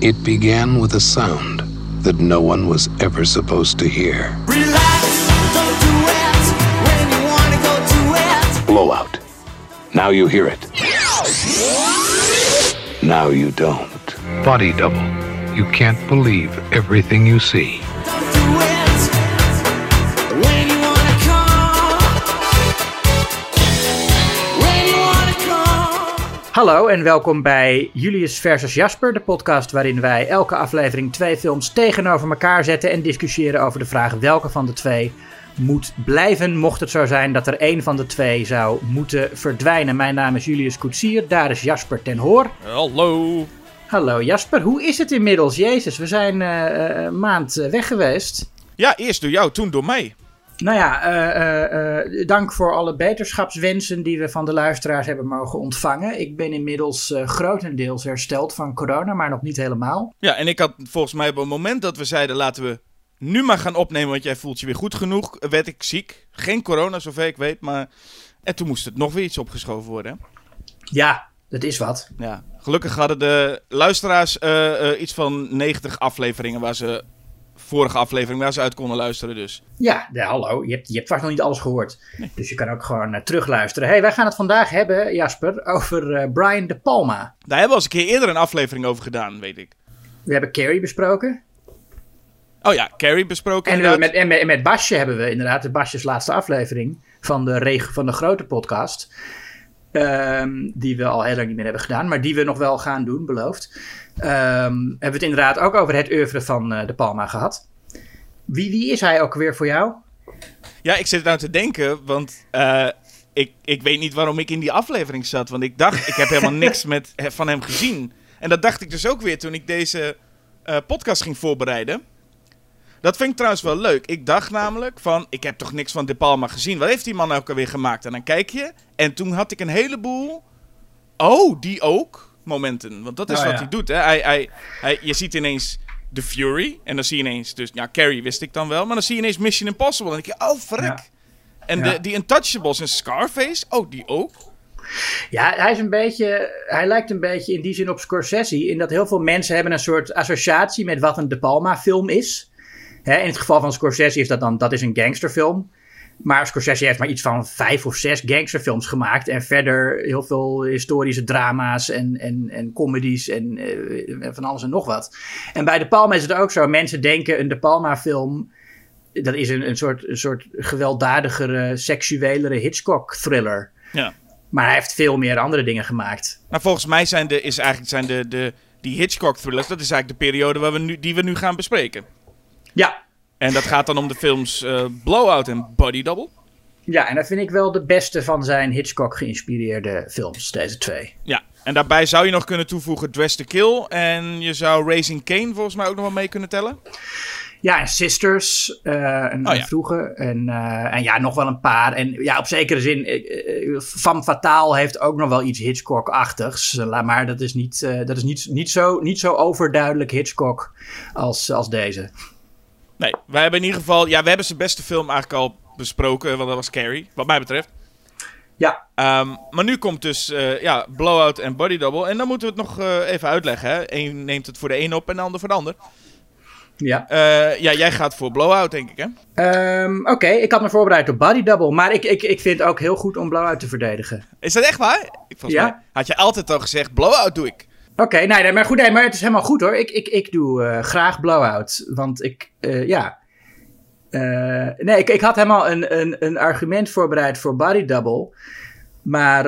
It began with a sound that no one was ever supposed to hear. Relax, don't do it when you wanna go do it. Blowout. Now you hear it. Now you don't. Body double. You can't believe everything you see. Hallo en welkom bij Julius versus Jasper, de podcast waarin wij elke aflevering twee films tegenover elkaar zetten en discussiëren over de vraag welke van de twee moet blijven, mocht het zo zijn dat er één van de twee zou moeten verdwijnen. Mijn naam is Julius Koetsier, daar is Jasper ten Hoor. Hallo. Hallo Jasper, hoe is het inmiddels? Jezus, we zijn eh, eh, een maand eh, weg geweest. Ja, eerst door jou, toen door mij. Nou ja, eh, eh, eh, dank voor alle beterschapswensen die we van de luisteraars hebben mogen ontvangen. Ik ben inmiddels grotendeels hersteld van corona, maar nog niet helemaal. Ja, en ik had volgens mij op het moment dat we zeiden laten we nu maar gaan opnemen, want jij voelt je weer goed genoeg, werd ik ziek. Geen corona, zover ik weet, maar... En toen moest het nog weer iets opgeschoven worden. Ja, dat is wat. Ja, gelukkig hadden de luisteraars iets van 90 afleveringen waar ze... Vorige aflevering waar ze uit konden luisteren dus. Ja, ja hallo, je hebt, je hebt vast nog niet alles gehoord. Dus je kan ook gewoon eh, terugluisteren. hey, wij gaan het vandaag hebben, Jasper, over eh, Brian De Palma. Daar hebben we al eens een keer eerder een aflevering over gedaan, weet ik. We hebben Carrie besproken. Oh ja, Carrie besproken En, we met, en, met, en met Basje hebben we inderdaad de Basjes laatste aflevering van de, reg, van de grote podcast. Ehm, die we al heel lang niet meer hebben gedaan, maar die we nog wel gaan doen, beloofd. Ehm, hebben we het inderdaad ook over het oeuvre van eh, De Palma gehad. Wie, wie is hij ook weer voor jou? Ja, ik zit nou te denken, want eh, ik, ik weet niet waarom ik in die aflevering zat. Want ik dacht, ik heb helemaal niks met, van hem gezien. En dat dacht ik dus ook weer toen ik deze eh, podcast ging voorbereiden. Dat vind ik trouwens wel leuk. Ik dacht namelijk van, ik heb toch niks van De Palma gezien. Wat heeft die man ook alweer gemaakt? En dan kijk je. En toen had ik een heleboel, oh, die ook, momenten. Want dat is Oh, wat ja. hij doet. Hè? Hij, hij, hij, je ziet ineens The Fury. En dan zie je ineens, dus ja, Carrie wist ik dan wel. Maar dan zie je ineens Mission Impossible. En dan denk je, oh, verrek. Ja. En Ja. de, die Untouchables en Scarface, oh, die ook. Ja, hij is een beetje. Hij lijkt een beetje in die zin op Scorsese. In dat heel veel mensen hebben een soort associatie met wat een De Palma-film is. Hè, in het geval van Scorsese is dat dan. Dat is een gangsterfilm. Maar Scorsese heeft maar iets van vijf of zes gangsterfilms gemaakt. En verder heel veel historische drama's en, en, en comedies en eh, van alles en nog wat. En bij De Palma is het ook zo. Mensen denken een De Palma-film. Dat is een, een, soort, een soort gewelddadigere, seksuelere Hitchcock-thriller. Ja. Maar hij heeft veel meer andere dingen gemaakt. Nou, volgens mij zijn, de, is eigenlijk, zijn de, de, die Hitchcock thrillers, dat is eigenlijk de periode waar we nu, die we nu gaan bespreken. Ja. En dat gaat dan om de films eh, Blowout en Body Double. Ja, en dat vind ik wel de beste van zijn Hitchcock geïnspireerde films, deze twee. Ja, en daarbij zou je nog kunnen toevoegen Dress to Kill. En je zou Raising Kane volgens mij ook nog wel mee kunnen tellen. Ja, en Sisters, eh een Oh ja. vroege. En, eh, en ja, nog wel een paar. En ja, op zekere zin, eh, eh, Femme Fatale heeft ook nog wel iets Hitchcock-achtigs. Eh, Maar dat is, niet, eh, dat is niet, niet, zo, niet zo overduidelijk Hitchcock als, als deze. Nee, wij hebben in ieder geval... Ja, we hebben zijn beste film eigenlijk al besproken, want dat was Carrie, wat mij betreft. Ja, Ehm, maar nu komt dus eh, ja, Blowout en Body Double. En dan moeten we het nog eh, even uitleggen. Hè? Eén neemt het voor de een op en de ander voor de ander. ja. Eh, ja, jij gaat voor Blowout, denk ik, hè? Ehm, Oké, ik had me voorbereid op Body Double. Maar ik, ik, ik vind het ook heel goed om blauw uit te verdedigen. Is dat echt waar? Ik, volgens Ja. mij had je altijd al gezegd, Blowout doe ik. Oké, nee, maar goed, nee, maar het is helemaal goed hoor. Ik, ik, ik doe eh, graag blowout. Want ik, eh, ja. Eh, nee, ik, ik had helemaal een, een, een argument voorbereid voor body double. Maar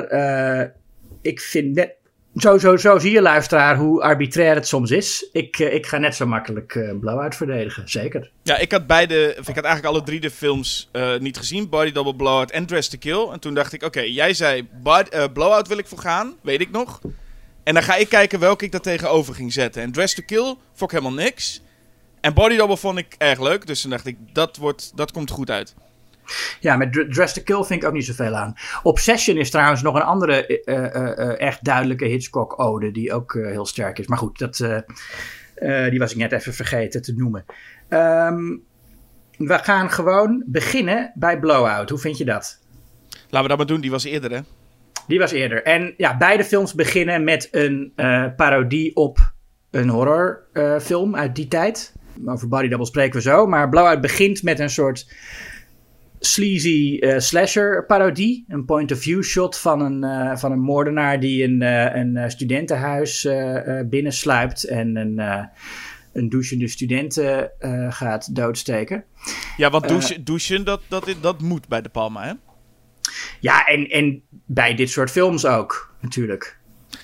ik vind net. Zo, zo, zo zie je, luisteraar, hoe arbitrair het soms is. Ik, ik ga net zo makkelijk eh blowout verdedigen, zeker. Ja, ik had beide, ik had eigenlijk alle drie de films niet gezien. Body Double, Blowout en Dress to Kill. En toen dacht ik, oké, jij zei Blowout wil ik voor gaan, weet ik nog. En dan ga ik kijken welke ik daar tegenover ging zetten. En Dress to Kill vond ik helemaal niks. En Body Double vond ik erg leuk, dus toen dacht ik, dat, wordt, dat komt goed uit. Ja, met Dr- Dress to Kill vind ik ook niet zoveel aan. Obsession is trouwens nog een andere eh, echt duidelijke Hitchcock-ode die ook heel sterk is. Maar goed, dat, die was ik net even vergeten te noemen. Ehm, we gaan gewoon beginnen bij Blowout. Hoe vind je dat? Laten we dat maar doen, die was eerder, hè? Die was eerder. En ja, beide films beginnen met een eh, parodie op een horrorfilm uit die tijd. Over Body Double spreken we zo. Maar Blowout begint met een soort sleazy eh, slasher parodie. Een point-of-view shot van een, eh, van een moordenaar die een, eh, een eh, studentenhuis eh, eh, binnensluipt en een, eh, een douchende studenten eh, gaat doodsteken. Ja, want Eh. douchen, douchen dat, dat, dat moet bij De Palma, hè? Ja, en, en bij dit soort films ook, natuurlijk.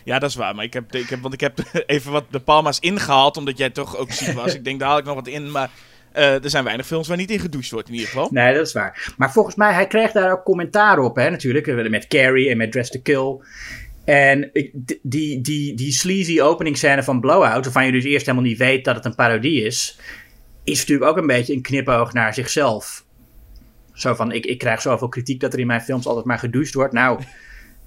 Ja, dat is waar. Maar ik heb, ik heb, want ik heb even wat De Palma's ingehaald, omdat jij toch ook ziek was. ik denk, daar haal ik nog wat in. Maar eh, er zijn weinig films waar niet in gedoucht wordt, in ieder geval. Nee, dat is waar. Maar volgens mij, hij kreeg daar ook commentaar op, hè, natuurlijk. Met Carrie en met Dress to Kill. En die, die, die sleazy openingsscène van Blowout, waarvan je dus eerst helemaal niet weet dat het een parodie is, is natuurlijk ook een beetje een knipoog naar zichzelf. Zo van, ik, ik krijg zoveel kritiek dat er in mijn films altijd maar gedoucht wordt. Nou,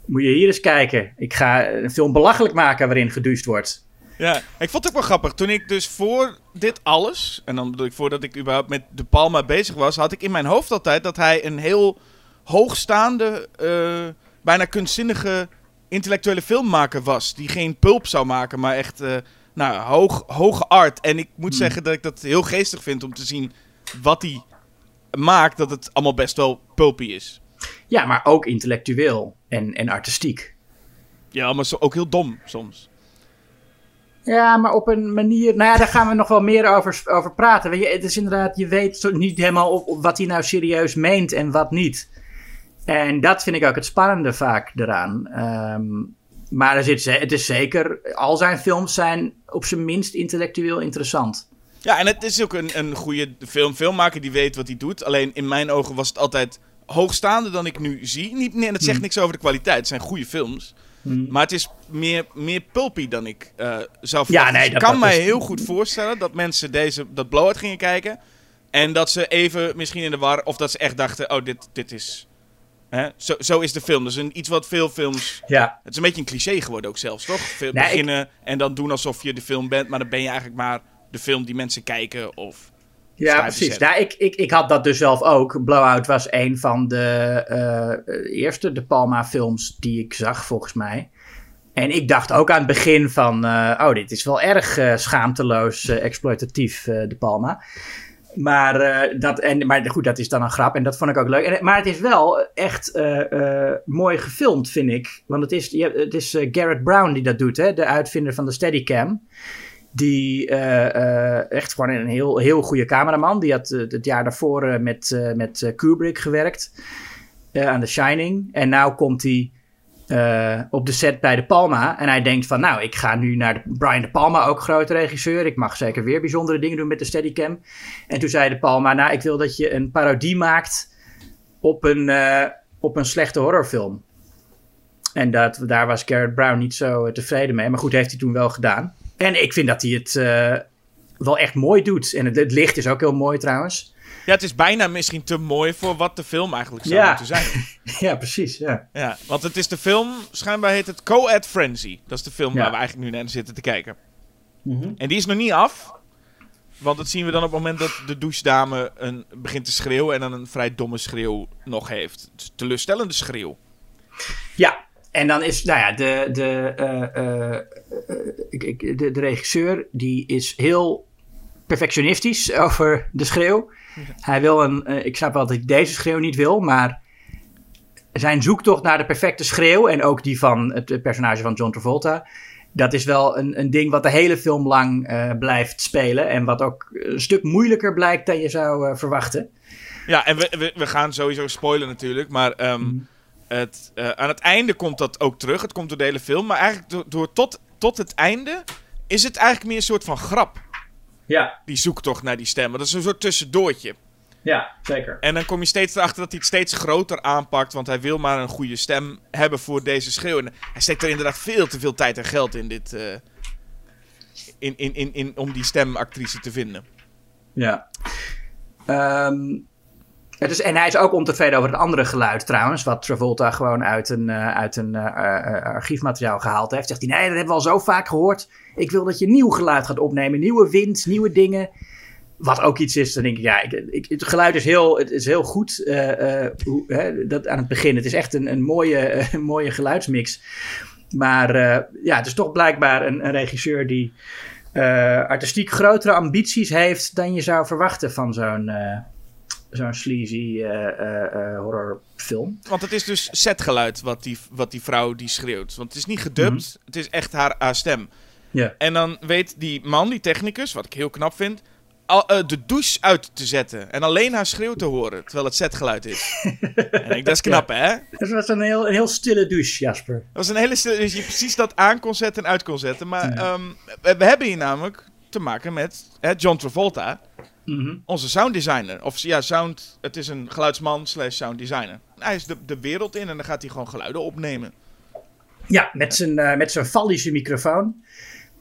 moet je hier eens kijken. Ik ga een film belachelijk maken waarin gedoucht wordt. Ja, ik vond het ook wel grappig. Toen ik dus voor dit alles, en dan bedoel ik voordat ik überhaupt met De Palma bezig was, had ik in mijn hoofd altijd dat hij een heel hoogstaande, eh, bijna kunstzinnige intellectuele filmmaker was. Die geen pulp zou maken, maar echt eh, nou, hoog, hoge art. En ik moet zeggen dat ik dat heel geestig vind om te zien wat hij maakt, dat het allemaal best wel pulpy is. Ja, maar ook intellectueel en, en artistiek. Ja, maar ook heel dom soms. Ja, maar op een manier. Nou ja, daar gaan we nog wel meer over, over praten. Weet je, het is inderdaad, je weet niet helemaal op, op wat hij nou serieus meent en wat niet. En dat vind ik ook het spannende vaak eraan. Ehm, maar er zit, het is zeker, al zijn films zijn op zijn minst intellectueel interessant. Ja, en het is ook een, een goede film, filmmaker die weet wat hij doet. Alleen in mijn ogen was het altijd hoogstaander dan ik nu zie. Niet, nee, en het zegt niks over de kwaliteit. Het zijn goede films. Maar het is meer, meer pulpy dan ik eh zou verwachten. nee, Dus dat- ik kan dat mij is- heel goed voorstellen dat mensen deze, dat blowout gingen kijken. En dat ze even misschien in de war... Of dat ze echt dachten, oh, dit, dit is... Hè? Zo, zo is de film. Dus een, iets wat veel films... Ja, Het is een beetje een cliché geworden ook zelfs, toch? Veel Nee, ik- beginnen en dan doen alsof je de film bent. Maar dan ben je eigenlijk maar de film die mensen kijken. Of ja precies. zetten. Nou, ik, ik, ik had dat dus zelf ook. Blowout was een van de eh, eerste De Palma films die ik zag, volgens mij. En ik dacht ook aan het begin van, eh, oh, dit is wel erg eh, schaamteloos exploitatief, De Palma. Maar, dat, en, maar goed, dat is dan een grap en dat vond ik ook leuk. En, maar het is wel echt mooi gefilmd, vind ik. Want het is, het is Garrett Brown die dat doet, hè, de uitvinder van de Steadicam. Die eh, eh, echt gewoon een heel, heel goede cameraman. Die had eh, het jaar daarvoor met, met Kubrick gewerkt. aan The Shining. En nou komt hij op de set bij De Palma. En hij denkt van, nou, ik ga nu naar Brian De Palma, ook grote regisseur. Ik mag zeker weer bijzondere dingen doen met de Steadicam. En toen zei De Palma, nou, ik wil dat je een parodie maakt op een, op een slechte horrorfilm. En dat, daar was Garrett Brown niet zo tevreden mee. Maar goed, heeft hij toen wel gedaan. En ik vind dat hij het eh, wel echt mooi doet. En het, het licht is ook heel mooi trouwens. Ja, het is bijna misschien te mooi voor wat de film eigenlijk zou Ja. moeten zijn. ja, precies. Ja. Ja, want het is de film, schijnbaar heet het Co-Ed Frenzy. Dat is de film Ja. waar we eigenlijk nu naar zitten te kijken. En die is nog niet af. Want dat zien we dan op het moment dat de douchedame een, begint te schreeuwen en dan een vrij domme schreeuw nog heeft. Teleurstellende schreeuw. Ja, en dan is, nou ja, de, de, eh, eh, eh, de, de regisseur die is heel perfectionistisch over de schreeuw. Hij wil een, ik snap wel dat ik deze schreeuw niet wil, maar zijn zoektocht naar de perfecte schreeuw en ook die van het personage van John Travolta, dat is wel een, een ding wat de hele film lang blijft spelen en wat ook een stuk moeilijker blijkt dan je zou verwachten. Ja, en we, we, we gaan sowieso spoilen natuurlijk. Maar ehm, het, eh, aan het einde komt dat ook terug. Het komt door de hele film. Maar eigenlijk door, door tot, tot het einde is het eigenlijk meer een soort van grap. Ja, Die zoektocht naar die stemmen. Dat is een soort tussendoortje. ja, zeker. En dan kom je steeds erachter dat hij het steeds groter aanpakt. Want hij wil maar een goede stem hebben voor deze schreeuw. En hij steekt er inderdaad veel te veel tijd en geld in dit. eh, in, in, in, in, om die stemactrice te vinden. Ja. Ehm, het is, en hij is ook ontevreden over het andere geluid trouwens, wat Travolta gewoon uit een, eh, uit een eh, eh, archiefmateriaal gehaald heeft. Zegt hij, nee, dat hebben we al zo vaak gehoord. Ik wil dat je nieuw geluid gaat opnemen, nieuwe wind, nieuwe dingen. Wat ook iets is, dan denk ik, ja, ik, het geluid is heel, het is heel goed hoe, hè, dat aan het begin. Het is echt een, een, mooie, mooie geluidsmix. Maar ja, het is toch blijkbaar een, een regisseur die artistiek grotere ambities heeft dan je zou verwachten van zo'n zo'n sleazy eh, eh, eh, horrorfilm. Want het is dus setgeluid wat die, wat die vrouw die schreeuwt. Want het is niet gedubt, het is echt haar, haar stem. Ja. En dan weet die man, die technicus, wat ik heel knap vind, al, de douche uit te zetten. En alleen haar schreeuw te horen, terwijl het setgeluid is. en ik, dat is knap, hè? Dat was een heel, een heel stille douche, Jasper. Dat was een hele stil, dus je precies dat aan kon zetten en uit kon zetten. Maar ehm, we, we hebben hier namelijk te maken met hè, John Travolta, Mhm. onze sounddesigner. Of ja, sound, het is een geluidsman slash sounddesigner. Hij is de, de wereld in en dan gaat hij gewoon geluiden opnemen. Ja, met zijn, eh, met zijn fallische microfoon.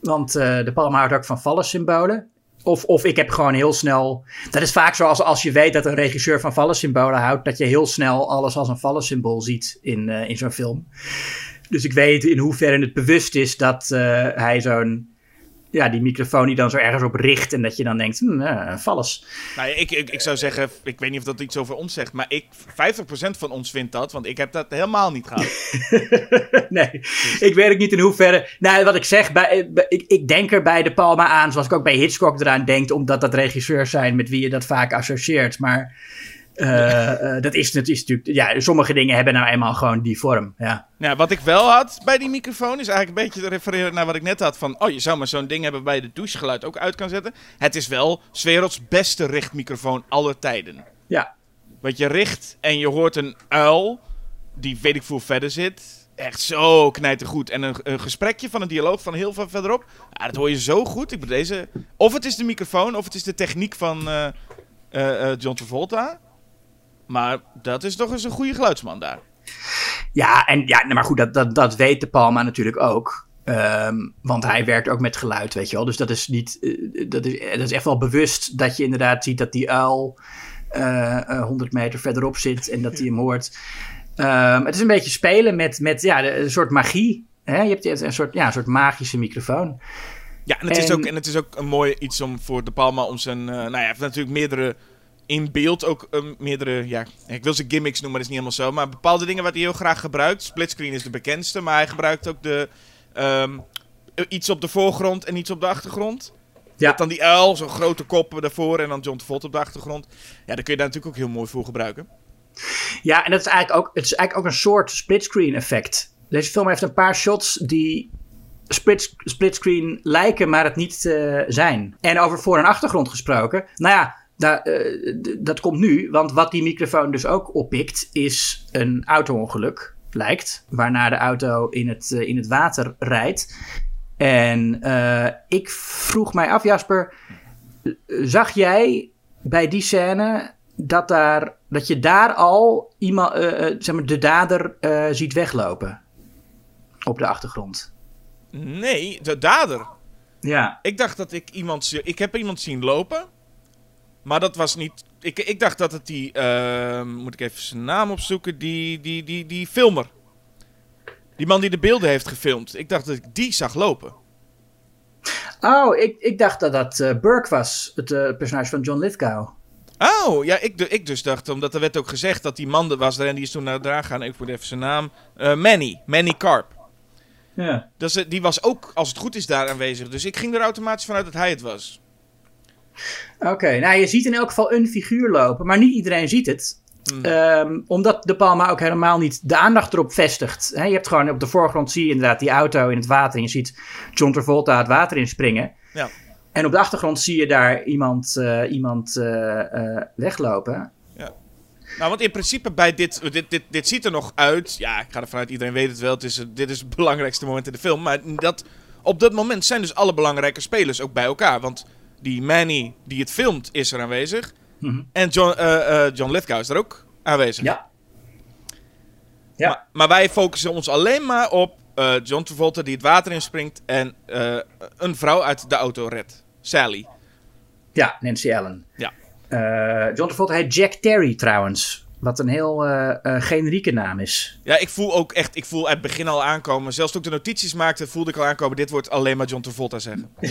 Want eh, de Palma houdt ook van vallensymbolen. Of, of ik heb gewoon heel snel. Dat is vaak zo als, als je weet dat een regisseur van vallensymbolen houdt. Dat je heel snel alles als een vallensymbool ziet in, eh, in zo'n film. Dus ik weet in hoeverre het bewust is dat eh, hij zo'n. Ja, die microfoon die dan zo ergens op richt. En dat je dan denkt, hm, eh, een valles. Nou, ik, ik, ik zou zeggen, ik weet niet of dat iets over ons zegt, maar ik, 50% van ons vindt dat, want ik heb dat helemaal niet gehad. nee, ik weet ook niet in hoeverre. Nou, wat ik zeg, bij, bij- ik, ik denk er bij De Palma aan, zoals ik ook bij Hitchcock eraan denk, omdat dat regisseurs zijn met wie je dat vaak associeert. Maar eh, eh, dat, is, dat is natuurlijk. Ja, sommige dingen hebben nou eenmaal gewoon die vorm. Ja. Nou, wat ik wel had bij die microfoon is eigenlijk een beetje te refereren naar wat ik net had van, oh, je zou maar zo'n ding hebben waar je de douchegeluid ook uit kan zetten. Het is wel werelds beste richtmicrofoon aller tijden. ja. Want je richt en je hoort een uil die weet ik veel verder zit. Echt zo knijtergoed. En een, een gesprekje van een dialoog van heel veel verderop. Ja, dat hoor je zo goed. Ik bedoel, deze... Of het is de microfoon, of het is de techniek van eh, John Travolta. Maar dat is toch eens een goede geluidsman daar. Ja, en ja, maar goed, dat, dat, dat weet De Palma natuurlijk ook. Ehm, want hij werkt ook met geluid, weet je wel. Dus dat is niet. eh, dat, is, dat is echt wel bewust dat je inderdaad ziet dat die uil eh, eh, 100 meter verderop zit en dat hij hem hoort. Ehm, het is een beetje spelen met, met ja, een soort magie. Hè? Je hebt een soort, ja, een soort magische microfoon. Ja, en het, Is, ook, en het is ook een mooi iets om voor De Palma om zijn... eh, nou ja, hij heeft natuurlijk meerdere... In beeld ook eh, meerdere... Ja, ik wil ze gimmicks noemen, maar dat is niet helemaal zo. Maar bepaalde dingen wat hij heel graag gebruikt. Splitscreen is de bekendste, maar hij gebruikt ook de... ehm, iets op de voorgrond en iets op de achtergrond. Ja. Met dan die uil, zo'n grote kop daarvoor en dan John Travolta op de achtergrond. Ja, daar kun je daar natuurlijk ook heel mooi voor gebruiken. Ja, en dat is eigenlijk ook, het is eigenlijk ook een soort splitscreen effect. Deze film heeft een paar shots die split, splitscreen lijken, maar het niet eh, zijn. En over voor- en achtergrond gesproken. Nou ja, da- eh, dat komt nu. Want wat die microfoon dus ook oppikt, is een auto-ongeluk, lijkt. Waarna de auto in het, eh, in het water rijdt. En eh, ik vroeg mij af, Jasper, zag jij bij die scène dat, daar, dat je daar al iemand, zeg maar, de dader ziet weglopen? Op de achtergrond. Nee, de dader. Ja. Ik dacht dat ik iemand... Ik heb iemand zien lopen. Maar dat was niet... Ik, ik dacht dat het die... ehm, moet ik even zijn naam opzoeken? Die, die, die, die filmer. Die man die de beelden heeft gefilmd. Ik dacht dat ik die zag lopen. Oh, ik, ik dacht dat dat eh, Burke was, het eh, personage van John Lithgow. Oh, ja, ik, ik dus dacht... Omdat er werd ook gezegd dat die man er was en die is toen naar daar gaan. Ik moet even zijn naam... Eh, Manny. Manny Carp. Ja. Dus, die was ook, als het goed is, daar aanwezig. Dus ik ging er automatisch vanuit dat hij het was. Oké, nou je ziet in elk geval een figuur lopen, maar niet iedereen ziet het. Ehm, omdat De Palma ook helemaal niet de aandacht erop vestigt. Je hebt gewoon op de voorgrond zie je inderdaad die auto in het water. En je ziet John Travolta het water inspringen. Ja. En op de achtergrond zie je daar iemand, eh, iemand eh, eh, weglopen. Nou, want in principe bij dit, dit, dit, dit ziet er nog uit. Ja, ik ga ervan uit, iedereen weet het wel. Het is, dit is het belangrijkste moment in de film. Maar dat, op dat moment zijn dus alle belangrijke spelers ook bij elkaar. Want die Manny die het filmt is er aanwezig. Mhm. En John, eh, John Lithgow is er ook aanwezig. Ja. Ja. Maar, maar wij focussen ons alleen maar op eh, John Travolta die het water inspringt. En een vrouw uit de auto redt. Sally. Ja, Nancy Allen. Ja. John Travolta heet Jack Terry trouwens. Wat een heel eh, eh, generieke naam is. Ja, ik voel ook echt, ik voel uit het begin al aankomen. Zelfs toen ik de notities maakte, voelde ik al aankomen. Dit wordt alleen maar John Travolta zeggen.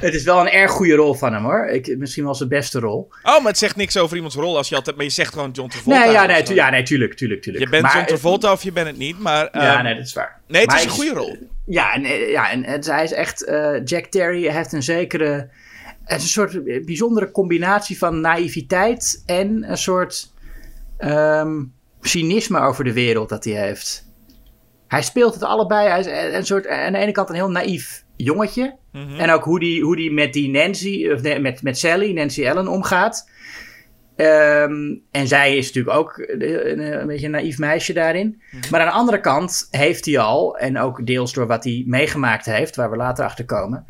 Het is wel een erg goede rol van hem hoor. Ik, misschien wel zijn beste rol. Oh, maar het zegt niks over iemands rol als je altijd. Maar je zegt gewoon John Travolta. nee, ja, nee, tu- ja, nee, tuurlijk, tuurlijk, tuurlijk. Je bent Maar John Travolta of je bent het niet. Maar Ja, ehm, nee, dat is waar. nee, het Maar is een goede rol. Ja, en, eh, ja, en het, hij is echt. Jack Terry heeft een zekere. Het is een soort bijzondere combinatie van naïviteit en een soort ehm, cynisme over de wereld dat hij heeft. Hij speelt het allebei. Hij is een soort, aan de ene kant een heel naïef jongetje. Mhm. En ook hoe die, hoe die met die Nancy, of nee, met, met Sally, Nancy Ellen omgaat. Ehm, en zij is natuurlijk ook een, beetje een naïef meisje daarin. Maar aan de andere kant heeft hij al, en ook deels door wat hij meegemaakt heeft, waar we later achter komen,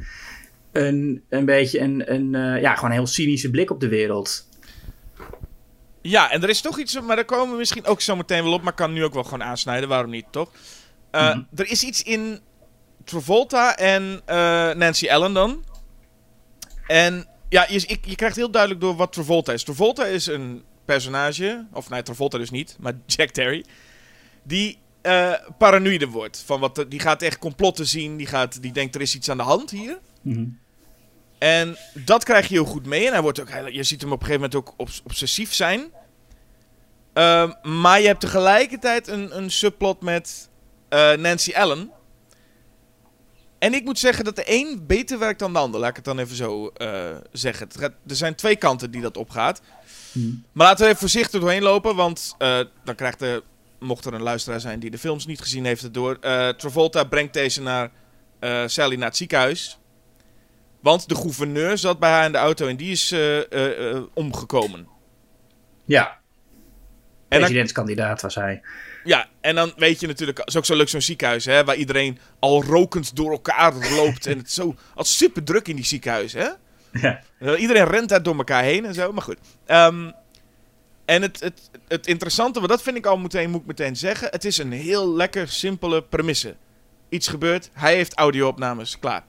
een, een beetje een, een eh, ja, gewoon een heel cynische blik op de wereld. Ja, en er is toch iets, maar daar komen we misschien ook zo meteen wel op, maar kan nu ook wel gewoon aansnijden, waarom niet, toch? Eh, Mhm. Er is iets in Travolta en eh, Nancy Allen dan. En ja, je, ik, je krijgt heel duidelijk door wat Travolta is. Travolta is een personage, of nee, Travolta dus niet, maar Jack Terry, die eh paranoïde wordt. Van wat, die gaat echt complotten zien, die, gaat, die denkt er is iets aan de hand hier. En dat krijg je heel goed mee. En hij wordt ook, hij- je ziet hem op een gegeven moment ook obs- obsessief zijn. Ehm, maar je hebt tegelijkertijd een, een subplot met eh, Nancy Allen. En ik moet zeggen dat de een beter werkt dan de ander. Laat ik het dan even zo eh, zeggen. Het gaat- er zijn twee kanten die dat opgaat. Maar laten we even voorzichtig doorheen lopen. Want eh, dan krijgt de, mocht er een luisteraar zijn die de films niet gezien heeft, het door. Travolta brengt deze naar Sally naar het ziekenhuis. Want de gouverneur zat bij haar in de auto en die is eh, eh, eh, omgekomen. Ja, En presidentskandidaat was hij. ja, en dan weet je natuurlijk, het is ook zo leuk zo'n ziekenhuis, hè, waar iedereen al rokend door elkaar loopt. en het is zo, als super druk in die ziekenhuis, hè? Ja. Iedereen rent daar door elkaar heen en zo, maar goed. Ehm, en het, het, het interessante, want dat vind ik al meteen, moet ik meteen zeggen. Het is een heel lekker simpele premisse. Iets gebeurt, hij heeft audio-opnames, klaar.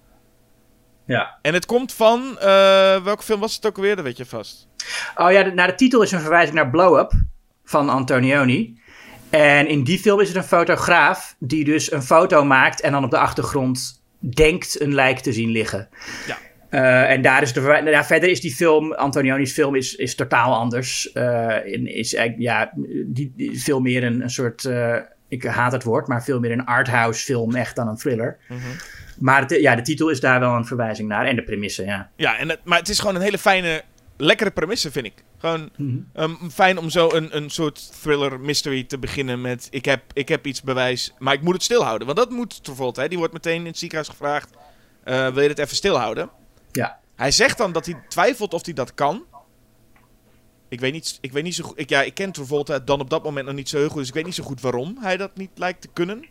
Ja. En het komt van, eh, welke film was het ook alweer? Dat weet je vast. Oh ja, de, nou, de titel is een verwijzing naar Blow Up van Antonioni. En in die film is het een fotograaf die dus een foto maakt en dan op de achtergrond denkt een lijk te zien liggen. Ja. Eh, en daar is de verwij- nou ja, verder is die film, Antonioni's film, is, is totaal anders. Eh, in- is eigenlijk, ja, die, die- veel meer een, een soort, eh, ik haat het woord, maar veel meer een arthouse film echt dan een thriller. Maar het- ja, de titel is daar wel een verwijzing naar en de premisse, ja. Ja, en het, maar het is gewoon een hele fijne, lekkere premisse, vind ik. Gewoon ehm, fijn om zo een, een soort thriller mystery te beginnen met... Ik heb, ik heb iets bewijs, maar ik moet het stilhouden. Want dat moet Travolta, hè. Die wordt meteen in het ziekenhuis gevraagd... eh, wil je het even stilhouden? Ja. Hij zegt dan dat hij twijfelt of hij dat kan. Ik weet niet, ik weet niet zo goed... Ik, ja, ik ken Travolta dan op dat moment nog niet zo heel goed... dus ik weet niet zo goed waarom hij dat niet lijkt te kunnen.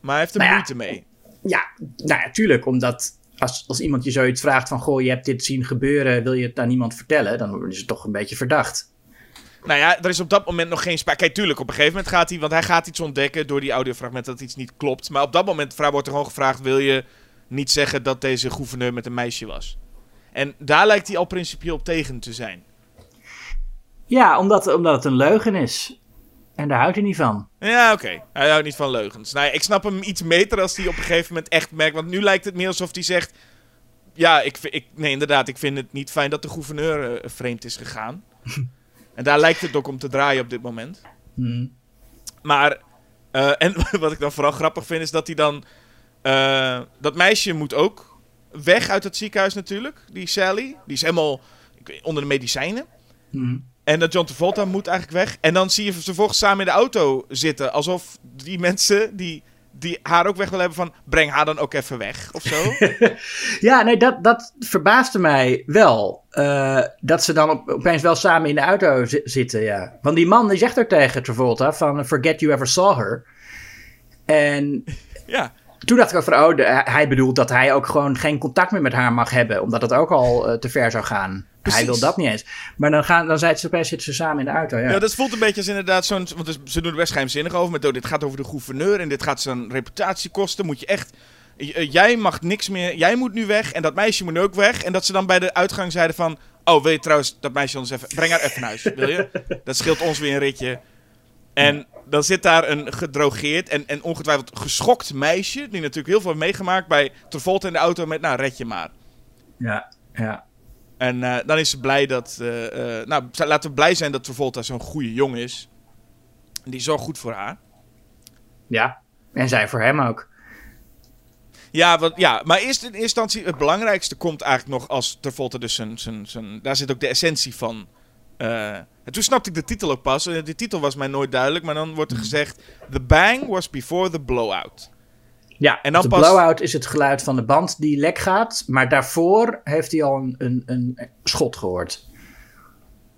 Maar hij heeft er Nou ja, moeite mee. Ja, nou ja, tuurlijk. Omdat als, als iemand je zoiets vraagt van... Goh, je hebt dit zien gebeuren, wil je het aan niemand vertellen? Dan is het toch een beetje verdacht. Nou ja, er is op dat moment nog geen sprake. Kijk, tuurlijk, op een gegeven moment gaat hij... Want hij gaat iets ontdekken door die audiofragmenten dat iets niet klopt. Maar op dat moment wordt er gewoon gevraagd... Wil je niet zeggen dat deze gouverneur met een meisje was? En daar lijkt hij al principieel op tegen te zijn. Ja, omdat, omdat het een leugen is. En daar houdt hij niet van. Ja, oké. Hij houdt niet van leugens. Nou ik snap hem iets beter als hij op een gegeven moment echt merkt... Want nu lijkt het meer alsof hij zegt... Ja, ik, ik, nee, inderdaad, ik vind het niet fijn dat de gouverneur eh, vreemd is gegaan. en daar lijkt het ook om te draaien op dit moment. Hm. Maar, eh, en wat ik dan vooral grappig vind, is dat hij dan... eh, dat meisje moet ook weg uit het ziekenhuis natuurlijk, die Sally. Die is helemaal onder de medicijnen. Hm. En dat John Travolta moet eigenlijk weg. En dan zie je ze vervolgens samen in de auto zitten. Alsof die mensen die, die haar ook weg willen hebben van... Breng haar dan ook even weg, of zo. Ja, nee, dat, dat verbaasde mij wel. eh, dat ze dan op, opeens wel samen in de auto zi- zitten, ja. Want die man die zegt ook tegen Travolta van... Forget you ever saw her. En ja. toen dacht ik ook van... Oh, de- hij bedoelt dat hij ook gewoon geen contact meer met haar mag hebben. Omdat het ook al eh, te ver zou gaan. Hij wil dat niet eens. Maar dan, gaan, dan zijn ze opeens zitten ze samen in de auto, ja. Ja, dat voelt een beetje als inderdaad zo'n... Want dus- ze doen er best geheimzinnig over. Met, oh, dit gaat over de gouverneur en dit gaat zijn reputatie kosten. Moet je echt j- eh, jij mag niks meer, jij moet nu weg en dat meisje moet nu ook weg. En dat ze dan bij de uitgang zeiden van, oh wil je trouwens dat meisje ons even, breng haar even naar huis, wil je? Dat scheelt ons weer een ritje. En dan zit daar een gedrogeerd en, en ongetwijfeld geschokt meisje, die natuurlijk heel veel heeft meegemaakt bij Travolta in de auto met, nou red je maar. Ja, ja. En eh, dan is ze blij dat. eh, eh, nou, laten we blij zijn dat Travolta zo'n goede jongen is. Die zorgt goed voor haar. Ja. En zij voor hem ook. Ja, wat, ja, maar eerst in eerste instantie, het belangrijkste komt eigenlijk nog als Travolta dus zijn, zijn, zijn... Daar zit ook de essentie van. en toen snapte ik de titel ook pas. De titel was mij nooit duidelijk, maar dan wordt er gezegd... The bang was before the blowout. Ja, En dan de pas- blowout is het geluid van de band die lek gaat. Maar daarvoor heeft hij al een, een, een schot gehoord.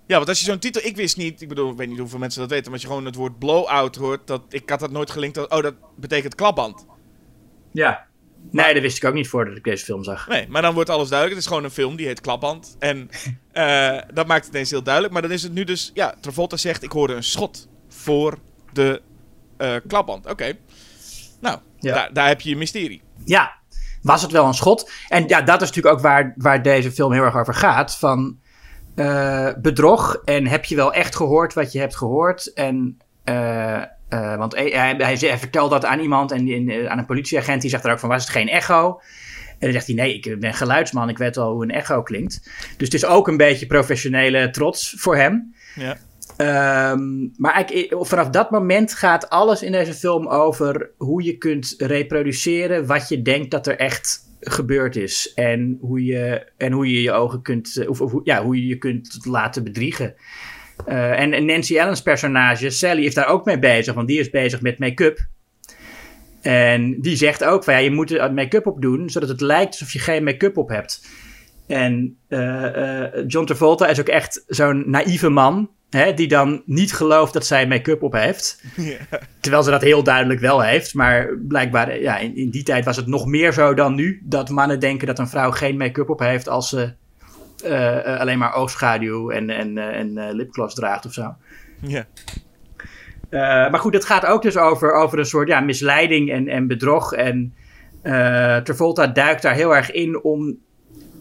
Ja, want als je zo'n titel... Ik wist niet, ik bedoel, ik weet niet hoeveel mensen dat weten... maar als je gewoon het woord blowout hoort... Dat, ik had dat nooit gelinkt. Dat, oh, dat betekent klapband. Ja. Nee, dat wist ik ook niet voordat ik deze film zag. Nee, maar dan wordt alles duidelijk. Het is gewoon een film, die heet Klapband. En eh, dat maakt het ineens heel duidelijk. Maar dan is het nu dus... Ja, Travolta zegt, ik hoorde een schot voor de eh, klapband. Oké. Nou, Ja. daar, daar heb je je mysterie. Ja, was het wel een schot? En ja, dat is natuurlijk ook waar, waar deze film heel erg over gaat. Van eh, bedrog. En heb je wel echt gehoord wat je hebt gehoord? En, eh, eh, want hij, hij, hij, vertelt dat aan iemand, en, eh, aan een politieagent. Die zegt er ook van, was het geen echo? En dan zegt hij, nee, ik ben geluidsman. Ik weet wel hoe een echo klinkt. Dus het is ook een beetje professionele trots voor hem. Ja. Ehm, maar eigenlijk, eh, vanaf dat moment gaat alles in deze film over hoe je kunt reproduceren wat je denkt dat er echt gebeurd is. En hoe je en hoe je, je ogen kunt, eh, of, of ja, hoe je je kunt laten bedriegen. Eh, en, Nancy Allen's personage, Sally, is daar ook mee bezig, want die is bezig met make-up. En die zegt ook van ja, je moet er make-up op doen, zodat het lijkt alsof je geen make-up op hebt. En John Travolta is ook echt zo'n naïeve man. Hè, die dan niet gelooft dat zij make-up op heeft. Terwijl ze dat heel duidelijk wel heeft. Maar blijkbaar, ja, in, in die tijd was het nog meer zo dan nu. Dat mannen denken dat een vrouw geen make-up op heeft als ze eh, eh, alleen maar oogschaduw en, en, eh, en lipgloss draagt of zo. Ja. Maar goed, het gaat ook dus over, over een soort ja, misleiding en, en bedrog. En Travolta duikt daar heel erg in om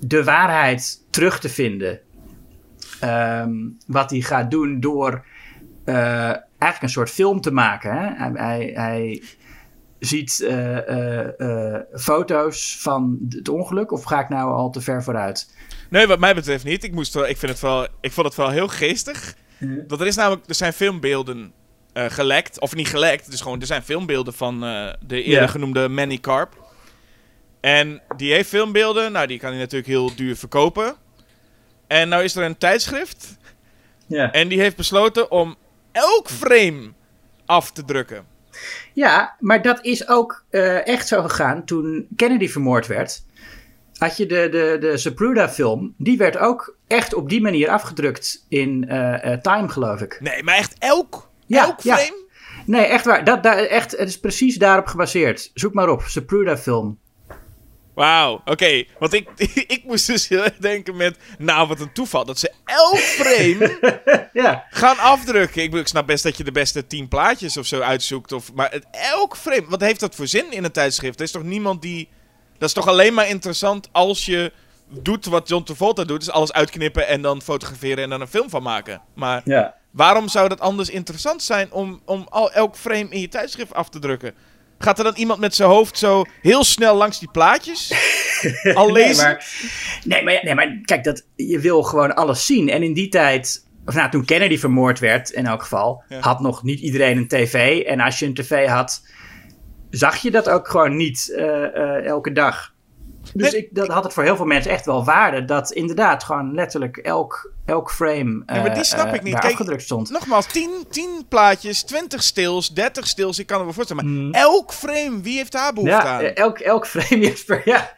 de waarheid terug te vinden. Ehm, wat hij gaat doen door eh, eigenlijk een soort film te maken. Hè? Hij, hij, hij ziet eh, eh, foto's van het ongeluk. Of ga ik nou al te ver vooruit? Nee, wat mij betreft niet. Ik, moest wel, ik, vind het wel, ik vond het wel heel geestig. Want er, is namelijk, er zijn filmbeelden gelekt. Of niet gelekt, dus gewoon er zijn filmbeelden van de eerder genoemde Manny Carp. En die heeft filmbeelden. Nou, die kan hij natuurlijk heel duur verkopen. En nou is er een tijdschrift. Ja. En die heeft besloten om elk frame af te drukken. Ja, maar dat is ook eh, echt zo gegaan toen Kennedy vermoord werd. Had je de, de, de Zapruder-film, die werd ook echt op die manier afgedrukt in eh, eh, Time, geloof ik. Nee, maar echt elk? Ja, elk ja. frame? Nee, echt waar. Dat, dat, echt, het is precies daarop gebaseerd. Zoek maar op, Zapruder-film. Wauw, oké. Want ik, ik moest dus heel erg denken met... Nou, wat een toeval dat ze elk frame Ja. gaan afdrukken. Ik snap best dat je de beste tien plaatjes of zo uitzoekt. Of, maar het, elk frame... Wat heeft dat voor zin in een tijdschrift? Er is toch niemand die... Dat is toch alleen maar interessant als je doet wat John Travolta doet. Dus alles uitknippen en dan fotograferen en dan een film van maken. Maar Ja. waarom zou dat anders interessant zijn om, om al, elk frame in je tijdschrift af te drukken? Gaat er dan iemand met zijn hoofd zo heel snel langs die plaatjes? Al Nee lezen? maar, nee, maar, nee, maar kijk, dat, je wil gewoon alles zien. En in die tijd, of nou, toen Kennedy vermoord werd, in elk geval, Ja. had nog niet iedereen een tv. En als je een tv had, zag je dat ook gewoon niet eh, eh, elke dag. Dus Nee, ik, dat had het voor heel veel mensen echt wel waarde. Dat inderdaad gewoon letterlijk elk, elk frame Ja, maar die eh, snap eh, ik niet. Kijk, afgedrukt stond. Nogmaals, 10, 10 plaatjes, 20 stils, 30 stils. Ik kan het me voorstellen. Maar Mm. elk frame, wie heeft daar behoefte Ja, aan? eh, elk, elk frame Jesper, ja.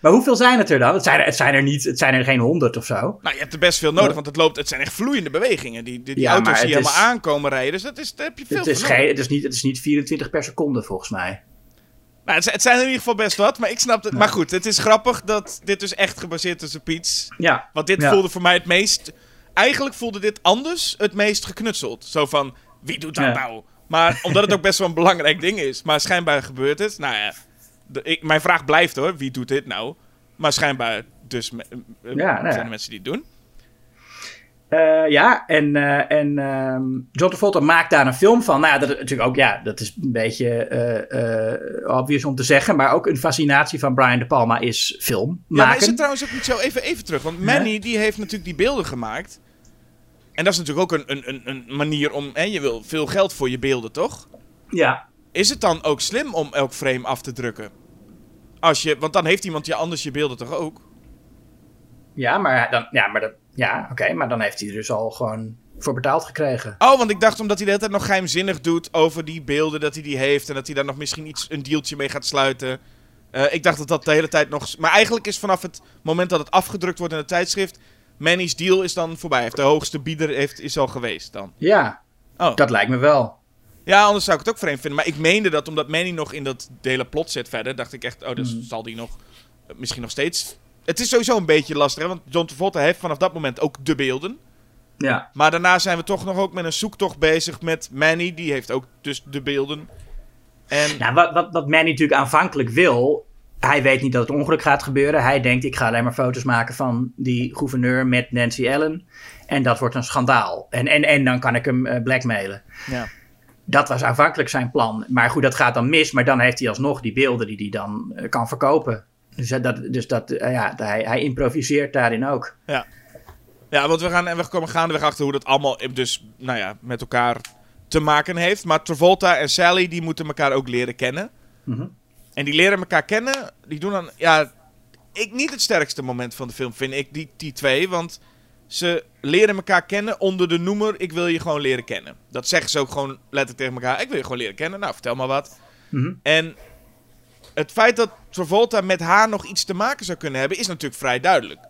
maar hoeveel zijn het er dan? Het zijn er, het zijn er, niet, het zijn er geen honderd of zo. Nou, je hebt er best veel nodig, Ja. want het, loopt, het zijn echt vloeiende bewegingen. Die, die, die Ja, auto's het helemaal is- aankomen rijden. Dus dat is, daar heb je veel Het is, geen, het, is niet, het is niet 24 per seconde volgens mij. Nou, het, zijn- het zijn er in ieder geval best wat, maar ik snap het. Maar goed, het is grappig dat dit dus echt gebaseerd is op iets. Ja. Want dit Ja. voelde voor mij het meest... Eigenlijk voelde dit anders het meest geknutseld. Zo van, wie doet dat nou? Maar omdat het ook best wel een belangrijk ding is. Maar schijnbaar gebeurt het. Nou ja, de- ik, mijn vraag blijft hoor, wie doet dit nou? Maar schijnbaar dus me- Ja, nou ja. zijn er mensen die het doen. Eh, ja, en, eh, en John Travolta maakt daar een film van. Nou dat is natuurlijk ook, ja, dat is een beetje eh, obvious om te zeggen. Maar ook een fascinatie van Brian De Palma is film Ja, maar maken. is het trouwens ook niet zo, even, even terug, want Manny die heeft natuurlijk die beelden gemaakt. En dat is natuurlijk ook een, een, een, een manier om, hè, je wil veel geld voor je beelden, toch? Ja, Is het dan ook slim om elk frame af te drukken? Als je, want dan heeft iemand je anders je beelden toch ook? ja, maar, dan, ja, maar, dat, ja oké, maar dan heeft hij er dus al gewoon voor betaald gekregen. Oh, want ik dacht omdat hij de hele tijd nog geheimzinnig doet over die beelden dat hij die heeft. En dat hij daar nog misschien iets, een dealtje mee gaat sluiten. Eh, ik dacht dat dat de hele tijd nog... Maar eigenlijk is vanaf het moment dat het afgedrukt wordt in het tijdschrift... Manny's deal is dan voorbij. Hij heeft de hoogste bieder heeft, is al geweest dan. Ja, Oh. dat lijkt me wel. Ja, anders zou ik het ook vreemd vinden. Maar ik meende dat omdat Manny nog in dat hele plot zit verder... dacht ik echt, oh, dus Hmm. zal die nog... eh, misschien nog steeds... Het is sowieso een beetje lastig, hè? Want John Travolta heeft vanaf dat moment ook de beelden. Ja, Maar daarna zijn we toch nog ook met een zoektocht bezig met Manny. Die heeft ook dus de beelden. En Nou, wat, wat, wat Manny natuurlijk aanvankelijk wil. Hij weet niet dat het ongeluk gaat gebeuren. Hij denkt: ik ga alleen maar foto's maken van die gouverneur met Nancy Allen. En dat wordt een schandaal. En, en, en dan kan ik hem eh, blackmailen. ja. Dat was aanvankelijk zijn plan. Maar goed, dat gaat dan mis. Maar dan heeft hij alsnog die beelden die hij dan eh, kan verkopen. Dus, dat, dus dat, eh, ja, hij, hij improviseert daarin ook. ja, want we gaan en we komen gaandeweg achter hoe dat allemaal dus, nou ja, met elkaar te maken heeft. Maar Travolta en Sally, die moeten elkaar ook leren kennen. Mhm. En die leren elkaar kennen. Die doen dan, ja, ik niet het sterkste moment van de film vind ik, die, die twee. Want ze leren elkaar kennen onder de noemer, ik wil je gewoon leren kennen. Dat zeggen ze ook gewoon letterlijk tegen elkaar, ik wil je gewoon leren kennen. Nou, vertel maar wat. Mhm. En het feit dat Travolta met haar nog iets te maken zou kunnen hebben, is natuurlijk vrij duidelijk.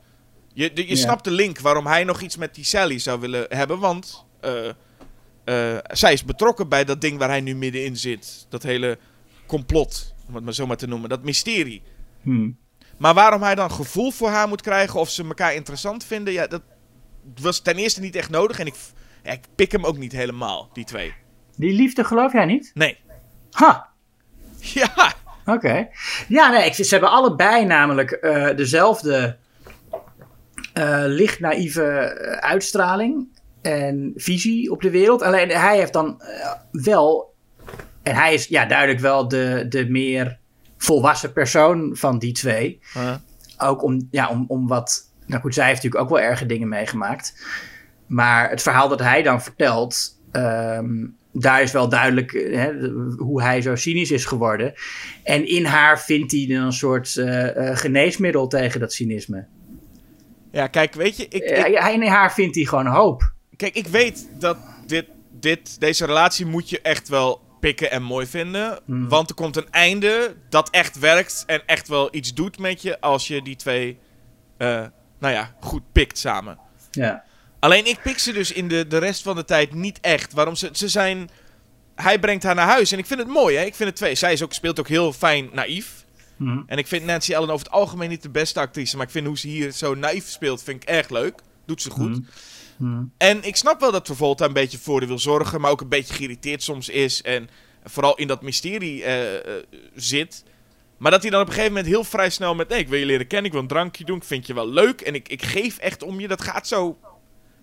Je, de- je Ja. snapt de link waarom hij nog iets met die Sally zou willen hebben, want eh, eh, zij is betrokken bij dat ding waar hij nu middenin zit. Dat hele complot, om het maar zo maar te noemen, dat mysterie. Hmm. Maar waarom hij dan gevoel voor haar moet krijgen of ze elkaar interessant vinden, ja, dat was ten eerste niet echt nodig. En ik, ja, ik pik hem ook niet helemaal, die twee. Die liefde geloof jij niet? Nee. Ha! Ja, Oké. Ja, nee, ik, ze hebben allebei namelijk eh, dezelfde eh, licht naïeve eh, uitstraling en visie op de wereld. Alleen hij heeft dan wel, en hij is ja, duidelijk wel de, de meer volwassen persoon van die twee. Ook om, ja, om, om wat, nou goed, zij heeft natuurlijk ook wel erge dingen meegemaakt. Maar het verhaal dat hij dan vertelt, ehm, daar is wel duidelijk eh, hè, hoe hij zo cynisch is geworden. En in haar vindt hij een soort eh, eh, geneesmiddel tegen dat cynisme. ja kijk, weet je, ik, ik, hij, in haar vindt hij gewoon hoop. Kijk, ik weet dat dit, dit, deze relatie moet je echt wel pikken en mooi vinden. Want er komt een einde dat echt werkt en echt wel iets doet met je als je die twee, nou ja, goed pikt samen. Ja. Alleen ik pik ze dus in de, de rest van de tijd niet echt. Waarom ze, ze zijn... Hij brengt haar naar huis en ik vind het mooi, hè. Ik vind het twee. Zij is ook, speelt ook heel fijn naïef. Mhm. En ik vind Nancy Allen over het algemeen niet de beste actrice. Maar ik vind hoe ze hier zo naïef speelt, vind ik erg leuk. Doet ze goed. Mhm. En ik snap wel dat Travolta een beetje voor haar wil zorgen, maar ook een beetje geïrriteerd soms is. En vooral in dat mysterie eh, eh, zit. Maar dat hij dan op een gegeven moment heel vrij snel met... Nee, ik wil je leren kennen, ik wil een drankje doen, ik vind je wel leuk. En ik, ik geef echt om je. Dat gaat zo,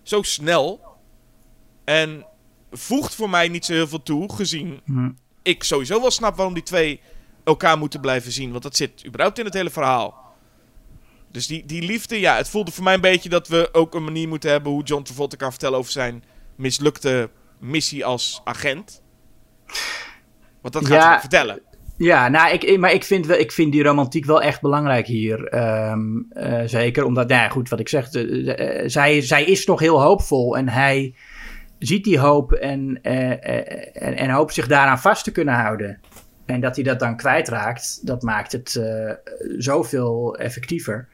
zo snel. En voegt voor mij niet zo heel veel toe, gezien Mhm. ik sowieso wel snap waarom die twee elkaar moeten blijven zien. Want dat zit überhaupt in het hele verhaal. Dus die, die liefde, ja, het voelde voor mij een beetje dat we ook een manier moeten hebben hoe John Travolta kan vertellen over zijn mislukte missie als agent. Want dat gaat Ja. hij vertellen. Ja, nou, ik, maar ik vind, wel, ik vind die romantiek wel echt belangrijk hier. Ehm, eh, zeker omdat, nou ja, goed, wat ik zeg, eh, zij, zij is toch heel hoopvol en hij ziet die hoop en, eh, en, en hoopt zich daaraan vast te kunnen houden. En dat hij dat dan kwijtraakt, dat maakt het zoveel effectiever.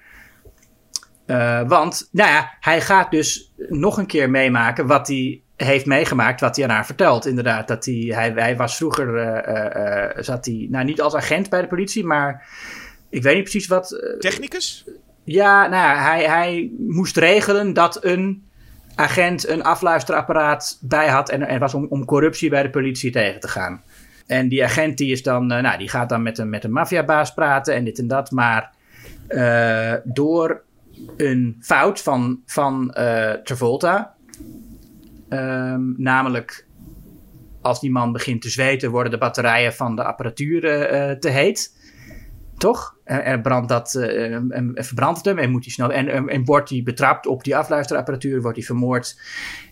Want, nou ja, hij gaat dus nog een keer meemaken wat hij heeft meegemaakt, wat hij aan haar vertelt. Inderdaad, dat hij, hij, hij was vroeger, eh, eh, eh, zat hij, nou niet als agent bij de politie, maar ik weet niet precies wat. Technicus? ja, nou hij, hij moest regelen dat een agent een afluisterapparaat bij had en, en was om, om corruptie bij de politie tegen te gaan. En die agent die is dan, nou, die gaat dan met een, met een maffiabaas praten en dit en dat. Maar door een fout van, van Travolta, ehm, namelijk als die man begint te zweten, worden de batterijen van de apparatuur eh, te heet. Toch? En, en brandt dat, eh, en, verbrandt hem en moet hij snel. En, wordt hij betrapt op die afluisterapparatuur, wordt hij vermoord.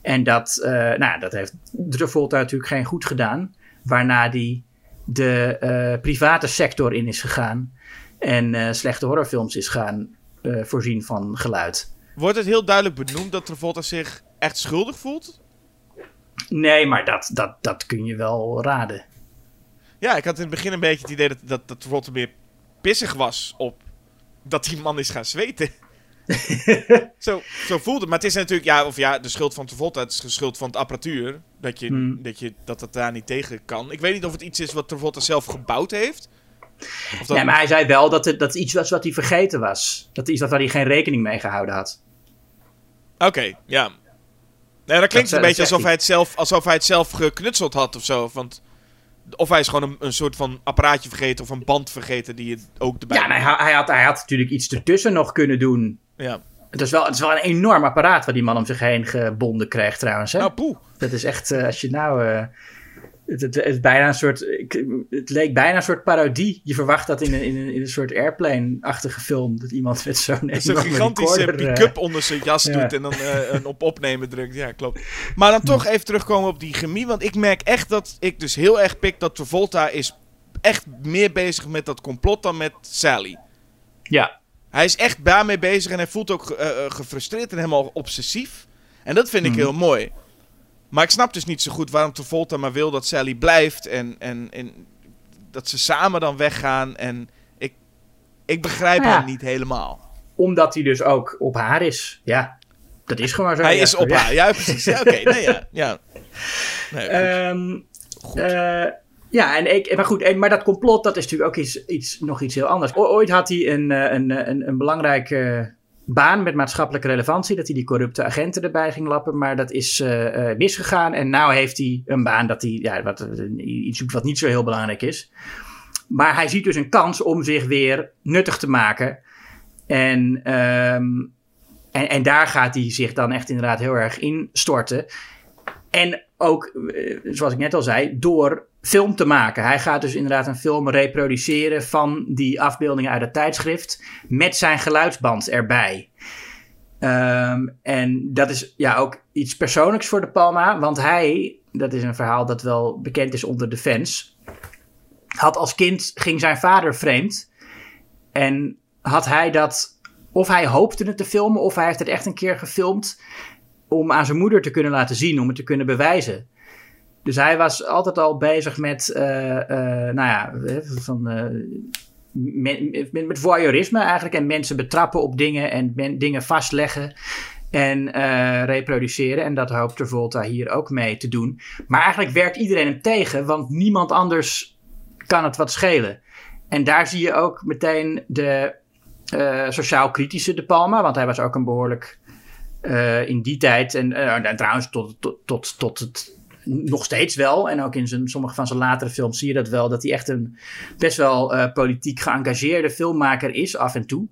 En dat, eh, nou, dat heeft Travolta natuurlijk geen goed gedaan. Waarna hij de private sector in is gegaan. En slechte horrorfilms is gaan voorzien van geluid. Wordt het heel duidelijk benoemd dat Travolta zich echt schuldig voelt? Nee, maar dat, dat, dat kun je wel raden. Ja, ik had in het begin een beetje het idee dat, dat, dat pissig was op dat die man is gaan zweten. zo, zo voelde het. Maar het is natuurlijk, ja, of ja, de schuld van Travolta, het is de schuld van het apparatuur. Dat, je, Hmm. dat, je, dat het daar niet tegen kan. Ik weet niet of het iets is wat Travolta zelf gebouwd heeft. Of dat Nee, maar hij zei wel dat het, dat iets was wat hij vergeten was. Dat iets waar hij geen rekening mee gehouden had. Oké, ja. Nee, dat klinkt Dat een beetje alsof hij. het zelf, alsof hij het zelf geknutseld had of zo. Want, of hij is gewoon een, een soort van apparaatje vergeten of een band vergeten die je ook erbij Ja, hij, hij, had, hij had natuurlijk iets ertussen nog kunnen doen. Ja. Het is, wel, het is wel een enorm apparaat waar die man om zich heen gebonden krijgt trouwens. Hè? Nou, poeh. Dat is echt, eh, als je nou... eh, het, het, bijna een soort, het leek bijna een soort parodie. Je verwacht dat in een, in een, in een soort airplane-achtige film. Dat iemand met zo'n enorme gigantische eh, pick-up onder zijn jas ja. doet en dan eh, een op opnemen drukt. Ja, klopt. Maar dan toch even terugkomen op die chemie. Want ik merk echt dat ik dus heel erg pik dat Travolta is echt meer bezig met dat complot dan met Sally. Ja, Hij is echt daarmee bezig en hij voelt ook eh, gefrustreerd en helemaal obsessief. En dat vind ik Mhm. heel mooi. Maar ik snap dus niet zo goed waarom Travolta maar wil dat Sally blijft. En, en, en dat ze samen dan weggaan. En ik, ik begrijp Nou ja. hem niet helemaal. omdat hij dus ook op haar is. Ja, dat is gewoon zo. Hij ja. is op Ja. haar. Ja, precies. Ja, oké. Nee, ja. ja. Nee, goed. Ehm, Goed. eh, ja, en ik, maar goed, maar dat complot, dat is natuurlijk ook iets, iets, nog iets heel anders. Ooit had hij een, eh, een, een, een belangrijke baan met maatschappelijke relevantie, dat hij die corrupte agenten erbij ging lappen, maar dat is eh, eh, misgegaan. En nu heeft hij een baan dat hij, ja, wat, eh, iets wat niet zo heel belangrijk is. Maar hij ziet dus een kans om zich weer nuttig te maken. En, ehm, en, en daar gaat hij zich dan echt inderdaad heel erg in storten. En ook, zoals ik net al zei, door film te maken. Hij gaat dus inderdaad een film reproduceren van die afbeeldingen uit het tijdschrift met zijn geluidsband erbij. Ehm, en dat is ja ook iets persoonlijks voor De Palma, want hij, dat is een verhaal dat wel bekend is onder de fans, had als kind, ging zijn vader vreemd en had hij dat, of hij hoopte het te filmen, of hij heeft het echt een keer gefilmd om aan zijn moeder te kunnen laten zien, om het te kunnen bewijzen. Dus hij was altijd al bezig met, eh, eh, nou ja, van, eh, met, met, met voyeurisme eigenlijk. En mensen betrappen op dingen en dingen vastleggen en reproduceren. En dat hoopt Travolta hier ook mee te doen. Maar eigenlijk werkt iedereen hem tegen, want niemand anders kan het wat schelen. En daar zie je ook meteen de sociaal-kritische De Palma, want hij was ook een behoorlijk eh, in die tijd, en, en trouwens tot, tot, tot, tot het nog steeds wel, en ook in sommige van zijn latere films zie je dat wel, dat hij echt een best wel eh, politiek geëngageerde filmmaker is af en toe.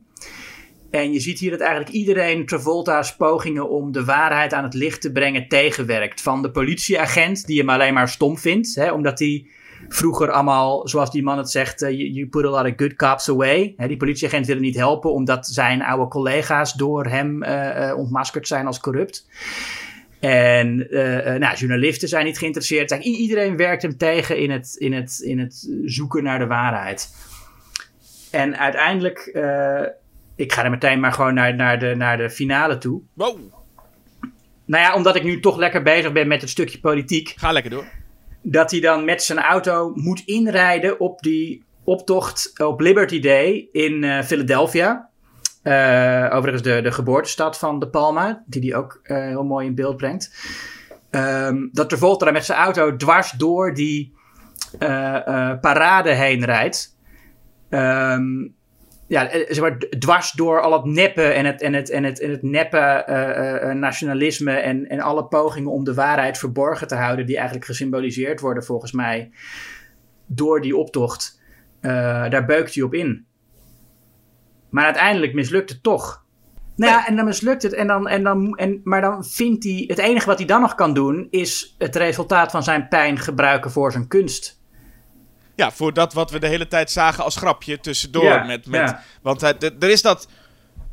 En je ziet hier dat eigenlijk iedereen Travolta's pogingen om de waarheid aan het licht te brengen tegenwerkt. Van de politieagent die hem alleen maar stom vindt, hè, omdat hij vroeger allemaal, zoals die man het zegt, eh, you, put a lot of good cops away. Die politieagent wil niet helpen omdat zijn oude collega's door hem eh, ontmaskerd zijn als corrupt. En eh, eh, nou, journalisten zijn niet geïnteresseerd. Eigenlijk iedereen werkt hem tegen in het, in, het, in het zoeken naar de waarheid. En uiteindelijk, eh, ik ga er meteen maar gewoon naar, naar, de, naar de finale toe. Wow, Nou ja, omdat ik nu toch lekker bezig ben met het stukje politiek ga lekker door. dat hij dan met zijn auto moet inrijden op die optocht op Liberty Day in Philadelphia. Eh, overigens de, de geboortestad van De Palma, die hij ook eh, heel mooi in beeld brengt. Ehm, dat Travolta daar met zijn auto dwars door die eh, parade heen rijdt. Ehm, ja, zeg maar, dwars door al het neppen en het, en het, en het, en het nationalisme en, en alle pogingen om de waarheid verborgen te houden, die eigenlijk gesymboliseerd worden volgens mij door die optocht, daar beukt hij op in. Maar uiteindelijk mislukt het toch. Nou ja, en dan mislukt het. En dan, en dan, en, maar dan vindt hij. Het enige wat hij dan nog kan doen. is het resultaat van zijn pijn gebruiken voor zijn kunst. Ja, voor dat wat we de hele tijd zagen als grapje tussendoor. Ja, met, met, ja. Want hij- er is dat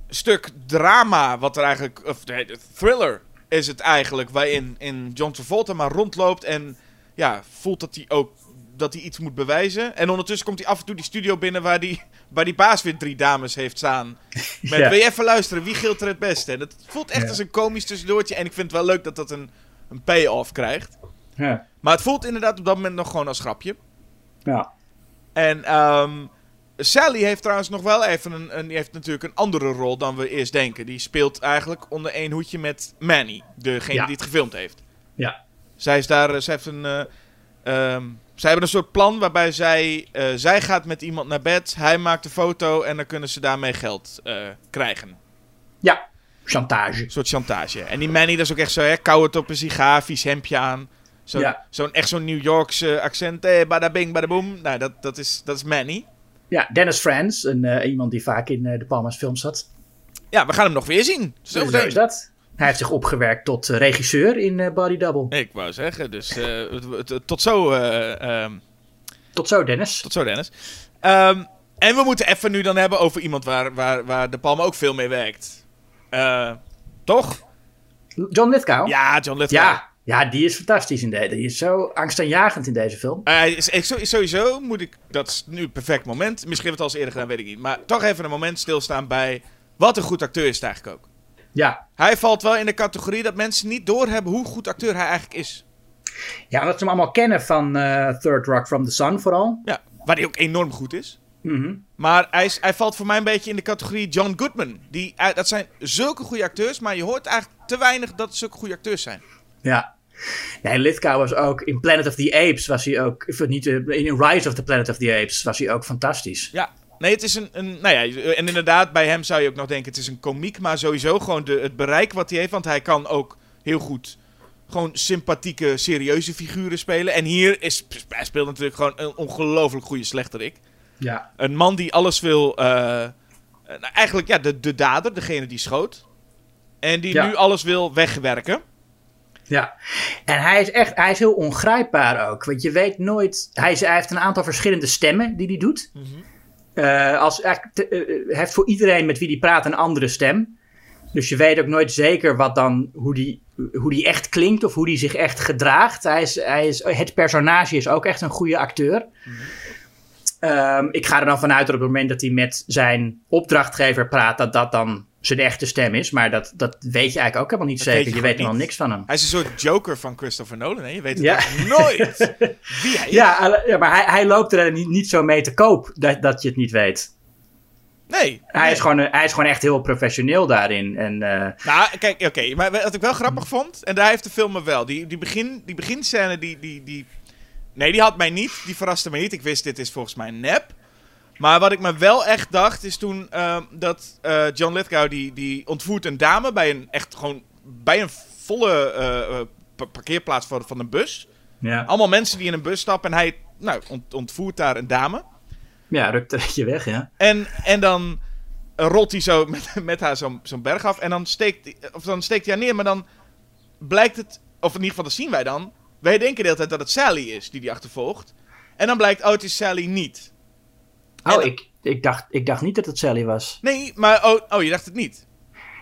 stuk drama wat er eigenlijk... Of thriller is het eigenlijk. Waarin in John Travolta maar rondloopt en ja, voelt dat hij ook dat hij iets moet bewijzen. En ondertussen komt hij af en toe die studio binnen waar die, waar die baas weer drie dames heeft staan. Met, Ja. wil je even luisteren, wie gilt er het beste? En het voelt echt Ja. als een komisch tussendoortje. En ik vind het wel leuk dat dat een, een payoff krijgt. Ja. Maar het voelt inderdaad op dat moment nog gewoon als grapje. ja. En ehm, Sally heeft trouwens nog wel even een, een. Die heeft natuurlijk een andere rol dan we eerst denken. Die speelt eigenlijk onder één hoedje met Manny, degene Ja. die het gefilmd heeft. Ja. Zij is daar. eh, Zij heeft een. eh, ehm, zij hebben een soort plan waarbij zij. eh, zij gaat met iemand naar bed. Hij maakt een foto en dan kunnen ze daarmee geld eh, krijgen. ja. Chantage. Een soort chantage. En die Manny, dat is ook echt zo, hè? Kou het op een sigaar, vies hemdje aan. Zo, Ja. Zo'n echt zo'n New Yorkse accent. Hey, bada bing, bada boom. Nou, dat, dat, is, dat is Manny. Ja, Dennis Franz, een, eh, iemand die vaak in eh, de Palmas films zat. Ja, we gaan hem nog weer zien. Zo meteen. is dat. Hij heeft zich opgewerkt tot eh, regisseur in eh, Body Double. Ik wou zeggen, dus eh, tot zo, eh, ehm, Tot zo, Dennis. tot zo Dennis. Ehm, en we moeten even nu dan hebben over iemand waar, waar, waar De Palma ook veel mee werkt. Toch? John Lithgow? Ja, John Lithgow. ja. Ja, die is fantastisch in deze. Die is zo angstaanjagend in deze film. Is- zo- sowieso moet ik, dat is nu het perfect moment. Misschien hebben we het al eens eerder gedaan, weet ik niet. Maar toch even een moment stilstaan bij wat een goed acteur is het eigenlijk ook. Ja. Hij valt wel in de categorie dat mensen niet doorhebben hoe goed acteur hij eigenlijk is. Ja, omdat ze hem allemaal kennen van eh, Third Rock from the Sun vooral. Ja, waar hij ook enorm goed is. Mhm. Maar hij, is- hij valt voor mij een beetje in de categorie John Goodman. Die, eh, dat zijn zulke goede acteurs, maar je hoort eigenlijk te weinig dat het zulke goede acteurs zijn. Ja. Nee, Lithgow was ook in Planet of the Apes was hij ook, of niet, eh, in Rise of the Planet of the Apes was hij ook fantastisch. Ja, nee, het is een, een. Nou ja, en inderdaad, bij hem zou je ook nog denken: het is een komiek, maar sowieso gewoon de, het bereik wat hij heeft. Want hij kan ook heel goed gewoon sympathieke, serieuze figuren spelen. En hier is, hij speelt natuurlijk gewoon een ongelooflijk goede slechterik. Ja. Een man die alles wil. eh, eh, nou, eigenlijk, ja, de, de dader, degene die schoot. En die Ja. nu alles wil wegwerken. Ja, en hij is echt, hij is heel ongrijpbaar ook. Want je weet nooit, hij, is, hij heeft een aantal verschillende stemmen die hij doet. Eh, als, te- eh, eh, hij heeft voor iedereen met wie hij praat een andere stem. Dus je weet ook nooit zeker wat dan, hoe die, hoe die echt klinkt of hoe die zich echt gedraagt. Hij is, hij is, het personage is ook echt een goede acteur. Ehm, ik ga er dan vanuit dat op het moment dat hij met zijn opdrachtgever praat, dat dat dan zijn echte stem is. Maar dat, dat weet je eigenlijk ook helemaal niet Dat weet zeker. je weet helemaal niks van hem. Hij is een soort Joker van Christopher Nolan. Hè? Je weet het Ja. nooit wie hij is. Ja, ja, maar hij, hij loopt er niet, niet zo mee te koop dat, dat je het niet weet. Nee. Hij, nee. is gewoon, hij is gewoon echt heel professioneel daarin. En, eh, Nou, kijk, oké. maar wat ik wel grappig vond, en daar heeft de film me wel. Die, die, begin, die beginscène, die, die, die... Nee, die had mij niet. Die verraste me niet. Ik wist, dit is volgens mij nep. Maar wat ik me wel echt dacht, is toen ehm, dat eh, John Lithgow, die, die ontvoert een dame bij een echt gewoon... Bij een volle eh, eh, pa- parkeerplaats van, van een bus. ja. Allemaal mensen die in een bus stappen en hij nou, ont- ontvoert daar een dame. ja, rukt er je weg, ja. En, en dan rolt hij zo met, met haar zo'n zo'n berg af. En dan steekt, of dan steekt hij haar neer. Maar dan blijkt het, of in ieder geval dat zien wij dan. Wij denken de hele tijd dat het Sally is die die achtervolgt. En dan blijkt, oh, het is Sally niet. Oh, ik, ik, dacht, ik dacht niet dat het Sally was. Nee, maar, oh, oh je dacht het niet.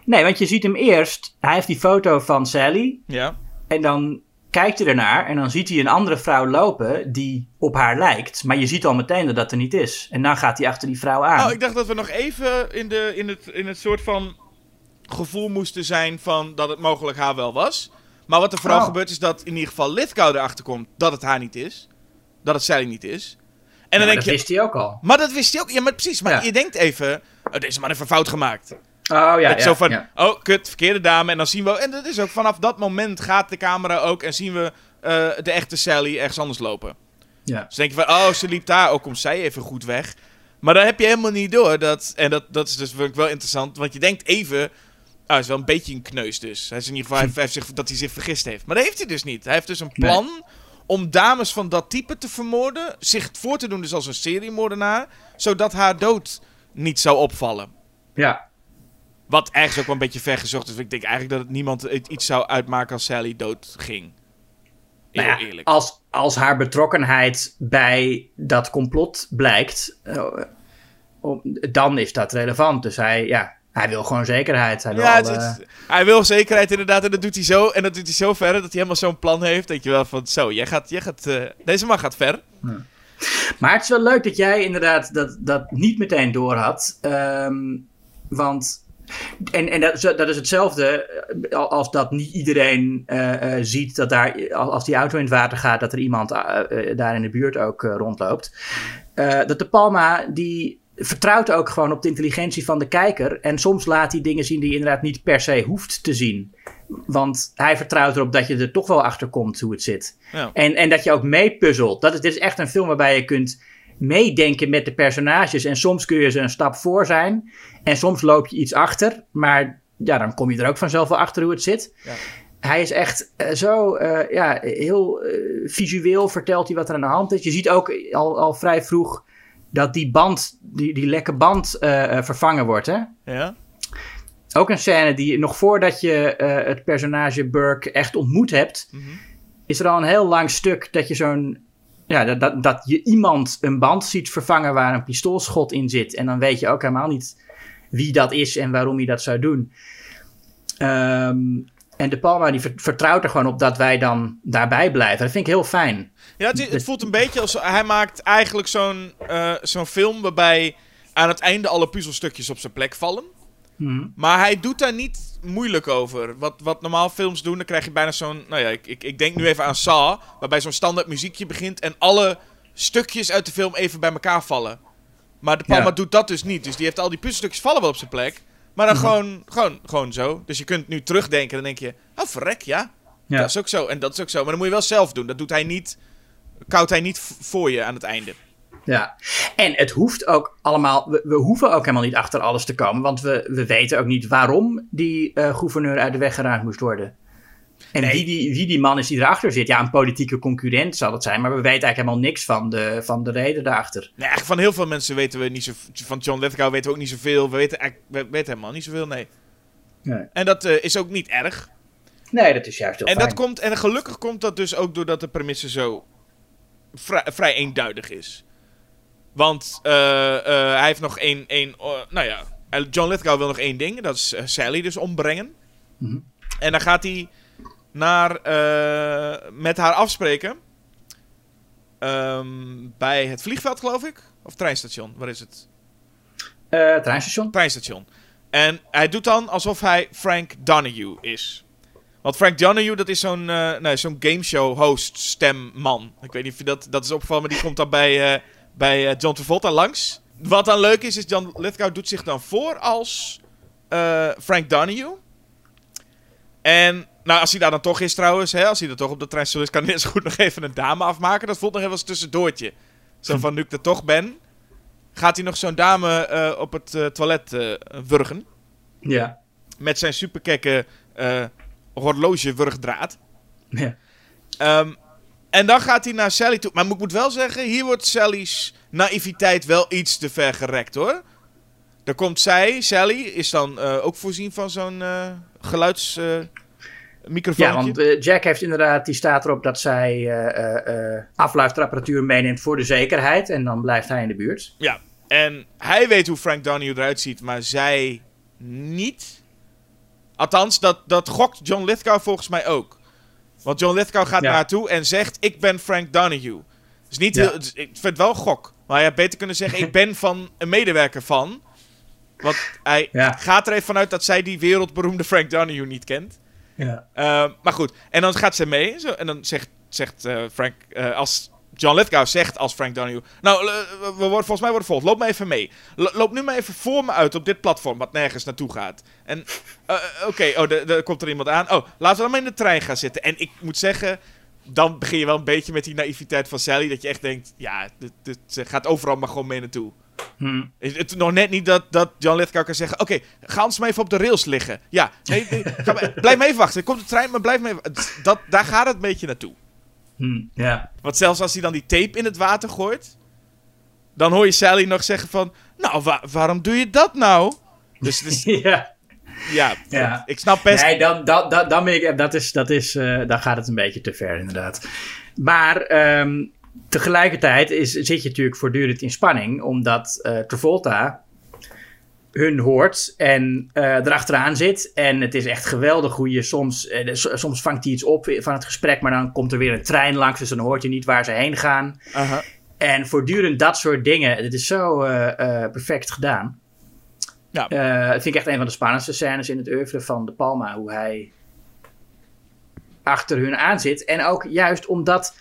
Nee, want je ziet hem eerst. Hij heeft die foto van Sally. Ja. En dan kijkt hij ernaar. En dan ziet hij een andere vrouw lopen die op haar lijkt. Maar je ziet al meteen dat dat er niet is. En dan gaat hij achter die vrouw aan. Oh, ik dacht dat we nog even in, de, in, het, in het soort van gevoel moesten zijn van dat het mogelijk haar wel was. Maar wat er vooral Oh. gebeurt is dat in ieder geval Lithgow erachter komt dat het haar niet is. Dat het Sally niet is. En dan denk dat je, wist hij ook al. Maar dat wist hij ook. Ja, maar precies. Maar Ja. je denkt even... Oh, deze man heeft een fout gemaakt. Oh ja, zo van... ja. Oh, kut, verkeerde dame. En dan zien we... En dat is ook vanaf dat moment gaat de camera ook... En zien we eh, de echte Sally ergens anders lopen. ja. Dus denk je van... Oh, ze liep daar. Ook komt zij even goed weg. Maar dan heb je helemaal niet door dat... En dat, dat is dus vind ik wel interessant. Want je denkt even... Ah, hij is wel een beetje een kneus dus. Hij is in ieder geval... Hij heeft zich, dat hij zich vergist heeft. Maar dat heeft hij dus niet. Hij heeft dus een plan... om dames van dat type te vermoorden. Zich voor te doen dus als een seriemoordenaar. Zodat haar dood niet zou opvallen. Ja. Wat ergens ook wel een beetje vergezocht is. Ik denk eigenlijk dat het niemand het iets zou uitmaken als Sally dood ging. Nou ja, eerlijk. Als, als haar betrokkenheid bij dat complot blijkt, eh, dan is dat relevant. Dus hij, ja, hij wil gewoon zekerheid. Hij wil Ja, het, hij wil zekerheid inderdaad. En dat doet hij zo. En dat doet hij zo verder dat hij helemaal zo'n plan heeft. Dat je wel van, zo, jij gaat, jij gaat, eh, deze man gaat ver. Maar het is wel leuk dat jij inderdaad dat, dat niet meteen door had. Ehm, want. En, en dat, dat is hetzelfde eh, als dat niet iedereen eh, ziet dat daar, als die auto in het water gaat, dat er iemand daar in de buurt ook rondloopt. Dat de Palma, die vertrouwt ook gewoon op de intelligentie van de kijker. En soms laat hij dingen zien die je inderdaad niet per se hoeft te zien. Want hij vertrouwt erop dat je er toch wel achter komt hoe het zit. Ja. En, en dat je ook meepuzzelt. Dat is, dit is echt een film waarbij je kunt meedenken met de personages. En soms kun je ze een stap voor zijn. En soms loop je iets achter. Maar ja, dan kom je er ook vanzelf wel achter hoe het zit. Ja. Hij is echt eh, zo eh, ja, heel eh, visueel vertelt hij wat er aan de hand is. Je ziet ook al, al vrij vroeg dat die band, die, die lekke band eh, eh, vervangen wordt. Hè? Ja? Ook een scène die nog voordat je eh, het personage Burke echt ontmoet hebt, Mhm. is er al een heel lang stuk dat je zo'n. Ja, dat, dat, dat je iemand een band ziet vervangen waar een pistoolschot in zit. En dan weet je ook helemaal niet wie dat is en waarom hij dat zou doen. Ehm, en De Palma die ver- vertrouwt er gewoon op dat wij dan daarbij blijven. Dat vind ik heel fijn. Ja, het, het voelt een beetje als... Hij maakt eigenlijk zo'n eh, zo'n film waarbij aan het einde alle puzzelstukjes op zijn plek vallen. Mhm. Maar hij doet daar niet moeilijk over. Wat, wat normaal films doen, dan krijg je bijna zo'n... Nou ja, ik, ik, ik denk nu even aan Saw, waarbij zo'n standaard muziekje begint en alle stukjes uit de film even bij elkaar vallen. Maar De Palma Ja. doet dat dus niet. Dus die heeft al die puzzelstukjes vallen wel op zijn plek. Maar dan gewoon, gewoon, gewoon zo. Dus je kunt nu terugdenken en dan denk je... Oh, verrek, ja. Ja. Dat is ook zo en dat is ook zo. Maar dan moet je wel zelf doen. Dat doet hij niet... Koudt hij niet voor je aan het einde. Ja, en het hoeft ook allemaal. We, we hoeven ook helemaal niet achter alles te komen, want we, we weten ook niet waarom die eh, gouverneur uit de weg geruimd moest worden. En Nee. wie, die, wie die man is die erachter zit. Ja, een politieke concurrent zal het zijn, maar we weten eigenlijk helemaal niks van de, van de reden daarachter. Nee, eigenlijk van heel veel mensen weten we niet zo... Van John Lithgow weten we ook niet zoveel. We weten, eigenlijk, we weten helemaal niet zoveel, nee. Nee, En dat eh, is ook niet erg. nee dat is juist heel En, fijn. dat komt, en gelukkig komt dat dus ook doordat de premisse zo vrij, vrij eenduidig is. Want eh, eh, hij heeft nog één... één nou ja, John Lithgow wil nog één ding. Dat is Sally dus ombrengen. Mhm. En dan gaat hij naar, eh, met haar afspreken. Ehm, bij het vliegveld, geloof ik. Of treinstation, waar is het? Eh, treinstation? treinstation. En hij doet dan alsof hij Frank Donahue is. Want Frank Donahue, dat is zo'n eh nee, zo'n gameshow host stemman. Ik weet niet of je dat, dat is opgevallen, maar die komt dan bij, bij John Travolta langs. Wat dan leuk is, is John Lithgow doet zich dan voor als Frank Donahue. En nou, als hij daar dan toch is trouwens, hè, als hij er toch op de treinstation is, kan hij zo goed nog even een dame afmaken. Dat voelt nog even als tussendoortje. Zo van, nu ik er toch ben, gaat hij nog zo'n dame eh, op het eh, toilet eh wurgen. Ja. Met zijn superkekke horlogewurgdraad. ja. Ehm, en dan gaat hij naar Sally toe. Maar ik moet wel zeggen, hier wordt Sally's naïviteit wel iets te ver gerekt hoor. Dan komt zij, Sally, is dan ook voorzien van zo'n eh geluidsmicrofoon. Ja, want eh, Jack heeft inderdaad, die staat erop dat zij eh, afluisterapparatuur meeneemt voor de zekerheid. En dan blijft hij in de buurt. Ja, en hij weet hoe Frank Donahue eruit ziet, maar zij niet. Althans, dat, dat gokt John Lithgow volgens mij ook. Want John Lithgow gaat Ja. naar haar toe en zegt: Ik ben Frank Donahue. Dus niet Ja. heel, dus ik vind het wel een gok. Maar hij had beter kunnen zeggen: Ik ben van een medewerker van. Want hij Ja. gaat er even vanuit dat zij die wereldberoemde Frank Donahue niet kent. Ja. Uh, maar goed, en dan gaat ze mee. Zo, en dan zegt, zegt uh, Frank, uh, als John Lithgow zegt als Frank Donahue... Nou, we worden, volgens mij worden volgd. Loop me even mee. Loop nu maar even voor me uit op dit platform wat nergens naartoe gaat. En, oké, oh, er komt er iemand aan. Oh, laten we dan maar in de trein gaan zitten. En ik moet zeggen, dan begin je wel een beetje met die naïviteit van Sally. Dat je echt denkt, ja, dit, dit, ze gaat overal maar gewoon mee naartoe. Hmm. Het, nog net niet dat, dat John Lithgow kan zeggen... Oké, okay, ga ons maar even op de rails liggen. Ja, nee, nee, ga maar, blijf me even wachten. Er komt de trein, maar blijf me even... Dat, daar gaat het een beetje naartoe. Hm, ja. Want zelfs als hij dan die tape in het water gooit, dan hoor je Sally nog zeggen van, nou, wa- waarom doe je dat nou? Dus is, ja. ja, Ja. ik snap best. Nee, dan, dan, dan, dan, ben ik, dat is, dat is, dan gaat het een beetje te ver, inderdaad. Maar ehm, tegelijkertijd is, zit je natuurlijk voortdurend in spanning, omdat eh Travolta hun hoort en eh erachteraan zit. En het is echt geweldig hoe je soms, eh, soms vangt hij iets op van het gesprek, maar dan komt er weer een trein langs, dus dan hoort je niet waar ze heen gaan. En voortdurend dat soort dingen. Het is zo perfect gedaan. Ja. Dat vind ik echt een van de spannendste scènes in het oeuvre van De Palma. Hoe hij achter hun aan zit. En ook juist omdat...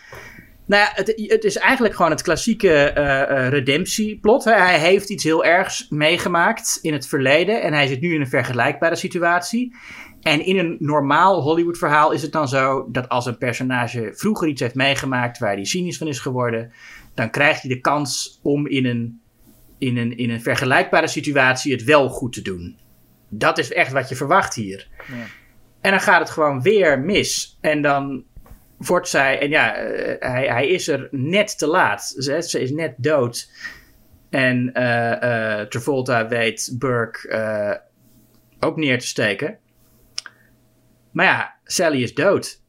Nou ja, het, het is eigenlijk gewoon het klassieke eh eh, redemptieplot. Hij heeft iets heel ergs meegemaakt in het verleden. En hij zit nu in een vergelijkbare situatie. En in een normaal Hollywood verhaal is het dan zo... dat als een personage vroeger iets heeft meegemaakt... waar hij cynisch van is geworden... dan krijgt hij de kans om in een, in een, in een vergelijkbare situatie het wel goed te doen. Dat is echt wat je verwacht hier. En dan gaat het gewoon weer mis. En dan wordt zij, en ja, eh, hij, hij is er net te laat. Ze, ze is net dood. En eh, eh, Travolta weet Burke ook neer te steken. Maar ja, Sally is dood.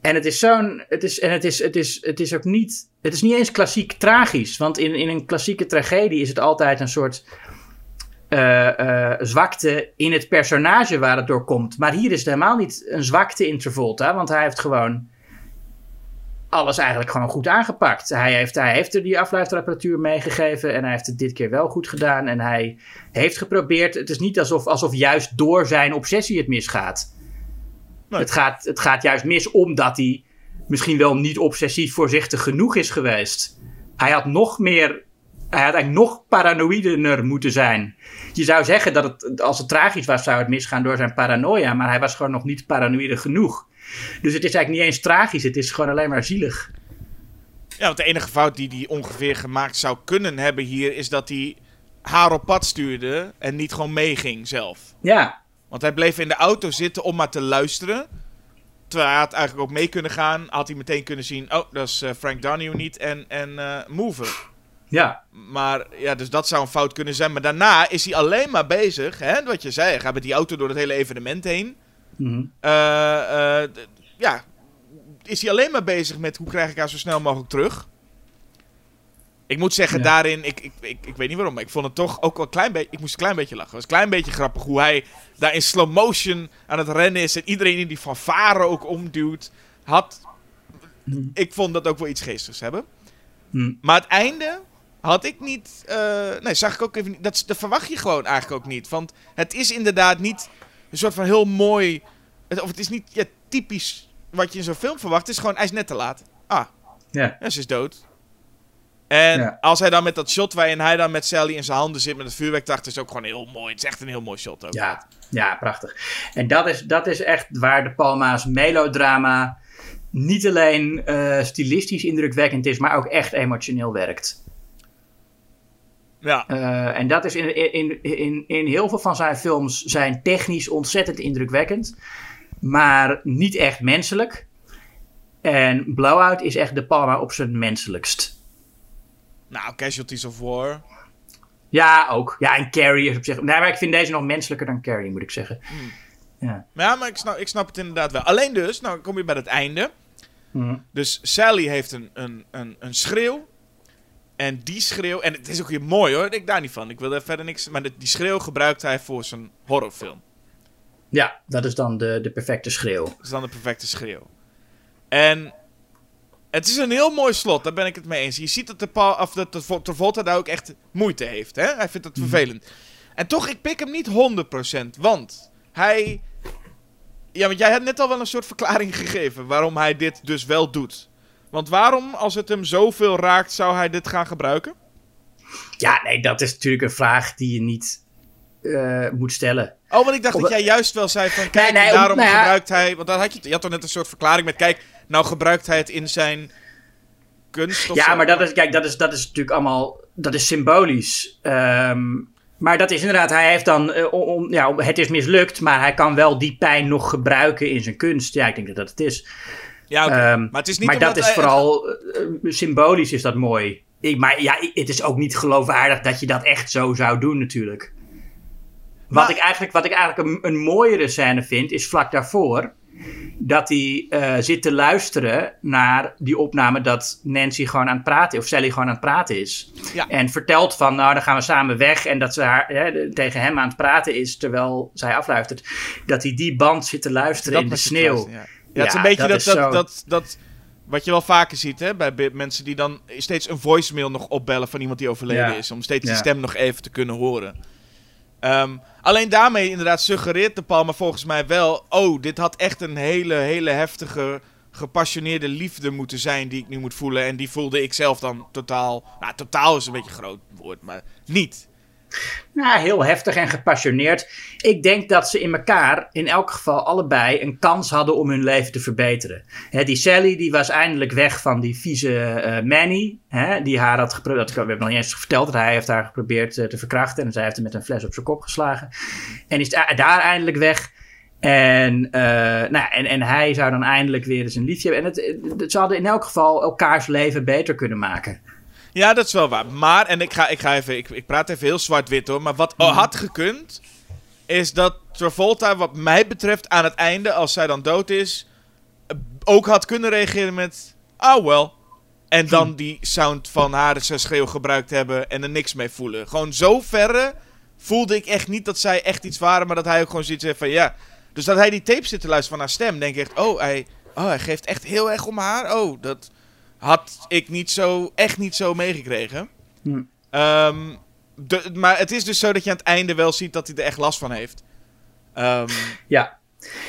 En het is zo'n. Het is, en het is, het, is, het is ook niet. Het is niet eens klassiek tragisch. Want in, in een klassieke tragedie is het altijd een soort. Eh, eh, zwakte in het personage waar het door komt. Maar hier is het helemaal niet een zwakte in Travolta. Want hij heeft gewoon. Alles eigenlijk gewoon goed aangepakt. Hij heeft, hij heeft er die afluisterapparatuur meegegeven. En hij heeft het dit keer wel goed gedaan. En hij heeft geprobeerd. Het is niet alsof, alsof juist door zijn obsessie het misgaat. Nee. Het, gaat, het gaat juist mis omdat hij misschien wel niet obsessief voorzichtig genoeg is geweest. Hij had nog meer. Hij had eigenlijk nog paranoïdener moeten zijn. Je zou zeggen dat het, als het tragisch was, zou het misgaan door zijn paranoia. Maar hij was gewoon nog niet paranoïde genoeg. Dus het is eigenlijk niet eens tragisch, het is gewoon alleen maar zielig. Ja, want de enige fout die hij ongeveer gemaakt zou kunnen hebben hier... is dat hij haar op pad stuurde en niet gewoon meeging zelf. Ja, Want hij bleef in de auto zitten om maar te luisteren. Terwijl hij had eigenlijk ook mee kunnen gaan. Had hij meteen kunnen zien... Oh, dat is eh, Frank Darnew niet en, en eh Mover. Ja, Maar ja, dus dat zou een fout kunnen zijn. Maar daarna is hij alleen maar bezig. Hè, wat je zei, hij gaat met die auto door het hele evenement heen. Mhm. D- ja, is hij alleen maar bezig met hoe krijg ik haar zo snel mogelijk terug. Ik moet zeggen, Ja. daarin, ik, ik, ik, ik weet niet waarom, maar ik vond het toch ook wel een klein beetje, ik moest een klein beetje lachen. Het was een klein beetje grappig hoe hij daar in slow motion aan het rennen is en iedereen in die fanfare ook omduwt. Had, ik vond dat ook wel iets geestigs hebben. Hm. Maar het einde had ik niet, eh, nee, zag ik ook even niet, dat, dat verwacht je gewoon eigenlijk ook niet. Want het is inderdaad niet een soort van heel mooi, het- of het is niet ja, typisch wat je in zo'n film verwacht. Het is gewoon, hij is net te laat. Ah, ja. ja, ze is dood. En Ja. als hij dan met dat shot waarin hij dan met Sally in zijn handen zit met het vuurwerk achter, is ook gewoon heel mooi. Het is echt een heel mooi shot ook. Ja, ja, prachtig. En dat is, dat is echt waar de Palma's melodrama niet alleen eh, stilistisch indrukwekkend is, maar ook echt emotioneel werkt. Ja. Eh, en dat is in, in, in, in heel veel van zijn films zijn technisch ontzettend indrukwekkend, maar niet echt menselijk. En Blowout is echt de Palma op zijn menselijkst. Nou, Casualties of War. Ja, ook. Ja, en Carrie is op zich... Nee, maar ik vind deze nog menselijker dan Carrie, moet ik zeggen. Ja. Maar ja, maar ik snap, ik snap het inderdaad wel. Alleen dus, nou kom je bij het einde. Mhm. Dus Sally heeft een, een, een, een schreeuw. En die schreeuw, en het is ook weer mooi hoor, ik daar niet van. Ik wil er verder niks, maar die schreeuw gebruikt hij voor zijn horrorfilm. ja, dat is dan de, de perfecte schreeuw. Dat is dan de perfecte schreeuw. En het is een heel mooi slot, daar ben ik het mee eens. Je ziet dat, de Paul, of dat de Travolta daar ook echt moeite heeft. Hè? Hij vindt het vervelend. En toch, ik pik hem niet 100%. Want hij... Ja, want jij hebt net al wel een soort verklaring gegeven waarom hij dit dus wel doet. Want waarom, als het hem zoveel raakt, zou hij dit gaan gebruiken? Ja, nee, dat is natuurlijk een vraag die je niet eh, moet stellen. Oh, want ik dacht dat jij juist wel zei van... Kijk, nee, daarom nou ja. gebruikt hij... Want dan had je, je had toch net een soort verklaring met... Kijk, nou gebruikt hij het in zijn kunst of Ja, zo. maar dat is, kijk, dat is, dat is natuurlijk allemaal, dat is symbolisch. Ehm, maar dat is inderdaad, hij heeft dan, om, om- ja, het is mislukt, maar hij kan wel die pijn nog gebruiken in zijn kunst. Ja, ik denk dat dat het is. Ja, oké. Ehm, maar het is niet maar dat is vooral eh, eh, symbolisch is dat mooi. Ik, maar ja, het is ook niet geloofwaardig dat je dat echt zo zou doen natuurlijk. Wat, Maar- ik eigenlijk, wat ik eigenlijk een, een mooiere scène vind, is vlak daarvoor. Dat hij eh, zit te luisteren naar die opname dat Nancy gewoon aan het praten is. Of Sally gewoon aan het praten is. Ja. En vertelt van, nou dan gaan we samen weg. En dat ze haar, hè, tegen hem aan het praten is terwijl zij afluistert. Dat hij die band zit te luisteren in de sneeuw. Ja, ja het is een beetje dat dat, zo- dat, dat, wat je wel vaker ziet hè, bij mensen die dan steeds een voicemail nog opbellen van iemand die overleden is. Om steeds die stem nog even te kunnen horen. Ehm, alleen daarmee inderdaad suggereert de Palma volgens mij wel... Oh, dit had echt een hele, hele heftige, gepassioneerde liefde moeten zijn die ik nu moet voelen. En die voelde ik zelf dan totaal... Nou, totaal is een beetje een groot woord, maar niet. Nou, heel heftig en gepassioneerd. Ik denk dat ze in elkaar, in elk geval allebei, een kans hadden om hun leven te verbeteren. Die Sally, die was eindelijk weg van die vieze eh, Manny. Die haar had geprobeerd, we hebben nog niet eens verteld, dat hij heeft haar geprobeerd eh, te verkrachten. En zij heeft hem met een fles op zijn kop geslagen. En is da- daar eindelijk weg. En, eh, nou, en, en hij zou dan eindelijk weer eens een liefje hebben. En het, ze hadden in elk geval elkaars leven beter kunnen maken. Ja, dat is wel waar. Maar, en ik ga, ik ga even, ik, ik praat even heel zwart-wit hoor. Maar wat Mhm. had gekund, is dat Travolta, wat mij betreft, aan het einde, als zij dan dood is, eh, ook had kunnen reageren met, oh wel. En dan die sound van haar zijn schreeuw gebruikt hebben en er niks mee voelen. Gewoon zo verre voelde ik echt niet dat zij echt iets waren, maar dat hij ook gewoon zoiets heeft van, ja. Dus dat hij die tape zit te luisteren van haar stem, denk ik echt, oh hij, oh, hij geeft echt heel erg om haar. Oh, dat had ik niet zo, echt niet zo meegekregen. Hm. Ehm, de- maar het is dus zo dat je aan het einde wel ziet dat hij er echt last van heeft. Ehm, Ja.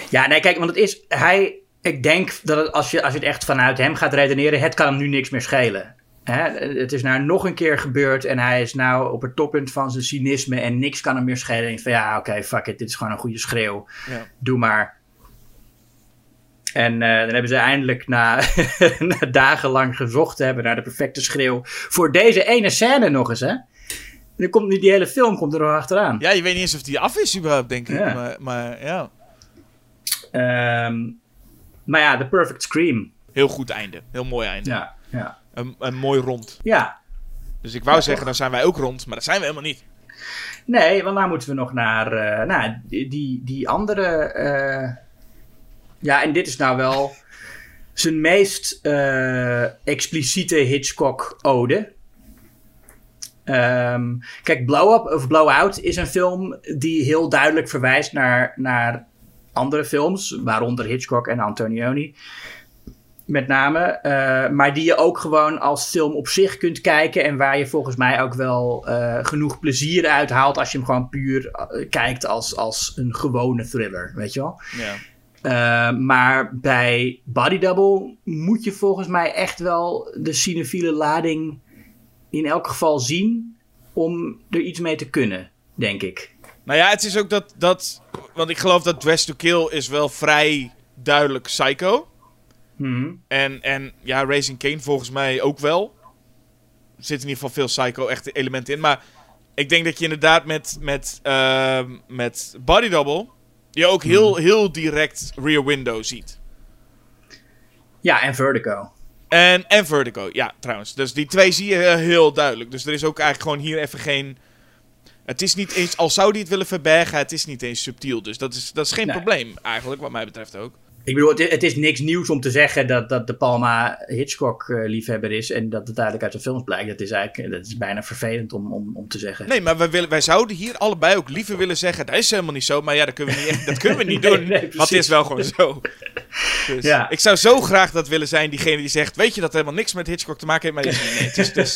Ja, nee, kijk, want het is. Hij. Ik denk dat het, als, je, als je het echt vanuit hem gaat redeneren, het kan hem nu niks meer schelen. Hè? Het is nou nog een keer gebeurd en hij is nou op het toppunt van zijn cynisme en niks kan hem meer schelen. En van ja, oké, fuck it, dit is gewoon een goede schreeuw. Ja. Doe maar. En eh, dan hebben ze eindelijk na, na dagenlang gezocht te hebben naar de perfecte schreeuw voor deze ene scène nog eens, hè? En dan komt nu die hele film komt er nog achteraan. ja, je weet niet eens of die af is überhaupt, denk ik. Ja. Maar, maar ja, Ehm, maar ja, The Perfect Scream. heel goed einde. Heel mooi einde. Ja, ja. Een, een mooi rond. Ja, Dus ik wou Ja, zeggen, dan zijn wij ook rond. Maar dat zijn we helemaal niet. nee, want nou moeten we nog naar eh, nou, die, die, die andere. eh, ja, en dit is nou wel zijn meest eh, expliciete Hitchcock-ode. Ehm, kijk, Blow Up of Blow Out is een film die heel duidelijk verwijst naar, naar andere films, waaronder Hitchcock en Antonioni. Met name, eh, maar die je ook gewoon als film op zich kunt kijken. En waar je volgens mij ook wel eh, genoeg plezier uit haalt. als je hem gewoon puur kijkt als, als een gewone thriller. Weet je wel? Ja. Eh, maar bij Body Double moet je volgens mij echt wel de cinefiele lading in elk geval zien. om er iets mee te kunnen, denk ik. Nou ja, het is ook dat, dat... Want ik geloof dat Dress to Kill is wel vrij duidelijk psycho. Mhm. En, en ja, Raising Kane volgens mij ook wel. Er zitten in ieder geval veel psycho-echte elementen in. Maar ik denk dat je inderdaad met, met, ehm, met Body Double... je ook heel, heel direct Rear Window ziet. Ja, en Vertigo. En, en Vertigo, ja, trouwens. Dus die twee zie je eh, heel duidelijk. Dus er is ook eigenlijk gewoon hier even geen... Het is niet eens... Al zou die het willen verbergen, het is niet eens subtiel. Dus dat is, dat is geen Nee. probleem, eigenlijk, wat mij betreft ook. Ik bedoel, het is, het is niks nieuws om te zeggen dat, dat De Palma Hitchcock-liefhebber is. En dat het duidelijk uit de films blijkt. Dat is eigenlijk dat is bijna vervelend om, om, om te zeggen. Nee, maar wij, willen, wij zouden hier allebei ook liever willen zeggen... Dat is helemaal niet zo, maar ja, dat kunnen we niet, dat kunnen we niet Nee, doen. nee, want het is wel gewoon zo. Dus Ja. Ik zou zo graag dat willen zijn, diegene die zegt... Weet je dat helemaal niks met Hitchcock te maken heeft? Maar nee, het is, dus,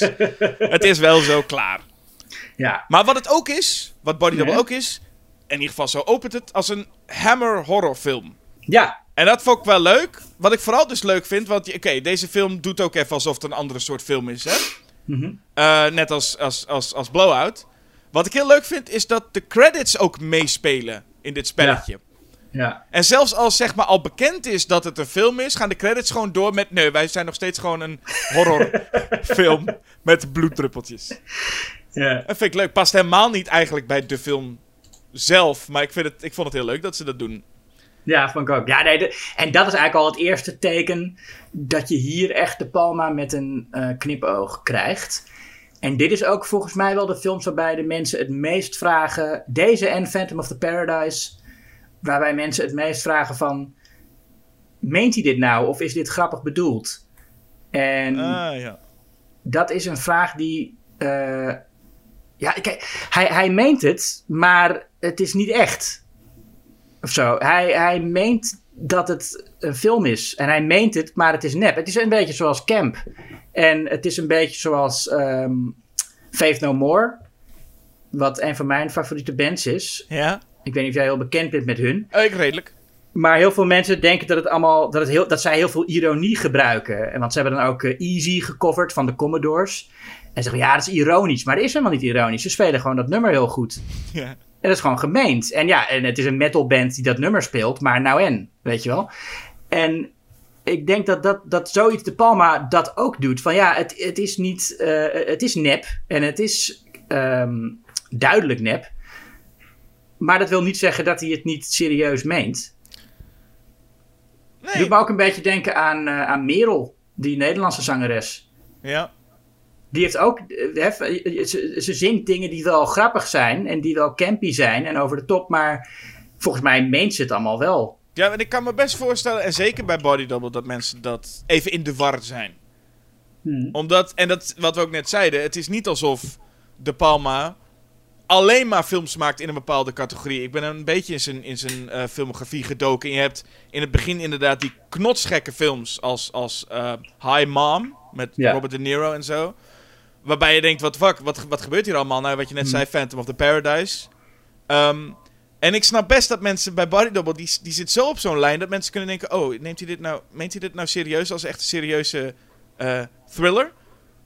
het is wel zo klaar. Ja, Maar wat het ook is, wat Body Double ook is... In ieder geval zo opent het als een Hammer horrorfilm. ja, En dat vond ik wel leuk. Wat ik vooral dus leuk vind, want oké, deze film doet ook even alsof het een andere soort film is, hè? Mhm. Eh, net als, als, als, als Blowout. Wat ik heel leuk vind, is dat de credits ook meespelen in dit spelletje. ja. En zelfs als zeg maar al bekend is dat het een film is, gaan de credits gewoon door met... Nee, wij zijn nog steeds gewoon een horrorfilm met bloeddruppeltjes. ja. Dat vind ik leuk. Past helemaal niet eigenlijk bij de film zelf. Maar ik, vind het, ik vond het heel leuk dat ze dat doen. Ja, vond ik ook. Ja, nee, de- en dat is eigenlijk al het eerste teken dat je hier echt de Palma met een eh, knipoog krijgt. En dit is ook volgens mij wel de films waarbij de mensen het meest vragen. Deze en Phantom of the Paradise. Waarbij mensen het meest vragen van. Meent hij dit nou of is dit grappig bedoeld? En Ah, ja. dat is een vraag die. eh, ja, kijk, hij, hij meent het, maar het is niet echt. Of zo. Hij, hij meent dat het een film is. En hij meent het, maar het is nep. Het is een beetje zoals Camp. En het is een beetje zoals ehm Faith No More. Wat een van mijn favoriete bands is. Ja, Ik weet niet of jij heel bekend bent met hun. Eh, ik redelijk. Maar heel veel mensen denken dat, het allemaal, dat, het heel, dat zij heel veel ironie gebruiken. En Want ze hebben dan ook eh, Easy gecoverd van de Commodores. En zeggen ja, dat is ironisch. Maar dat is helemaal niet ironisch. Ze spelen gewoon dat nummer heel goed. Ja. En dat is gewoon gemeend. En ja, en het is een metalband die dat nummer speelt. Maar nou en, weet je wel. En ik denk dat, dat, dat zoiets de Palma dat ook doet. Van ja, het, het is niet... eh, het is nep. En het is ehm, duidelijk nep. Maar dat wil niet zeggen dat hij het niet serieus meent. Nee. Doet me ook een beetje denken aan, eh, aan Merel, die Nederlandse zangeres. Ja. Die heeft ook, eh, ze, ze zingt dingen die wel grappig zijn en die wel campy zijn en over de top, maar volgens mij meent ze het allemaal wel. Ja, en ik kan me best voorstellen, en zeker bij Body Double, dat mensen dat even in de war zijn. Omdat, en dat wat we ook net zeiden, het is niet alsof De Palma alleen maar films maakt in een bepaalde categorie. Ik ben een beetje in zijn, in zijn eh, filmografie gedoken. En je hebt in het begin inderdaad die knotsgekke films als, als eh, High Mom met Ja. Robert De Niro en zo. Waarbij je denkt, wat fuck, wat, wat gebeurt hier allemaal? Nou, wat je net zei, Phantom of the Paradise. Ehm, en ik snap best dat mensen bij Body Double, die, die zit zo op zo'n lijn dat mensen kunnen denken: oh, neemt hij dit nou, meent hij dit nou serieus als echt een serieuze eh, thriller?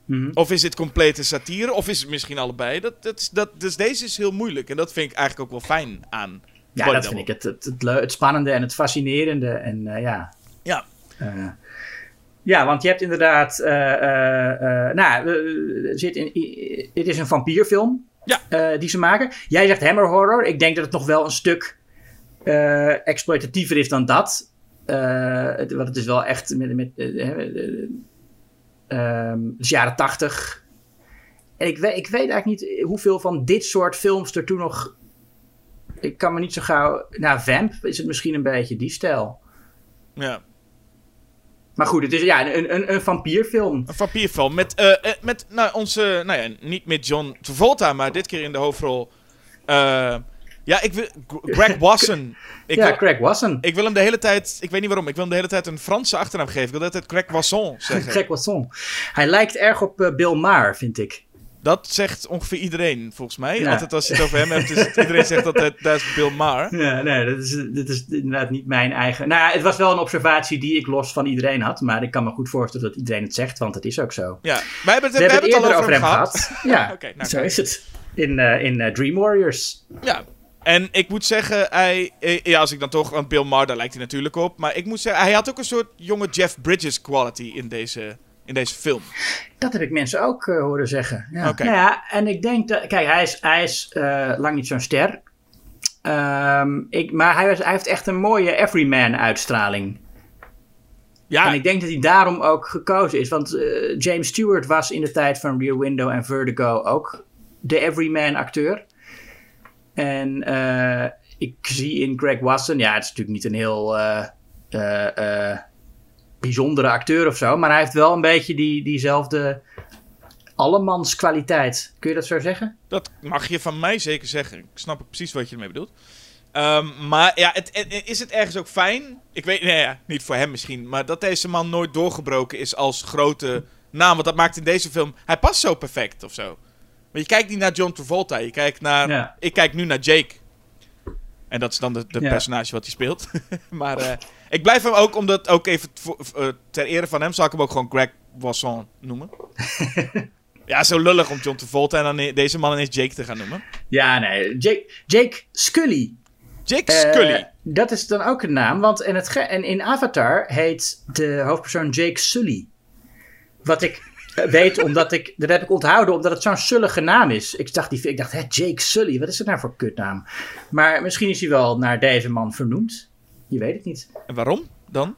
Mhm. Of is dit complete satire? Of is het misschien allebei? Dat, dat, dat, dus deze is heel moeilijk. En dat vind ik eigenlijk ook wel fijn aan. Ja, Body dat Double. vind ik het, het, het spannende en het fascinerende. En eh, ja. Ja. Eh, ja, want je hebt inderdaad. eh, eh, eh, nou, zit in, dit is een vampierfilm Ja. die ze maken. Jij zegt hammer horror. Ik denk dat het nog wel een stuk exploitatiever is dan dat. Het, want het is wel echt met. met eh, eh, eh, ehm, het is jaren tachtig. En ik weet, ik weet eigenlijk niet hoeveel van dit soort films er toen nog ik kan me niet zo gauw. Nou, Vamp is het misschien een beetje die stijl. Ja. Maar goed, het is ja, een, een, een vampierfilm. Een vampierfilm met, eh, eh, met nou, onze, nou ja, niet met John Travolta, maar dit keer in de hoofdrol. eh, ja, ik wil, Greg Wasson. Ik, ja, wil, Craig Wasson. ik wil hem de hele tijd, ik weet niet waarom, ik wil hem de hele tijd een Franse achternaam geven. Ik wil de hele tijd Greg Wasson zeggen. Craig Wasson. Hij lijkt erg op Bill Maher, vind ik. Dat zegt ongeveer iedereen, volgens mij. Ja. Altijd als je het over hem hebt, is het- iedereen zegt dat het, dat is Bill Maher. Ja, nee, dat is, dat is inderdaad niet mijn eigen. Nou, ja, het was wel een observatie die ik los van iedereen had. Maar ik kan me goed voorstellen dat iedereen het zegt, want het is ook zo. Ja, wij hebben het, We, we hebben het al over hem gehad. Ja, nou, zo is het. In, eh, in eh, Dream Warriors. Ja, en ik moet zeggen, hij, eh, ja, als ik dan toch, want Bill Maher, daar lijkt hij natuurlijk op. Maar ik moet zeggen, hij had ook een soort jonge Jeff Bridges quality in deze, in deze film. Dat heb ik mensen ook eh, horen zeggen. Ja. Nou ja, en ik denk dat. Kijk, hij is, hij is eh, lang niet zo'n ster. Ehm, ik, maar hij, was, hij heeft echt een mooie everyman-uitstraling. Ja, En ik denk dat hij daarom ook gekozen is. Want eh, James Stewart was in de tijd van Rear Window en Vertigo ook de everyman-acteur. En eh, ik zie in Greg Wasson. Ja, het is natuurlijk niet een heel. Bijzondere acteur of zo. Maar hij heeft wel een beetje die, diezelfde allemanskwaliteit. Kun je dat zo zeggen? dat mag je van mij zeker zeggen. Ik snap precies wat je ermee bedoelt. Ehm, maar ja, het, het- is het ergens ook fijn? Ik weet, nee, ja, niet voor hem misschien. Maar dat deze man nooit doorgebroken is als grote naam. Want dat maakt in deze film. Hij past zo perfect of zo. Maar je kijkt niet naar John Travolta. Je kijkt naar. Ja. Ik kijk nu naar Jake. En dat is dan de, de Ja. personage wat hij speelt. maar eh, ik blijf hem ook, omdat ook even voor- eh, ter ere van hem, zal ik hem ook gewoon Greg Wasson noemen. ja, zo lullig om John Travolta en dan deze man ineens Jake te gaan noemen. Ja, nee. Jake, Jake Scully. Jake Eh, Scully. dat is dan ook een naam. Want in, het en in Avatar heet de hoofdpersoon Jake Sully. Wat ik weet, omdat ik... Dat heb ik onthouden, omdat het zo'n sullige naam is. Ik dacht, die, ik dacht hè, Jake Sully, wat is dat nou voor kutnaam? Maar misschien is hij wel naar deze man vernoemd. Je weet het niet. En waarom dan?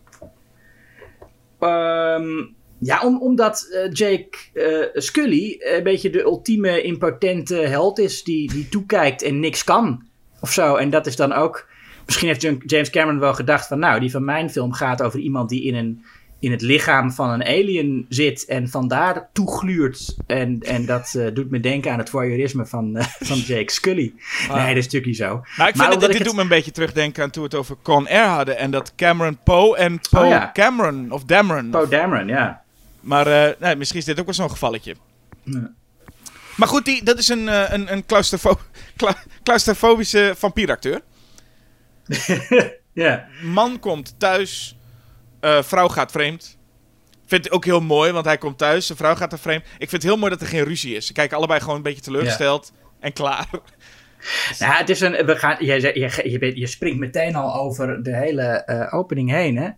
Ehm, ja, om, omdat eh, Jake eh, Scully een beetje de ultieme impotente held is die, die toekijkt en niks kan. Of zo. En dat is dan ook. Misschien heeft James Cameron wel gedacht van nou, die van mijn film gaat over iemand die in, een, in het lichaam van een alien zit en vandaar toegluurt. En, en dat eh, doet me denken aan het voyeurisme van, eh, van Jake Scully. Nee, dat is natuurlijk niet zo. Nou, ik vind Maar het, omdat dit doet me een beetje terugdenken aan toen we het over Con Air hadden. En dat Cameron Poe en Poe Oh, ja. Cameron, of Dameron. Poe Dameron, ja. Maar eh, nee, misschien is dit ook wel zo'n gevalletje. Maar goed, die, dat is een, een, een claustrofo cla- claustrofobische vampieracteur. ja. Man komt thuis, eh, vrouw gaat vreemd. Vind het ook heel mooi, want hij komt thuis, zijn vrouw gaat er vreemd. Ik vind het heel mooi dat er geen ruzie is. Ze kijken allebei gewoon een beetje teleurgesteld en klaar. Nou, het is een. We gaan, je, je, je, bent- je springt meteen al over de hele eh, opening heen, hè?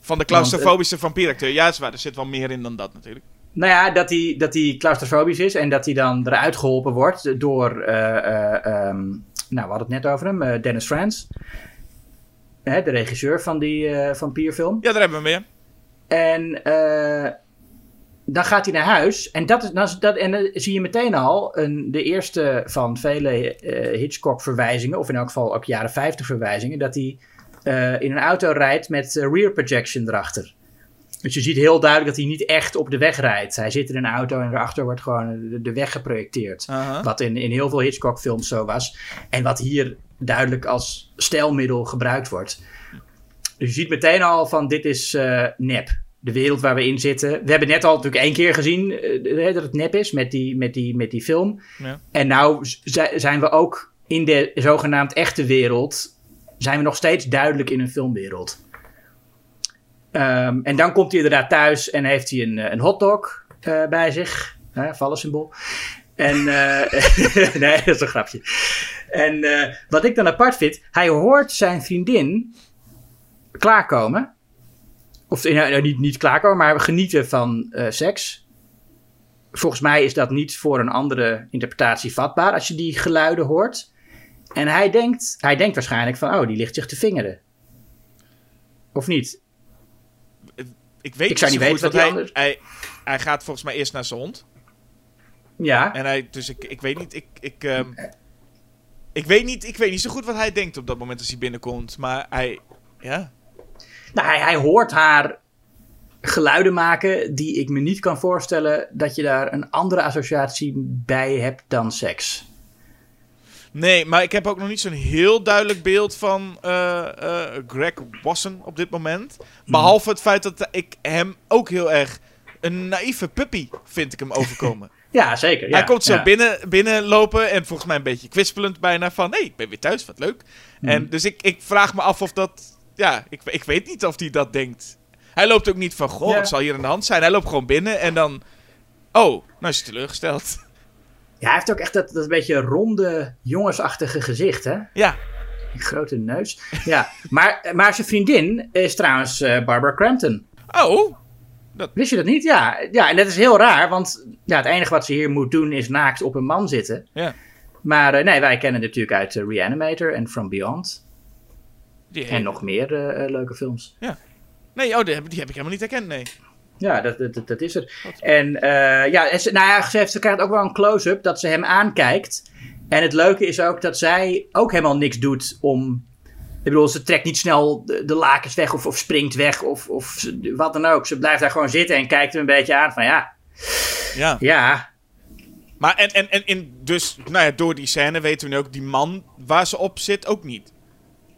Van de claustrofobische vampieracteur. Ja, is waar, er zit wel meer in dan dat natuurlijk. Nou ja, dat hij, dat hij claustrofobisch is en dat hij dan eruit geholpen wordt door. eh, eh, ehm, nou, we hadden het net over hem, Dennis Franz. Hè, de regisseur van die vampierfilm. Ja, daar hebben we meer. En eh, dan gaat hij naar huis. En, dat is, dan, dat, en dan zie je meteen al een, de eerste van vele eh, Hitchcock-verwijzingen, of in elk geval ook jaren 50 verwijzingen, dat hij in een auto rijdt met rear projection erachter. Dus je ziet heel duidelijk dat hij niet echt op de weg rijdt. Hij zit in een auto en erachter wordt gewoon de, de weg geprojecteerd. Wat in, in heel veel Hitchcock-films zo was. En wat hier duidelijk als stijlmiddel gebruikt wordt. Dus je ziet meteen al van dit is eh, nep. De wereld waar we in zitten. We hebben net al natuurlijk één keer gezien eh, dat het nep is met die, met die, met die film. Ja. En nou zijn we ook in de zogenaamd echte wereld. Zijn we nog steeds duidelijk in een filmwereld. Ehm, en dan komt hij inderdaad thuis en heeft hij een, eh, een hotdog eh, bij zich. Hè, vallensymbool. En eh, nee, dat is een grapje. En wat ik dan apart vind, hij hoort zijn vriendin klaarkomen. Of nou, nou, niet, niet klaarkomen, maar genieten van seks. Volgens mij is dat niet voor een andere interpretatie vatbaar als je die geluiden hoort. En hij denkt, hij denkt waarschijnlijk van, oh, die ligt zich te vingeren. Of niet? Ik weet Ik zou zo niet goed, weten wat anders- hij, hij gaat volgens mij eerst naar zijn hond. Ja. En hij, dus ik, ik weet niet, ik, ik, ehm, ik, weet niet, ik weet niet zo goed wat hij denkt op dat moment als hij binnenkomt. Maar hij, ja, Nou, hij, hij hoort haar geluiden maken die ik me niet kan voorstellen dat je daar een andere associatie bij hebt dan seks. Nee, maar ik heb ook nog niet zo'n heel duidelijk beeld van eh, eh, Greg Wasson op dit moment. Behalve het feit dat ik hem ook heel erg een naïeve puppy vind ik hem overkomen. Ja, zeker. Ja, Hij komt zo ja. binnen, binnenlopen en volgens mij een beetje kwispelend bijna van... hé, hey, ik ben weer thuis, wat leuk. Hmm. En dus ik, ik vraag me af of dat... Ja, ik, ik weet niet of hij dat denkt. Hij loopt ook niet van, goh, Ja. wat zal hier aan de hand zijn? Hij loopt gewoon binnen en dan... Oh, nou is hij teleurgesteld. Ja, hij heeft ook echt dat, dat beetje ronde, jongensachtige gezicht, hè? Ja, Die grote neus. Ja, maar, maar zijn vriendin is trouwens eh, Barbara Crampton. oh, Wist je dat niet? Ja, ja, en dat is heel raar, want ja, het enige wat ze hier moet doen is naakt op een man zitten. ja. Maar eh, nee, wij kennen het natuurlijk uit eh, Reanimator en From Beyond. Die En nog meer leuke films. Nee, oh, die heb, die heb ik helemaal niet herkend, nee. Ja, dat, dat, dat- dat is het. En eh, ja, en ze, nou ja, ze, heeft, ze krijgt ook wel een close-up dat ze hem aankijkt. En het leuke is ook dat zij ook helemaal niks doet om... Ik bedoel, ze trekt niet snel de, de lakens weg of, of springt weg of, of wat dan ook. Ze blijft daar gewoon zitten en kijkt hem een beetje aan van ja, Ja. ja, Maar en, en, en in, dus, nou ja, door die scène weten we nu ook, die man waar ze op zit ook niet.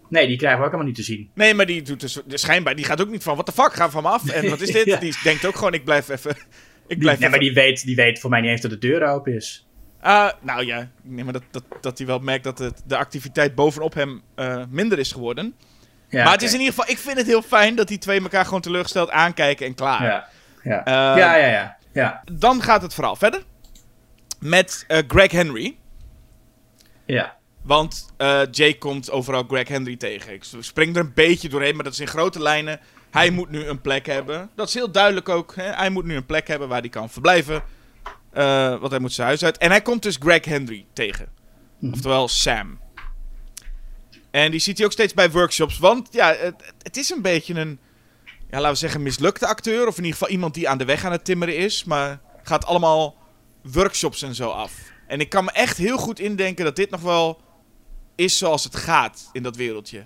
Nee, die krijgen we ook helemaal niet te zien. Nee, maar die doet dus schijnbaar, die gaat ook niet van, what the fuck, ga van me af. En wat is dit? Ja. Die denkt ook gewoon, ik blijf even, ik Die, blijf nee, maar even. die weet, die weet voor mij niet eens dat de deur open is. Ah, nou ja, ik neem maar dat, dat, dat hij wel merkt dat het, de activiteit bovenop hem eh, minder is geworden. Ja, maar het is in ieder geval, ik vind het heel fijn dat die twee elkaar gewoon teleurgesteld aankijken en klaar. Ja, ja. Eh, ja, ja, ja, ja, Dan gaat het verhaal verder met eh, Greg Henry. ja. Want eh, Jake komt overal Greg Henry tegen. Ik spring er een beetje doorheen, maar dat is in grote lijnen. Hij moet nu een plek hebben. Dat is heel duidelijk ook. Hè? Hij moet nu een plek hebben waar hij kan verblijven. Eh, want hij moet zijn huis uit. En hij komt dus Greg Henry tegen. Oftewel Sam. En die ziet hij ook steeds bij workshops. Want ja, het, het is een beetje een, ja, laten we zeggen, mislukte acteur. Of in ieder geval iemand die aan de weg aan het timmeren is. Maar gaat allemaal workshops en zo af. En ik kan me echt heel goed indenken dat dit nog wel is zoals het gaat in dat wereldje.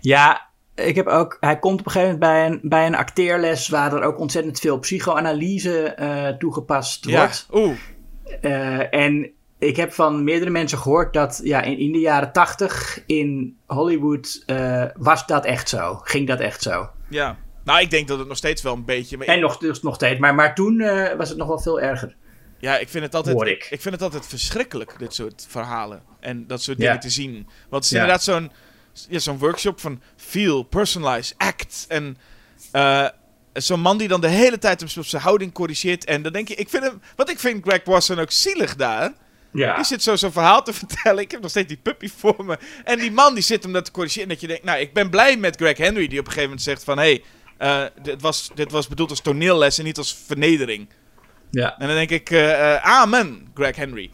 Ja, ik heb ook. Hij komt op een gegeven moment bij een, bij een acteerles waar er ook ontzettend veel psychoanalyse eh, toegepast Ja, wordt. oeh. Eh, en ik heb van meerdere mensen gehoord dat ja, in, in de jaren tachtig in Hollywood eh, was dat echt zo. Ging dat echt zo. Ja. Nou, ik denk dat het nog steeds wel een beetje... maar En nog, dus nog steeds. Maar, maar toen was het nog wel veel erger. Ja, ik vind het altijd, ik. vind het altijd verschrikkelijk, dit soort verhalen. En dat soort Ja. dingen te zien. Want het is Ja. inderdaad zo'n ja, zo'n workshop van feel, personalize, act. En eh, zo'n man die dan de hele tijd op zijn houding corrigeert. En dan denk je, ik vind hem... Want ik vind Greg Wasson ook zielig daar. Ja. Die zit zo zo'n verhaal te vertellen. Ik heb nog steeds die puppy voor me. En die man die zit hem dat te corrigeren. En dat je denkt, nou, ik ben blij met Greg Henry. Die op een gegeven moment zegt van... Hé, hey, eh, dit, was, dit was bedoeld als toneelles en niet als vernedering. Ja. En dan denk ik, eh, eh, amen, Greg Henry.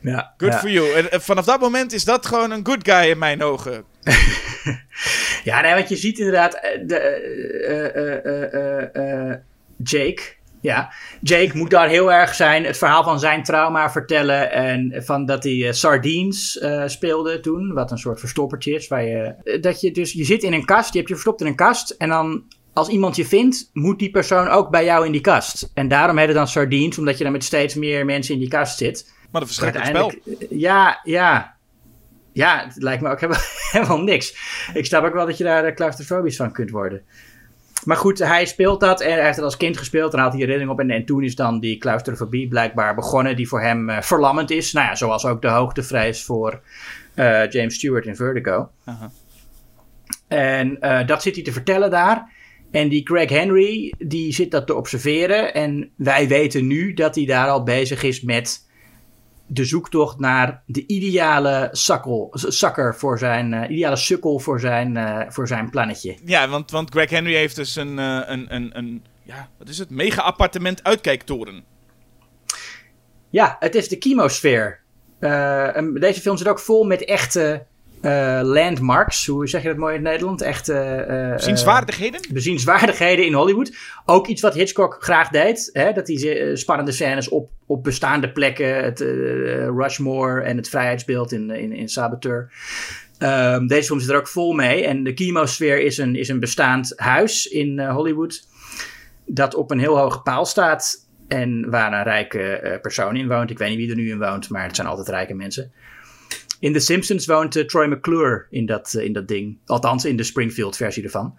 ja. Good ja. for you. En eh, vanaf dat moment is dat gewoon een good guy in mijn ogen. Ja, nee, want je ziet inderdaad de, Jake. Ja, Jake moet daar heel erg zijn, het verhaal van zijn trauma vertellen. En van dat hij Sardines speelde toen, wat een soort verstoppertje is. Waar je, dat je dus, je zit in een kast, je hebt je verstopt in een kast. En dan, als iemand je vindt, moet die persoon ook bij jou in die kast. En daarom heet het dan Sardines, omdat je dan met steeds meer mensen in die kast zit. Maar een verschrikkelijk spel. Eh, Ja, ja. Ja, het lijkt me ook helemaal, helemaal niks. Ik snap ook wel dat je daar eh, claustrofobisch van kunt worden. Maar goed, hij speelt dat en hij heeft het als kind gespeeld. En had hij herinnering op. En, en toen is dan die claustrofobie blijkbaar begonnen, die voor hem eh, verlammend is. Nou ja, zoals ook de hoogtevrees voor James Stewart in Vertigo. En dat zit hij te vertellen daar. En die Greg Henry, die zit dat te observeren. En wij weten nu dat hij daar al bezig is met de zoektocht naar de ideale sakkel, zakker voor zijn, eh, ideale sukkel voor zijn, eh, voor zijn plannetje. Ja, want, want Greg Henry heeft dus een, eh, een, een, een ja, wat is het? Mega appartement uitkijktoren. Ja, het is de chemosfeer. Deze film zit ook vol met echte eh, landmarks. Hoe zeg je dat mooi in het Nederland? Echte eh, eh, Zienswaardigheden? bezienswaardigheden in Hollywood. Ook iets wat Hitchcock graag deed. Hè? Dat hij spannende scènes op, op bestaande plekken. Het Rushmore en het vrijheidsbeeld in, in, in Saboteur. Ehm, deze film zit er ook vol mee. En de chemosfeer is een, is een bestaand huis in Hollywood. Dat op een heel hoge paal staat. En waar een rijke persoon in woont. Ik weet niet wie er nu in woont, maar het zijn altijd rijke mensen. In The Simpsons woont eh, Troy McClure in dat, eh, in dat ding. Althans, in de Springfield-versie ervan.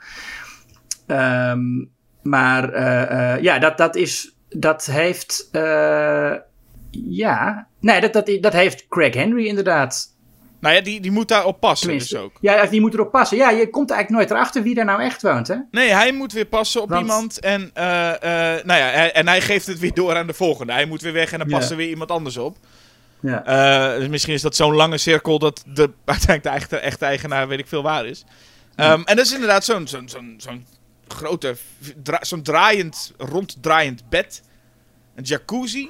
Ehm, maar eh, ja, dat, dat is. Dat heeft. ja. Nee, dat, dat, dat heeft Craig Henry inderdaad. Nou ja, die, die moet daar op passen Tenminste, dus ook. Ja, die moet erop passen. Ja, je komt eigenlijk nooit erachter wie daar nou echt woont, hè? Nee, hij moet weer passen op Want- iemand. En, nou ja, hij- en hij geeft het weer door aan de volgende. Hij moet weer weg en dan Ja. past er weer iemand anders op. Ja. Eh, dus misschien is dat zo'n lange cirkel dat de, uiteindelijk de echte, echte eigenaar weet ik veel waar is. Ehm, en dat is inderdaad zo'n zo'n zo'n zo'n grote, dra- zo'n draaiend, ronddraaiend bed. Een jacuzzi.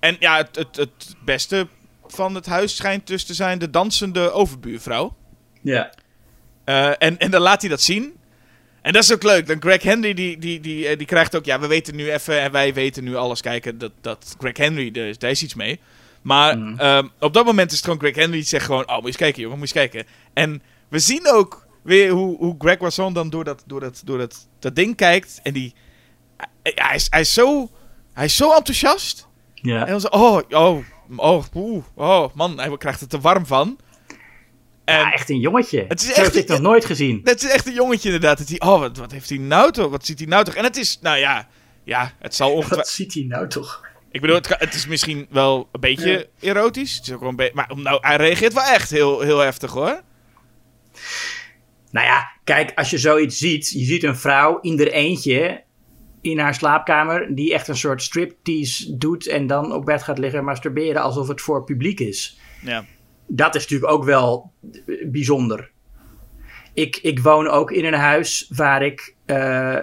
En ja, het, het, het beste van het huis schijnt dus te zijn de dansende overbuurvrouw. ja. Eh, en, en dan laat hij dat zien. En dat is ook leuk. Dan Greg Henry, die, die, die, eh, die krijgt ook... Ja, we weten nu even... En wij weten nu alles. Kijken, dat, dat Greg Henry... Daar, daar is iets mee. Maar Mhm. ehm, op dat moment is het gewoon Greg Henry die zegt gewoon... Oh, moet je eens kijken, jongen. Moet je eens kijken. En we zien ook weer hoe, hoe Greg Wasson dan door, dat, door, dat, door dat, dat ding kijkt. En die... hij- is, hij is zo... Hij is zo enthousiast. ja. En dan zo... Oh, oh, oh, oeh, oh, man. Hij krijgt het er warm van. En, Ja, echt een jongetje. Het is echt- heb ik nog nooit gezien. dat is echt een jongetje inderdaad. Dat hij, oh, wat, wat heeft hij nou toch? Wat ziet hij nou toch? En het is, nou ja, ja, het zal Wat ongetwijfeld... ziet hij nou toch? Ik bedoel, het, het is misschien wel een beetje erotisch. Het is ook wel een beetje... Maar nou, hij reageert wel echt heel, heel heftig hoor. Nou ja, kijk, als je zoiets ziet. Je ziet een vrouw in er eentje in haar slaapkamer. Die echt een soort striptease doet. En dan op bed gaat liggen en masturberen alsof het voor publiek is. Ja. Dat is natuurlijk ook wel bijzonder. Ik, ik woon ook in een huis waar ik eh,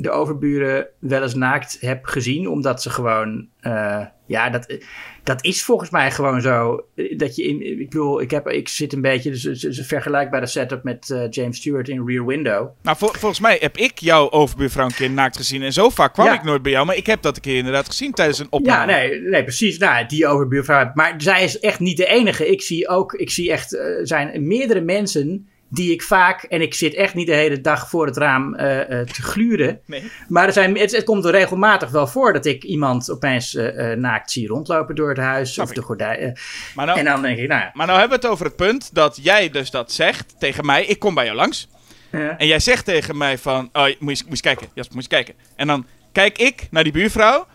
de overburen wel eens naakt heb gezien. Omdat ze gewoon. eh, ja, dat, dat is volgens mij gewoon zo. eh, Dat je in. Ik bedoel, ik, heb, ik zit een beetje. Dus, dus, vergelijkbare setup met eh, James Stewart in Rear Window. Nou, vol- volgens mij heb ik jouw overbuurvrouw een keer naakt gezien. En zo vaak kwam Ja. ik nooit bij jou. Maar ik heb dat een keer inderdaad gezien tijdens een opname. Ja, nee, nee, precies. Nou, die overbuurvrouw. Maar zij is echt niet de enige. Ik zie ook. Ik zie echt. Er zijn meerdere mensen. Die ik vaak. En ik zit echt niet de hele dag voor het raam eh, eh, te gluren. Nee. Maar er zijn, het, het komt er regelmatig wel voor dat ik iemand opeens eh, eh, naakt zie rondlopen door het huis. Snap of ik. de gordijn. Maar nou, en dan denk ik, nou ja. maar nou hebben we het over het punt dat jij dus dat zegt tegen mij. Ik kom bij jou langs. En jij zegt tegen mij van... Oh, moet je, moet je eens kijken. Jasper, moet je eens kijken. En dan kijk ik naar die buurvrouw.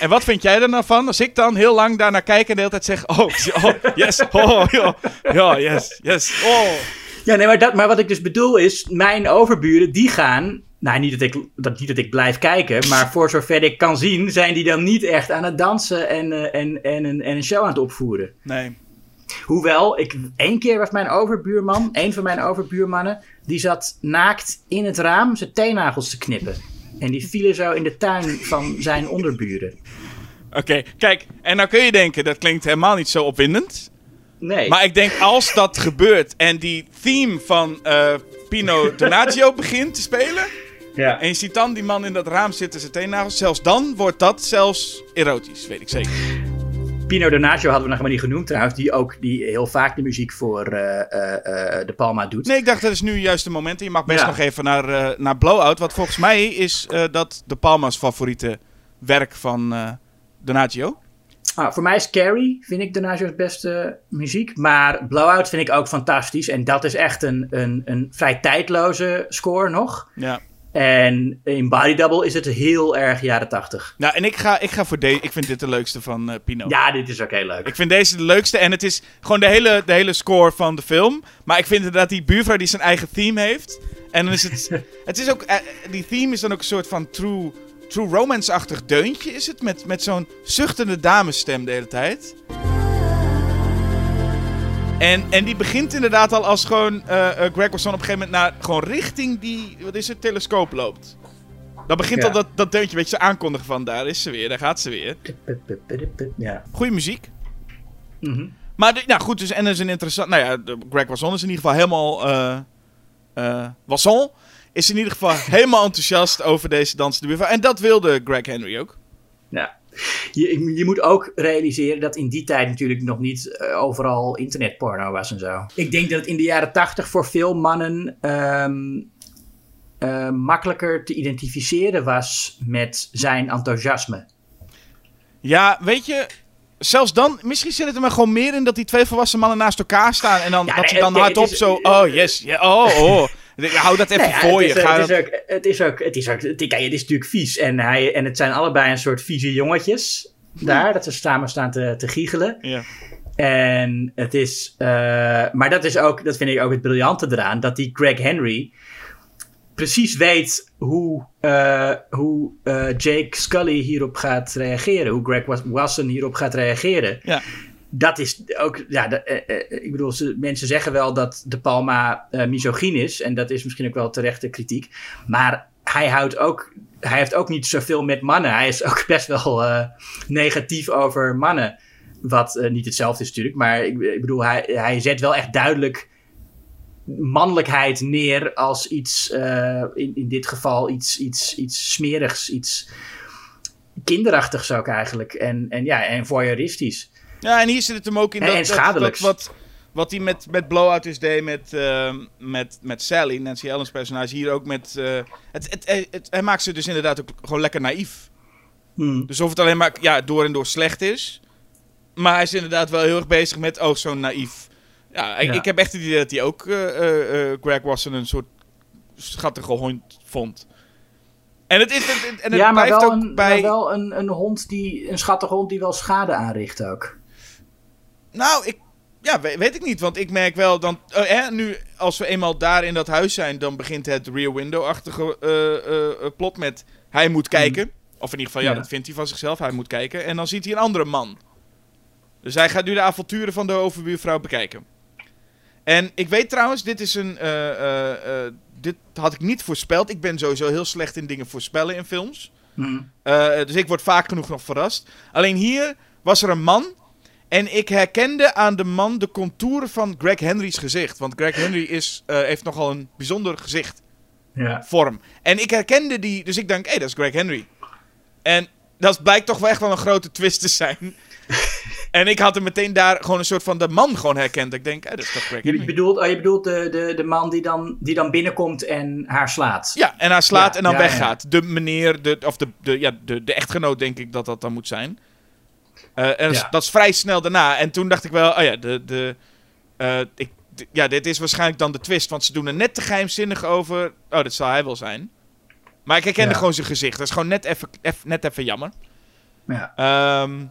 En wat vind jij er nou van als ik dan heel lang daarnaar kijk en de hele tijd zeg... Oh, oh yes, oh, ja, yes, yes, oh. Ja, nee, maar, dat, maar wat ik dus bedoel is, mijn overburen die gaan. Nou, niet dat, ik, dat, niet dat ik blijf kijken, maar voor zover ik kan zien, zijn die dan niet echt aan het dansen en, eh, en, en, een, en een show aan het opvoeren. Nee. Hoewel, ik, één keer was mijn overbuurman, een van mijn overbuurmannen, die zat naakt in het raam zijn teennagels te knippen. En die vielen zo in de tuin van zijn onderburen. Oké, kijk. En nou kun je denken, dat klinkt helemaal niet zo opwindend. Nee. Maar ik denk, als dat gebeurt en die theme van eh, Pino Donaggio begint te spelen... ja. En je ziet dan die man in dat raam zitten, zijn teennagels. Zelfs dan wordt dat zelfs erotisch, weet ik zeker. Pino Donaggio hadden we nog maar niet genoemd trouwens, die ook die heel vaak de muziek voor eh, eh, De Palma doet. Nee, ik dacht dat is nu juist de moment. En je mag best Ja. nog even naar, naar Blowout. Want volgens mij is dat de Palma's favoriete werk van Donaggio. Ah, voor mij is Carrie, vind ik Donaggio's beste muziek. Maar Blowout vind ik ook fantastisch. En dat is echt een, een, een vrij tijdloze score nog. Ja. En in Body Double is het heel erg jaren tachtig. Nou, en ik ga, ik ga voor deze. Ik vind dit de leukste van eh, Pino. Ja, dit is ook heel leuk. Ik vind deze de leukste. En het is gewoon de hele, de hele score van de film. Maar ik vind inderdaad die buurvrouw die zijn eigen theme heeft. En dan is het. het is ook. eh, die theme is dan ook een soort van true. True romance-achtig deuntje is het. Met, met zo'n zuchtende damesstem de hele tijd. En, en die begint inderdaad al als gewoon eh, Greg Wasson op een gegeven moment naar gewoon richting die, wat is het, telescoop loopt. Dan begint Ja. al dat, dat deuntje een beetje te aankondigen van daar is ze weer, daar gaat ze weer. Ja. Goeie muziek. Mhm. Maar de- nou goed, dus, en er is een interessant... Nou ja, Greg Wasson is in ieder geval helemaal... Wasson is in ieder geval helemaal enthousiast over deze dansende. En dat wilde Greg Henry ook. Ja. Je, je moet ook realiseren dat in die tijd natuurlijk nog niet eh, overal internetporno was en zo. Ik denk dat het in de jaren tachtig voor veel mannen ehm, eh, makkelijker te identificeren was met zijn enthousiasme. Ja, weet je... Zelfs dan, misschien zit het er maar gewoon meer in dat die twee volwassen mannen naast elkaar staan. En dan, Ja, dat ze dan nee, hardop zo... Oh, yes. oh, oh. Hou dat even Nee, voor het je. is, Ga het, dat- is ook, het is ook, het is ook, het, kijk, het is natuurlijk vies. En, hij, en het zijn allebei een soort vieze jongetjes daar, dat ze samen staan te, te giechelen. Ja. En het is, eh, maar dat is ook, dat vind ik ook het briljante eraan, dat die Greg Henry precies weet hoe, eh, hoe eh, Jake Scully hierop gaat reageren, hoe Greg Was- Wasson hierop gaat reageren. Ja. Dat is ook, ja, de- eh, eh, ik bedoel, mensen zeggen wel dat De Palma eh misogyn is, en dat is misschien ook wel terechte kritiek, maar hij houdt ook, hij heeft ook niet zoveel met mannen. Hij is ook best wel eh, negatief over mannen. Wat eh, niet hetzelfde is natuurlijk. Maar ik, ik bedoel, hij, hij zet wel echt duidelijk mannelijkheid neer als iets, eh, in, in dit geval iets, iets, iets smerigs, iets kinderachtigs ook eigenlijk. En, en ja, en voyeuristisch. Ja, en hier zit het hem ook in dat, dat, wat, wat hij met, met Blowout is deed met, ehm, met, met Sally, Nancy Allen's personage, hier ook met... eh, het, het, het, het- hij maakt ze dus inderdaad ook gewoon lekker naïef. Hmm. Dus of het alleen maar ja, door en door slecht is. Maar hij is inderdaad wel heel erg bezig met, oh, zo'n naïef. Ja, ik, Ja. ik heb echt het idee dat hij ook eh, eh, Greg Wasson een soort schattige hond vond. En het, is, het- en het ja, maar blijft wel, ook een, bij... maar wel een, een hond die, een schattige hond die wel schade aanricht ook. Nou, ik, ja, we- weet ik niet. Want ik merk wel dan. eh, nu, als we eenmaal daar in dat huis zijn, dan begint het rear window-achtige eh, eh, eh, plot met. Hij moet kijken. Of in ieder geval, ja, Ja. dat vindt hij van zichzelf. Hij moet kijken. En dan ziet hij een andere man. Dus hij gaat nu de avonturen van de overbuurvrouw bekijken. En ik weet trouwens, dit is een. dit had ik niet voorspeld. Ik ben sowieso heel slecht in dingen voorspellen in films. Hm. Eh, dus ik word vaak genoeg nog verrast. Alleen hier was er een man. En ik herkende aan de man de contouren van Greg Henry's gezicht. Want Greg Henry is, eh, heeft nogal een bijzonder gezicht. Ja. Vorm. En ik herkende die. Dus ik denk, hé, dat is Greg Henry. En dat blijkt toch wel echt wel een grote twist te zijn. en ik had hem meteen daar gewoon een soort van de man gewoon herkend. Ik denk, hé, dat is toch Greg Je Henry. bedoelt, oh, je bedoelt de, de, de man die dan, die dan binnenkomt en haar slaat. Ja, en hij slaat Ja, en dan ja, weggaat. De meneer, de, of de, de, ja, de, de echtgenoot denk ik dat dat dan moet zijn. Eh, en dat is- Ja. dat is vrij snel daarna. En toen dacht ik wel, oh ja, de, de, eh, ik, ja, dit is waarschijnlijk dan de twist. Want ze doen er net te geheimzinnig over. Oh, dat zal hij wel zijn. Maar ik herkende Ja. gewoon zijn gezicht. Dat is gewoon net even eff- net even jammer. Ja. Ehm,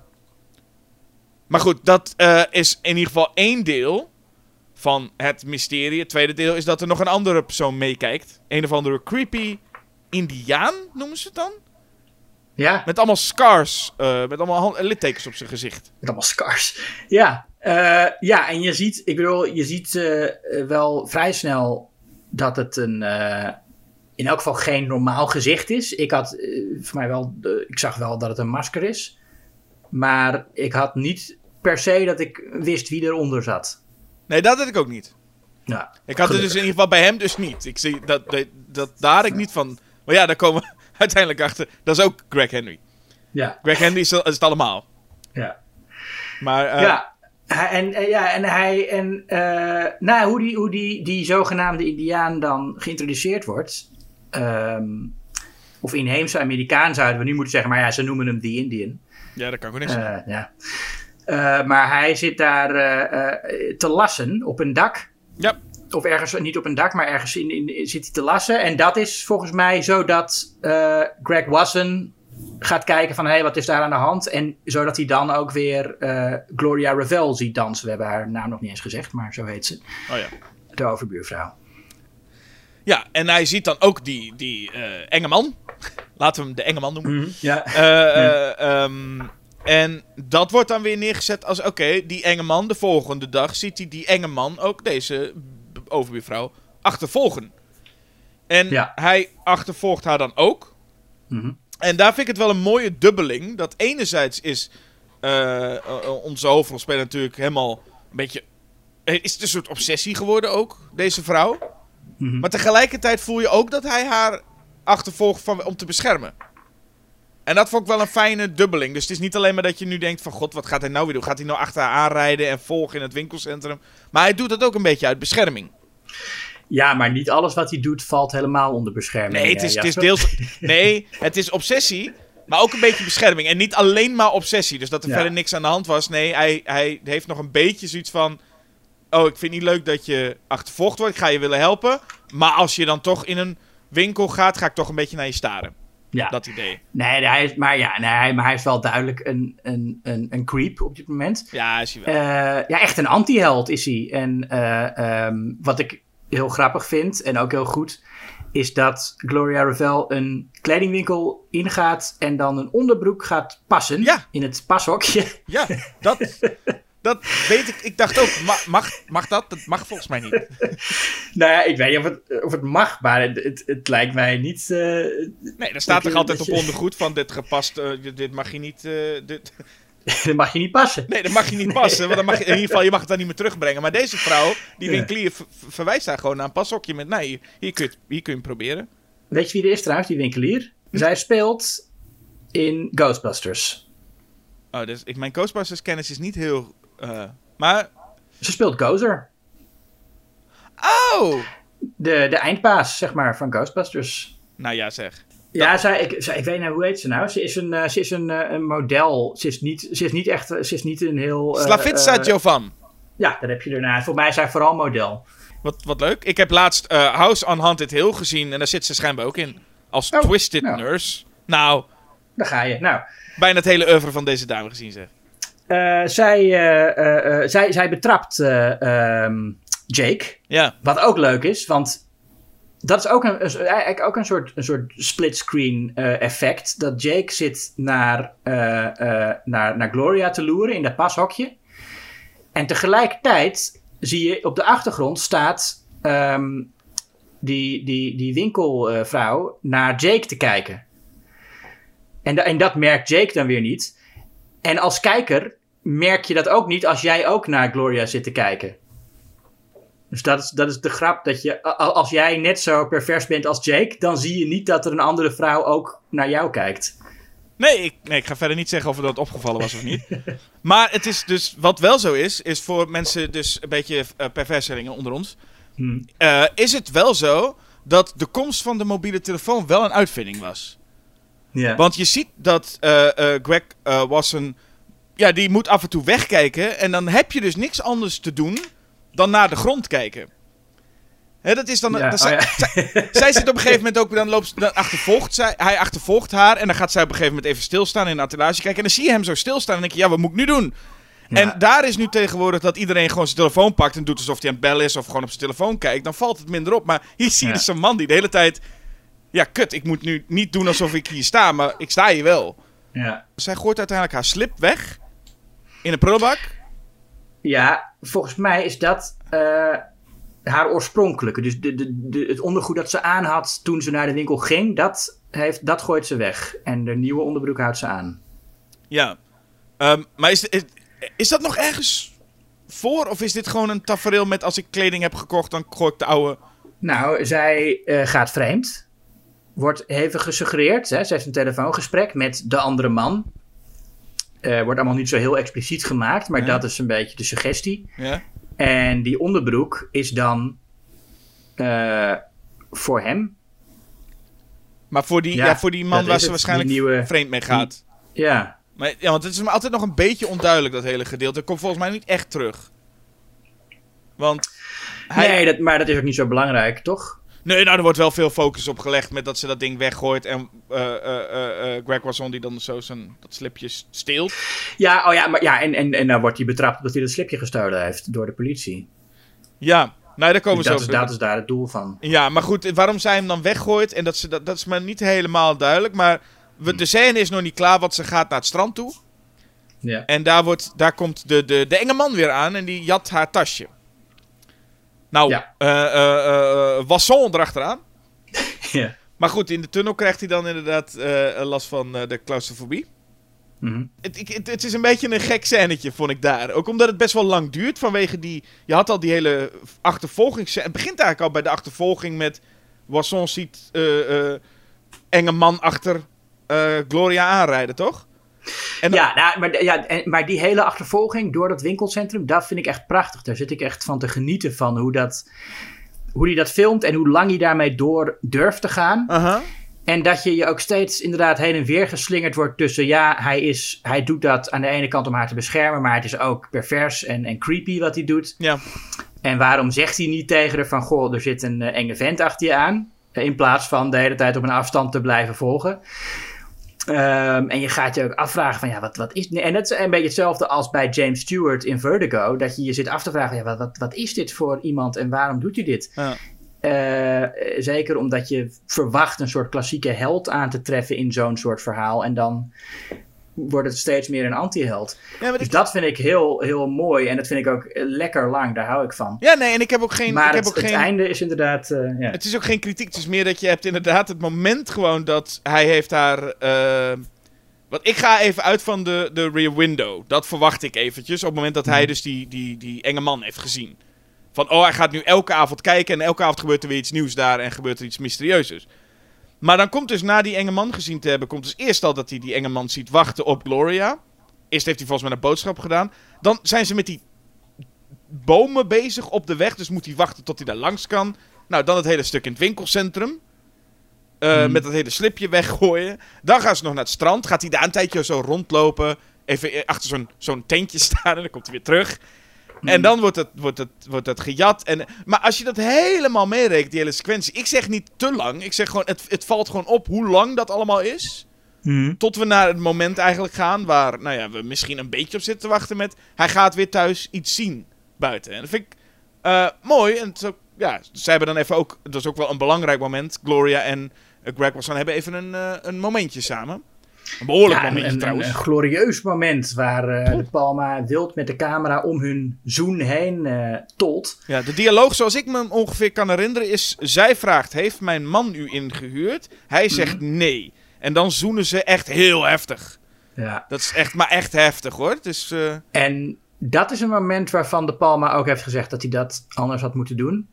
maar goed, dat eh, is in ieder geval één deel van het mysterie. Het tweede deel is dat er nog een andere persoon meekijkt. Een of andere creepy Indiaan noemen ze het dan? Ja, Met allemaal scars, eh, met allemaal littekens op zijn gezicht. met allemaal scars. Ja, eh, ja, en je ziet, ik bedoel, je ziet eh, wel vrij snel dat het een, in elk geval geen normaal gezicht is. Ik had voor mij wel, ik zag wel dat het een masker is. Maar ik had niet per se dat ik wist wie eronder zat. Nee, dat had ik ook niet. Ja, Ik had het dus in ieder geval bij hem dus niet. Ik zie dat, dat, dat daar ik niet van. Maar ja, daar komen uiteindelijk achter. Dat is ook Greg Henry. ja, Greg Henry is, is het allemaal. ja. Maar eh, ja. Hij- En, en, ja, en hij, en, eh, nou, hoe die, hoe die, die zogenaamde Indiaan dan geïntroduceerd wordt, ehm, of inheemse Amerikaan zouden we nu moeten zeggen, maar ja, ze noemen hem The Indian. ja, dat kan ook niet zeggen. Eh, ja. Eh, maar hij zit daar eh, eh, te lassen op een dak. Ja. Of ergens, niet op een dak, maar ergens in, in, zit hij te lassen. En dat is volgens mij zodat eh Greg Wasson gaat kijken van... hé, hey, wat is daar aan de hand? En zodat hij dan ook weer eh, Gloria Ravel ziet dansen. We hebben haar naam nog niet eens gezegd, maar zo heet ze. Oh ja. De overbuurvrouw. Ja, en hij ziet dan ook die, die eh, enge man. Laten we hem de enge man noemen. Ja. Eh, eh, ehm, en dat wordt dan weer neergezet als: oké, die enge man, de volgende dag ziet hij die enge man ook deze overbuurvrouw achtervolgen. En Ja. hij achtervolgt haar dan ook. Mhm. En daar vind ik het wel een mooie dubbeling. Dat enerzijds is eh, eh, onze hoofdrolspeler natuurlijk helemaal een beetje... eh, Is het een soort obsessie geworden ook, deze vrouw. Mhm. Maar tegelijkertijd voel je ook dat hij haar achtervolgt van, om te beschermen. En dat vond ik wel een fijne dubbeling. Dus het is niet alleen maar dat je nu denkt van... God, wat gaat hij nou weer doen? Gaat hij nou achter haar aanrijden en volgen in het winkelcentrum? Maar hij doet dat ook een beetje uit bescherming. Ja, maar niet alles wat hij doet valt helemaal onder bescherming. Nee, het eh, is, het is deels... Nee, het is obsessie, maar ook een beetje bescherming. En niet alleen maar obsessie. Dus dat er Ja. verder niks aan de hand was. Nee, hij, hij heeft nog een beetje zoiets van... Oh, ik vind niet leuk dat je achtervolgd wordt. Ik ga je willen helpen. Maar als je dan toch in een winkel gaat, ga ik toch een beetje naar je staren. Ja. Dat idee. Nee, hij is, maar, ja, nee, maar hij is wel duidelijk een, een, een, een creep op dit moment. Ja, is hij wel. Eh, ja, echt een anti-held is hij. En eh, ehm, wat ik heel grappig vind, en ook heel goed, is dat Gloria Ravel een kledingwinkel ingaat en dan een onderbroek gaat passen Ja. in het pashokje. Ja, dat, dat weet ik. Ik dacht ook, ma- mag, mag dat? Dat mag volgens mij niet. nou ja, ik weet niet of het, of het mag, maar het, het, het lijkt mij niet... eh, Nee, er staat toch altijd op ondergoed van dit gepast, eh, dit- dit mag je niet, eh, dit, dat mag je niet passen. nee, dat mag je niet passen, want dan mag je, in ieder geval, je mag het dan niet meer terugbrengen. Maar deze vrouw, die winkelier, ver- ver- verwijst daar gewoon naar een pashokje met, nee, hier, hier kun je, hier kun je hem proberen. Weet je wie er is trouwens, die winkelier? Zij speelt in Ghostbusters. Oh, dus ik, mijn Ghostbusters kennis is niet heel, eh, maar, Ze speelt Gozer. oh! De, de eindbaas, zeg maar, van Ghostbusters. Nou ja, zeg. Ja, zij, ik, zij, ik weet niet, hoe heet ze nou? Ze is een, eh, ze is een, eh, een model. Ze is, niet, ze is niet echt, ze is niet een heel... eh, Slavitsa eh, Jovan. Ja, daar heb je ernaar. Voor mij is zij vooral model. Wat, wat leuk. Ik heb laatst eh, House on Haunted Hill gezien en daar zit ze schijnbaar ook in. Als Oh, Twisted nou. Nurse. Nou, Daar ga je. Nou, bijna het hele oeuvre van deze dame gezien zeg. eh, zij, eh, eh, eh, zij, zij betrapt eh, ehm, Jake. Ja, Wat ook leuk is, want dat is ook een, eigenlijk ook een soort, een soort splitscreen eh, effect. Dat Jake zit naar, eh, eh, naar, naar Gloria te loeren in dat pashokje. En tegelijkertijd zie je op de achtergrond staat ehm, die, die, die winkelvrouw, naar Jake te kijken. En, en dat merkt Jake dan weer niet. En als kijker merk je dat ook niet als jij ook naar Gloria zit te kijken. Dus dat is, dat is de grap, dat je, als jij net zo pervers bent als Jake, dan zie je niet dat er een andere vrouw ook naar jou kijkt. Nee ik, nee, ik ga verder niet zeggen of er dat opgevallen was of niet. maar het is dus, wat wel zo is, is voor mensen dus een beetje perverselingen onder ons. Hmm. eh, is het wel zo dat de komst van de mobiele telefoon wel een uitvinding was. Ja. Want je ziet dat eh, Greg Wasson, ja, die moet af en toe wegkijken. En dan heb je dus niks anders te doen dan naar de grond kijken. Hè, dat is dan, Ja, oh zij, ja. zij- zij zit op een gegeven moment ook, dan loopt dan achtervolgt zij, hij achtervolgt haar. En dan gaat zij op een gegeven moment even stilstaan in de attelage kijken. En dan zie je hem zo stilstaan en denk je, ja, wat moet ik nu doen? En daar is nu tegenwoordig dat iedereen gewoon zijn telefoon pakt en doet alsof hij aan het bellen is of gewoon op zijn telefoon kijkt. Dan valt het minder op. Maar hier zie je dus zo'n man die de hele tijd, ja, kut, ik moet nu niet doen alsof ik hier sta, maar ik sta hier wel. ja. Zij gooit uiteindelijk haar slip weg in een prullenbak. Ja, volgens mij is dat eh, haar oorspronkelijke. Dus de, de, de, het ondergoed dat ze aan had toen ze naar de winkel ging, dat, heeft, dat gooit ze weg. En de nieuwe onderbroek houdt ze aan. Ja. Ehm, maar is, is, is dat nog ergens voor? Of is dit gewoon een tafereel met als ik kleding heb gekocht, dan gooi ik de oude... Nou, zij eh, gaat vreemd. Wordt even gesuggereerd. Hè? Ze heeft een telefoongesprek met de andere man. Eh, wordt allemaal niet zo heel expliciet gemaakt, maar Ja. dat is een beetje de suggestie. Ja? En die onderbroek is dan eh, voor hem. Maar voor die, ja, Ja, voor die man dat waar ze waarschijnlijk nieuwe- vreemd mee gaat. Ja, Maar, ja, want het is me altijd nog een beetje onduidelijk, dat hele gedeelte. Het komt volgens mij niet echt terug. Want... Hij, nee, dat, maar dat is ook niet zo belangrijk, toch? Nee, nou, er wordt wel veel focus op gelegd met dat ze dat ding weggooit. En eh eh eh, Greg Wasson die dan zo zijn dat slipje steelt. Ja, oh ja, maar ja, en, en, en dan wordt hij betrapt dat hij dat slipje gestolen heeft door de politie. Ja, nou, daar komen Dus ze dat, ook. is, dat is daar het doel van. Ja, maar goed, waarom zij hem dan weggooit, en dat, ze, dat, dat is me niet helemaal duidelijk. Maar we, de scène is nog niet klaar, want ze gaat naar het strand toe. Ja. En daar, wordt, daar komt de, de, de enge man weer aan en die jat haar tasje. Nou, Ja. eh eh eh, Wasson erachteraan. ja. Maar goed, in de tunnel krijgt hij dan inderdaad last van de claustrofobie. Mhm. Het, het, het is een beetje een gek scènetje, vond ik daar. Ook omdat het best wel lang duurt vanwege die... Je had al die hele achtervolging... Het begint eigenlijk al bij de achtervolging met... Wasson ziet enge man achter Gloria aanrijden, toch? En Ja, nou, maar, ja en, maar die hele achtervolging door dat winkelcentrum, dat vind ik echt prachtig. Daar zit ik echt van te genieten van hoe dat... Hoe hij dat filmt en hoe lang hij daarmee door durft te gaan. En dat je je ook steeds inderdaad heen en weer geslingerd wordt tussen... ja, hij, is, hij doet dat aan de ene kant om haar te beschermen... maar het is ook pervers en, en creepy wat hij doet. Ja. En waarom zegt hij niet tegen haar van... goh, er zit een eh, enge vent achter je aan... eh, in plaats van de hele tijd op een afstand te blijven volgen. Ehm, en je gaat je ook afvragen van... ja, wat, wat is... En dat is een beetje hetzelfde als bij James Stewart in Vertigo... dat je je zit af te vragen... ja, wat, wat, wat is dit voor iemand en waarom doet hij dit? Ja. Eh, zeker omdat je verwacht een soort klassieke held aan te treffen in zo'n soort verhaal. En dan wordt het steeds meer een anti-held. Ja, Dus ik- dat vind ik heel, heel mooi. En dat vind ik ook lekker lang. Daar hou ik van. ja, nee, en ik heb ook geen... maar ik heb het, ook het geen... einde is inderdaad... eh, ja. Het is ook geen kritiek. Het is meer dat je hebt inderdaad het moment gewoon dat hij heeft haar... eh, want ik ga even uit van de, de rear window. Dat verwacht ik eventjes. Op het moment dat hij dus die, die, die enge man heeft gezien. Van, oh, hij gaat nu elke avond kijken. En elke avond gebeurt er weer iets nieuws daar. En gebeurt er iets mysterieuzer. Maar dan komt dus na die enge man gezien te hebben. Komt dus eerst al dat hij die enge man ziet wachten op Gloria. Eerst heeft hij volgens mij een boodschap gedaan. Dan zijn ze met die bomen bezig op de weg. Dus moet hij wachten tot hij daar langs kan. Nou, dan het hele stuk in het winkelcentrum. Eh, Hmm. Met dat hele slipje weggooien. Dan gaan ze nog naar het strand. Gaat hij daar een tijdje zo rondlopen. Even eh, achter zo'n zo'n tentje staan. En dan komt hij weer terug. En dan wordt het, wordt, het, wordt het gejat. En, maar als je dat helemaal meerekent, die hele sequentie. Ik zeg niet te lang. Ik zeg gewoon, het, het valt gewoon op hoe lang dat allemaal is. Mhm. Tot we naar het moment eigenlijk gaan waar nou ja, we misschien een beetje op zitten te wachten met... Hij gaat weer thuis iets zien buiten. En dat vind ik eh, mooi. En het is ook, ja, zij hebben dan even ook... Dat is ook wel een belangrijk moment. Gloria en eh, Greg Wasson hebben even een, eh, een momentje samen. Een behoorlijk Ja, momentje een, trouwens. een glorieus moment waar eh, de Palma wild met de camera om hun zoen heen eh, tolt. Ja, de dialoog zoals ik me ongeveer kan herinneren is... Zij vraagt, heeft mijn man u ingehuurd? Hij zegt nee. En dan zoenen ze echt heel heftig. Ja. Dat is echt, maar echt heftig hoor. Het is, eh, En dat is een moment waarvan de Palma ook heeft gezegd dat hij dat anders had moeten doen.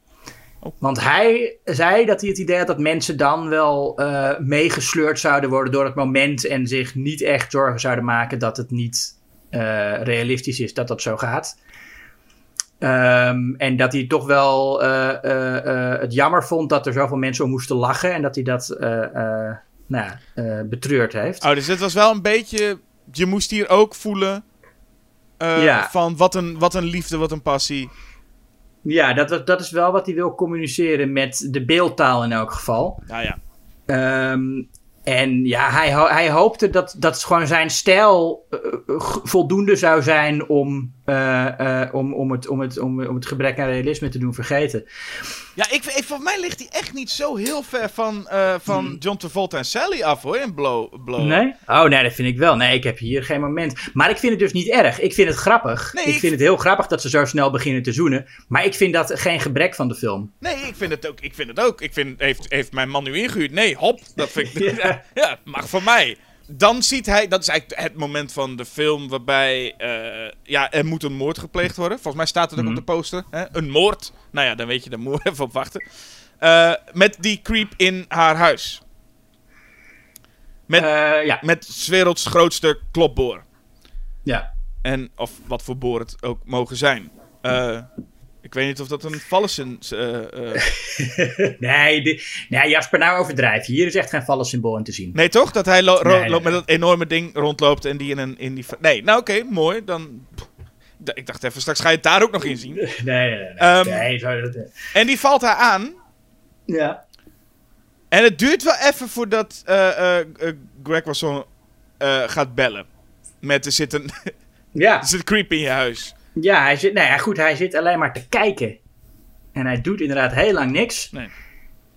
Want hij zei dat hij het idee had dat mensen dan wel eh, meegesleurd zouden worden door het moment en zich niet echt zorgen zouden maken dat het niet eh, realistisch is dat dat zo gaat. Ehm, en dat hij toch wel eh, het jammer vond dat er zoveel mensen om moesten lachen en dat hij dat nou, betreurd heeft. Oh, dus het was wel een beetje... Je moest hier ook voelen... Ja. Van wat een, wat een liefde, wat een passie. Ja, dat, dat- is wel wat hij wil communiceren met de beeldtaal in elk geval. Nou ja. Ehm, en ja, hij, hij hoopte dat, dat gewoon zijn stijl eh, eh, voldoende zou zijn om, eh, eh, om, om, het, om, het, om, om het gebrek aan realisme te doen vergeten. Ja, ik, ik, volgens mij ligt hij echt niet zo heel ver van, eh, van John Travolta en Sally af hoor, in Blow. Blow. Hmm. Nee? Oh, nee, dat vind ik wel. Nee, ik heb hier geen moment. Maar ik vind het dus niet erg. Ik vind het grappig. Nee, ik ik- vind het heel grappig dat ze zo snel beginnen te zoenen. Maar ik vind dat geen gebrek van de film. Nee, ik vind het ook. Ik vind het ook. Ik vind, heeft, heeft mijn man nu ingehuurd? Nee, hop. Dat vind ik. Ja. ja. mag van mij. Dan ziet hij, dat is eigenlijk het moment van de film waarbij, eh, ja, er moet een moord gepleegd worden. Volgens mij staat het ook Mhm. op de poster. Hè? Een moord. Nou ja, dan weet je, daar moet je even op wachten. Eh, met die creep in haar huis. Met, Eh, ja. met 's werelds grootste klopboor. ja. En of wat voor boor het ook mogen zijn. Ik weet niet of dat een Fallesen... eh, eh, Nee, de, nee, Jasper, nou overdrijf. Hier is echt geen vallen symbool in te zien. nee, toch? Dat hij lo- Nee, nee, met nee. dat enorme ding rondloopt en die in een... In die nee, nou oké, mooi. Dan... Ik dacht even, straks ga je het daar ook nog in zien. Nee, nee, nee. nee. Ehm, nee dat, En die valt haar aan. ja. En het duurt wel even voordat eh, Greg Wasson gaat bellen. Met er zit een, Ja. er zit een creep in je huis. Ja, hij zit, nou ja, goed, hij zit alleen maar te kijken. En hij doet inderdaad heel lang niks. Nee.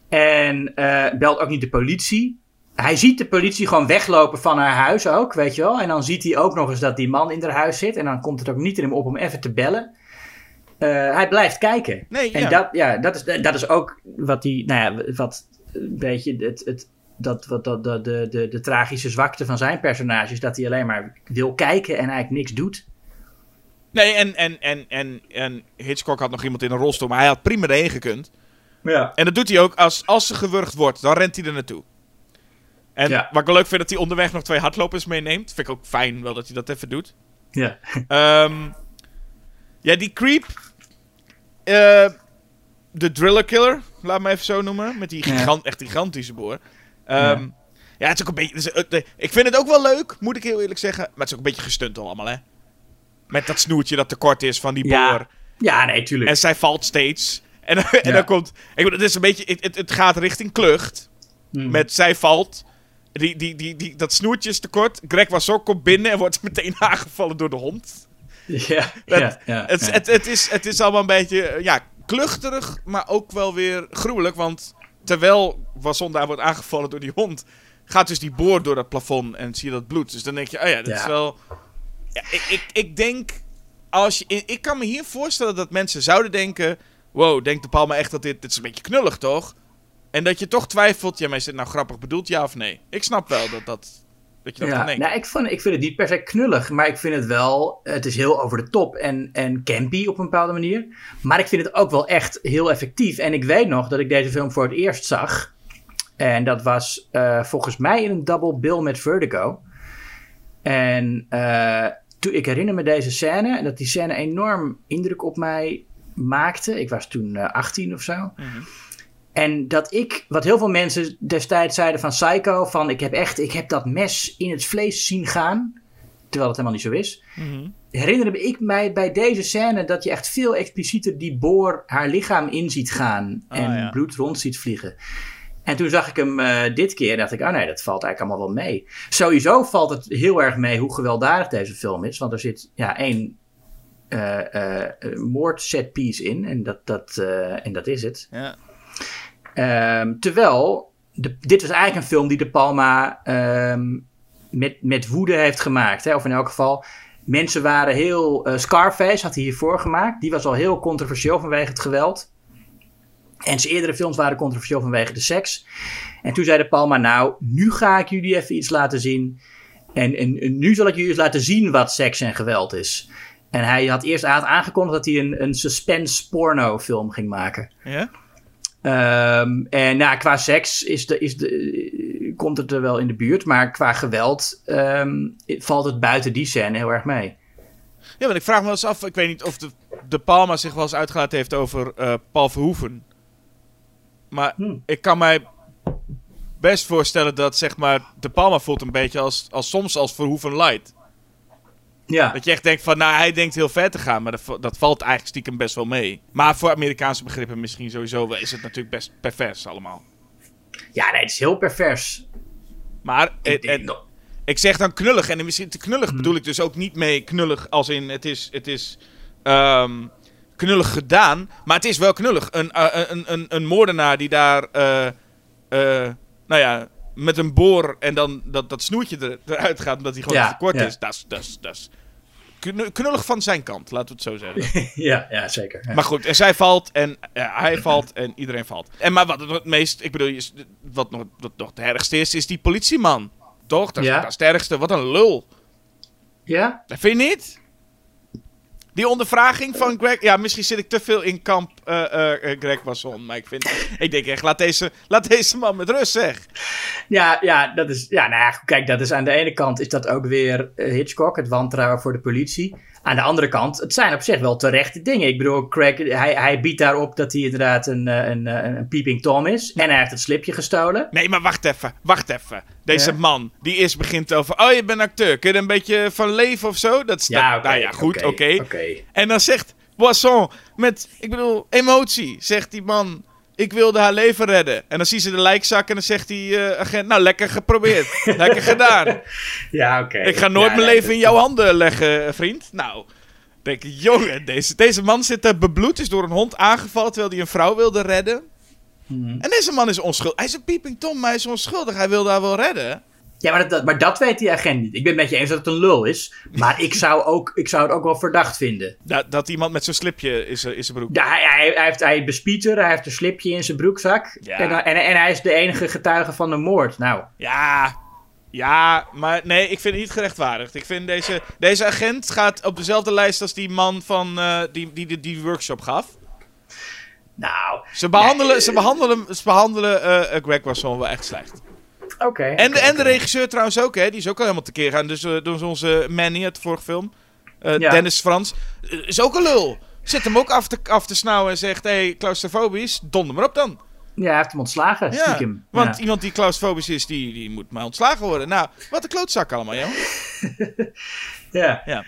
En eh, belt ook niet de politie. Hij ziet de politie gewoon weglopen van haar huis ook, weet je wel. En dan ziet hij ook nog eens dat die man in haar huis zit. En dan komt het ook niet in hem op om even te bellen. Eh, hij blijft kijken. Nee, En ja. dat, ja, dat, is, dat is ook wat hij, nou ja, wat een beetje het, het, dat, wat, dat, de, de, de tragische zwakte van zijn personage is dat hij alleen maar wil kijken en eigenlijk niks doet. Nee, en, en, en, en, en Hitchcock had nog iemand in een rolstoel, maar hij had prima erheen gekund. Ja. En dat doet hij ook als, als ze gewurgd wordt, dan rent hij er naartoe. En Ja. wat ik wel leuk vind, dat hij onderweg nog twee hardlopers meeneemt. Vind ik ook fijn wel dat hij dat even doet. Ja. Ehm, ja, die creep. eh, de driller killer, laat me even zo noemen. Met die Ja. gigant, echt gigantische boor. Ehm, ja. het is ook een beetje... eh, ik vind het ook wel leuk, moet ik heel eerlijk zeggen. Maar het is ook een beetje gestunt allemaal, hè. Met dat snoertje dat te kort is van die boor. Ja. Ja, nee, tuurlijk. En zij valt steeds. En, en Ja. dan komt... Ik bedoel, het is een beetje... Het, het, gaat richting klucht. Mhm. Met zij valt. Die, die, die, die, dat snoertje is te kort. Greg was ook komt binnen en wordt meteen aangevallen door de hond. Ja, Dat- ja, ja, het, ja. Het, het, is, het is allemaal een beetje... eh, Ja, kluchterig, maar ook wel weer gruwelijk. Want terwijl Wasson daar wordt aangevallen door die hond... Gaat dus die boor door dat plafond en zie je dat bloed. Dus dan denk je, oh ja, dat is wel... Ja, ik, ik, ik denk... Als je, ik kan me hier voorstellen dat mensen zouden denken... Wow, denkt de Palma echt dat dit... Dit is een beetje knullig, toch? En dat je toch twijfelt... Ja, maar is dit nou grappig bedoeld, ja of nee? Ik snap wel dat, dat, dat je dat ja, denken. nou, ik, vond, ik vind het niet per se knullig, maar ik vind het wel, het is heel over de top en, en campy op een bepaalde manier. Maar ik vind het ook wel echt heel effectief. En ik weet nog dat ik deze film voor het eerst zag. En dat was eh, volgens mij in een double bill met Vertigo. En eh, toen, ik herinner me deze scène, en dat die scène enorm indruk op mij maakte. Ik was toen eh, 18 of zo. Mhm. En dat ik, wat heel veel mensen destijds zeiden van Psycho, van ik heb echt, ik heb dat mes in het vlees zien gaan. Terwijl het helemaal niet zo is. Mhm. Herinnerde ik mij bij deze scène dat je echt veel explicieter die boor haar lichaam in ziet gaan. Ah, en ja. bloed rond ziet vliegen. En toen zag ik hem eh, dit keer en dacht ik, oh nee, dat valt eigenlijk allemaal wel mee. Sowieso valt het heel erg mee hoe gewelddadig deze film is. Want er zit ja, één eh eh, moord set piece in. En dat, dat, en dat is het. Ja. Ehm, terwijl, de, dit was eigenlijk een film die De Palma ehm, met, met woede heeft gemaakt. Hè? Of in elk geval, mensen waren heel... Scarface had hij hiervoor gemaakt. Die was al heel controversieel vanwege het geweld. En zijn eerdere films waren controversieel vanwege de seks. En toen zei de Palma, nou, nu ga ik jullie even iets laten zien. En, en, en nu zal ik jullie eens laten zien wat seks en geweld is. En hij had eerst had aangekondigd dat hij een, een suspense porno film ging maken. Ja? Ehm, en nou, qua seks is de, is de, komt het er wel in de buurt. Maar qua geweld ehm, valt het buiten die scène heel erg mee. Ja, want ik vraag me wel eens af, ik weet niet of de, de Palma zich wel eens uitgelaten heeft over eh, Paul Verhoeven. Maar Hmm. ik kan mij best voorstellen dat, zeg maar, de Palma voelt een beetje als, als soms als Verhoeven light. Ja, Dat je echt denkt van, nou, hij denkt heel ver te gaan, maar dat, dat valt eigenlijk stiekem best wel mee. Maar voor Amerikaanse begrippen misschien sowieso wel is het natuurlijk best pervers allemaal. ja nee, het is heel pervers. Maar Ik ik zeg dan knullig. En misschien te knullig Hmm. bedoel ik dus ook niet mee knullig als in het is, het is ehm, knullig gedaan. Maar het is wel knullig. Een, eh, een, een, een moordenaar die daar, eh, eh, nou ja, met een boor en dan dat, dat snoertje er, eruit gaat omdat hij gewoon Ja, te kort ja. is. Dat is, dat is, dat is knu- knullig van zijn kant, laten we het zo zeggen. ja, ja, zeker. Ja. Maar goed, en zij valt en ja, hij valt en iedereen valt. En maar wat het meest, ik bedoel, is- wat nog, wat nog het ergste is, is die politieman. Toch? Dat, is- Ja. dat is het ergste. Wat een lul. ja? Dat vind je niet? Die ondervraging van Greg... Ja, misschien zit ik te veel in kamp eh, eh, Greg Wasson. Maar ik vind... Ik denk echt, laat deze, laat deze man met rust, zeg. Ja, ja, dat is. Ja, nou ja, kijk, dat is aan de ene kant is dat ook weer Hitchcock, het wantrouwen voor de politie. Aan de andere kant, het zijn op zich wel terechte dingen. Ik bedoel, Craig, hij, hij biedt daarop dat hij inderdaad een, eh, een, een, een peeping Tom is. En hij heeft het slipje gestolen. Nee, maar wacht even. Wacht even. Deze Ja? man, die eerst begint over... Oh, je bent acteur. Kun je er een beetje van leven of zo? Dat is, Ja, dat- nou ja, goed, oké. Oké. En dan zegt Boisson met, ik bedoel, emotie, zegt die man, ik wilde haar leven redden. En dan ziet ze de lijkzak en dan zegt die eh, agent, nou lekker geprobeerd, lekker gedaan. Ja, oké. Ik ga nooit Ja, mijn leven in jouw handen leggen, vriend. Nou, denk ik, jongen, deze, deze man zit er bebloed, is door een hond aangevallen terwijl hij een vrouw wilde redden. Mhm. En deze man is onschuldig. Hij is een pieping Tom, maar hij is onschuldig. Hij wilde haar wel redden. Ja, maar dat, maar dat weet die agent niet. Ik ben het met je eens dat het een lul is. Maar ik zou, ook, ik zou het ook wel verdacht vinden. Dat, dat iemand met zo'n slipje is, is zijn broek. Ja, hij, hij, hij heeft, hij bespiedt haar, hij heeft een slipje in zijn broekzak. Ja. En, en, en hij is de enige getuige van de moord. Nou, Ja, ja, maar nee, ik vind het niet gerechtvaardigd. Ik vind deze, deze agent gaat op dezelfde lijst als die man van eh, die, die, die die workshop gaf. nou, Ze behandelen, ze behandelen, ze behandelen eh, eh, Greg Wasson wel echt slecht. Oké. En, en de regisseur trouwens ook, hè. Die is ook al helemaal tekeer gaan. Dus, eh, dus onze Manny uit de vorige film. eh, Ja. Dennis Frans. eh, is ook een lul. Zet hem ook af te, af te snauwen en zegt... Hé, hey, claustrofobisch, donder maar op dan. Ja, hij heeft hem ontslagen, Ja, stiekem. want Ja. iemand die claustrofobisch is, die, die moet maar ontslagen worden. Nou, wat een klootzak allemaal, joh. Ja. Ja.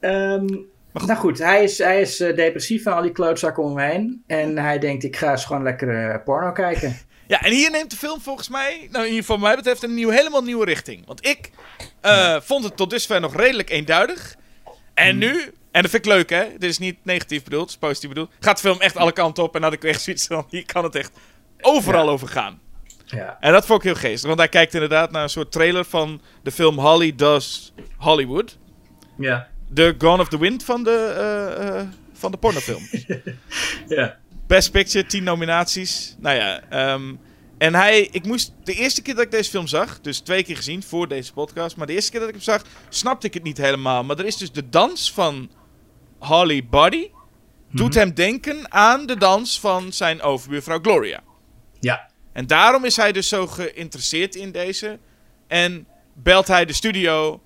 Ehm, nou goed, hij is, hij is depressief van al die klootzakken om hem heen. En hij denkt, ik ga eens gewoon lekker porno kijken. Ja, en hier neemt de film volgens mij, nou in ieder geval mij betreft, een nieuw, helemaal nieuwe richting. Want ik eh, vond het tot dusver nog redelijk eenduidig. En nu, en dat vind ik leuk hè, dit is niet negatief bedoeld, het is positief bedoeld. Gaat de film echt alle kanten op en had ik echt zoiets van, hier kan het echt overal over gaan. Ja. En dat vond ik heel geestig, want hij kijkt inderdaad naar een soort trailer van de film Holly Does Hollywood. Ja. De Gone of the Wind van de, eh, eh, van de pornofilm. Ja. Best Picture, 10 nominaties. Nou ja, ehm, en hij, ik moest, de eerste keer dat ik deze film zag, dus twee keer gezien voor deze podcast, maar de eerste keer dat ik hem zag, snapte ik het niet helemaal. Maar er is dus de dans van Holly Body, doet hem denken aan de dans van zijn overbuurvrouw Gloria. Ja. En daarom is hij dus zo geïnteresseerd in deze. En belt hij de studio,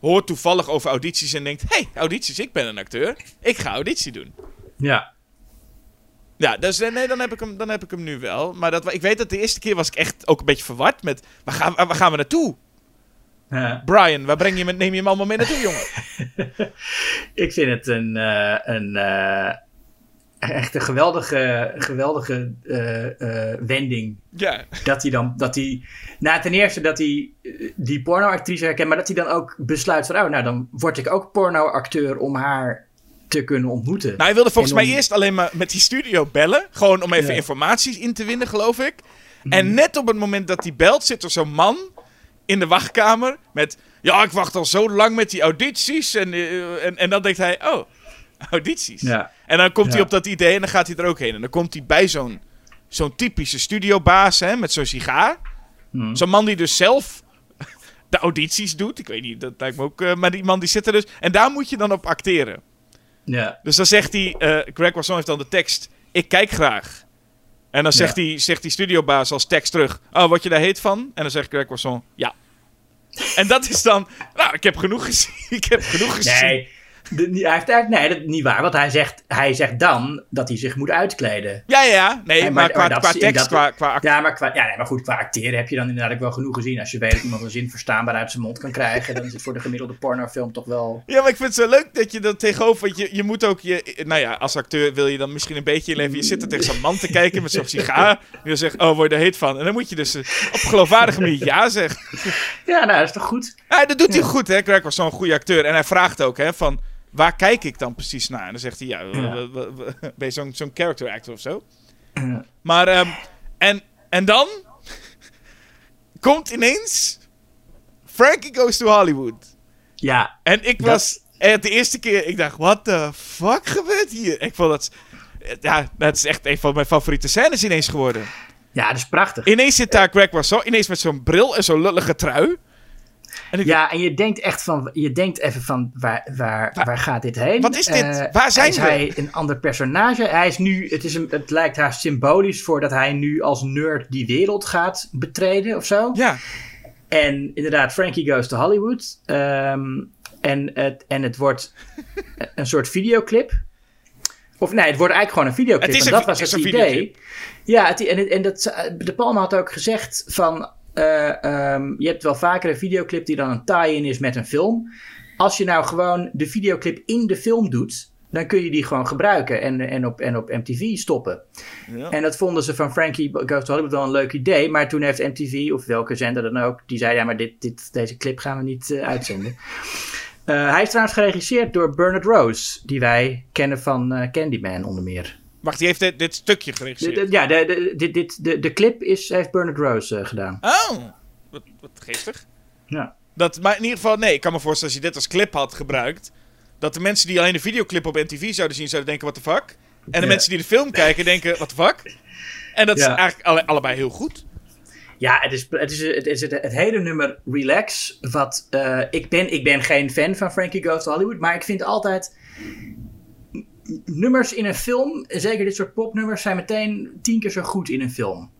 hoort toevallig over audities en denkt: hey, audities, ik ben een acteur, ik ga auditie doen. Ja. Ja, dus nee, dan heb ik hem, dan heb ik hem nu wel. Maar dat, ik weet dat de eerste keer was ik echt ook een beetje verward met... Waar gaan, waar gaan we naartoe? Ja. Brian, waar breng je me, neem je hem allemaal mee naartoe, jongen? Ik vind het een, eh, een eh, echt een geweldige, geweldige eh, wending. Ja, Dat hij dan, dat hij, nou ten eerste dat hij die pornoactrice herkent, maar dat hij dan ook besluit van, oh nou dan word ik ook pornoacteur om haar te kunnen ontmoeten. nou hij wilde volgens om- mij eerst alleen maar met die studio bellen. Gewoon om even Ja. informatie in te winnen, geloof ik. En net op het moment dat hij belt, zit er zo'n man in de wachtkamer met... Ja, ik wacht al zo lang met die audities. En, eh, en, en dan denkt hij, oh, audities. Ja. En dan komt hij op dat idee en dan gaat hij er ook heen. En dan komt hij bij zo'n zo'n typische studiobaas hè, met zo'n sigaar. Hmm. Zo'n man die dus zelf de audities doet. Ik weet niet, dat lijkt me ook... eh, maar die man die zit er dus... En daar moet je dan op acteren. Ja. Dus dan zegt hij... eh Greg Wasson heeft dan de tekst... Ik kijk graag. En dan zegt, Ja. die, zegt die studiobaas als tekst terug... Oh, word je daar heet van? En dan zegt Greg Wasson... Ja. En dat is dan... Nou, ik heb genoeg gezien. Ik heb genoeg gezien. Nee, de- hij heeft eigenlijk, nee, dat is niet waar. Want hij zegt, hij zegt dan dat hij zich moet uitkleden. Ja, ja. Nee, maar, qua, dat qua is- tekst, dat- qua, Ja, maar, qua, ja, nee, maar goed, qua acteren heb je dan inderdaad ook wel genoeg gezien. Als je weet dat iemand een zin verstaanbaar uit zijn mond kan krijgen, dan is het voor de gemiddelde pornofilm toch wel... Ja, maar ik vind het zo leuk dat je dat tegenover... Want je, je moet ook je... Nou ja, als acteur wil je dan misschien een beetje inleven. Je zit er tegen zo'n man te kijken met zo'n sigaar. Die dan zegt, oh, word je er heet van? En dan moet je dus eh, op geloofwaardige manier ja zeggen. Ja, nou, dat is toch goed? Ja, dat doet hij goed, hè. Greg was zo'n goede acteur. En hij vraagt ook, hè, van... Waar kijk ik dan precies naar? En dan zegt hij, ja, ben je zo'n zo'n character actor of zo? Maar, ehm, en, en dan... komt ineens... Frankie Goes to Hollywood. Ja, En ik was... eh, de eerste keer, ik dacht, what the fuck gebeurt hier? Ik vond dat... Ja, dat is echt een van mijn favoriete scènes ineens geworden. ja, dat is prachtig. Ineens zit daar Greg Wasson, ineens met zo'n bril en zo'n lullige trui. En ik Ja, en je denkt echt van, je denkt even van, waar, waar, waar gaat dit heen? Wat is dit? Eh, Waar zijn is we? hij een ander personage? Hij is nu, het, is een, het lijkt haar symbolisch voor dat hij nu als nerd die wereld gaat betreden of zo. Ja, En inderdaad, Frankie Goes to Hollywood. Ehm, en, het, en het wordt een soort videoclip. Of nee, het wordt eigenlijk gewoon een videoclip. Het is en dat was het idee. videoclip. Ja, het, en, en dat, De Palma had ook gezegd van... eh, ehm, je hebt wel vaker een videoclip die dan een tie-in is met een film. Als je nou gewoon de videoclip in de film doet... dan kun je die gewoon gebruiken en, en, op, en op MTV stoppen. Ja. En dat vonden ze van Frankie Goes to Hollywood wel een leuk idee. Maar toen heeft MTV, of welke zender dan ook... die zei, ja, maar dit, dit, deze clip gaan we niet eh, uitzenden. Eh, hij is trouwens geregisseerd door Bernard Rose... die wij kennen van Candyman onder meer. Wacht, die heeft dit, dit stukje geregisseerd. de- ja, de, de, dit, de, de clip is, heeft Bernard Rose eh, gedaan. Oh, wat, wat geestig. Ja. Dat, maar in ieder geval, nee, ik kan me voorstellen als je dit als clip had gebruikt... dat de mensen die alleen de videoclip op MTV zouden zien, zouden denken, what the fuck? En de Ja. mensen die de film kijken, denken, what the fuck? En dat is eigenlijk alle, allebei heel goed. Ja, het is, het, is, het, is het, het hele nummer Relax. Wat, eh, ik, ben, ik ben geen fan van Frankie Goes to Hollywood. Maar ik vind altijd. Nummers in een film, zeker dit soort popnummers, zijn meteen tien keer zo goed in een film.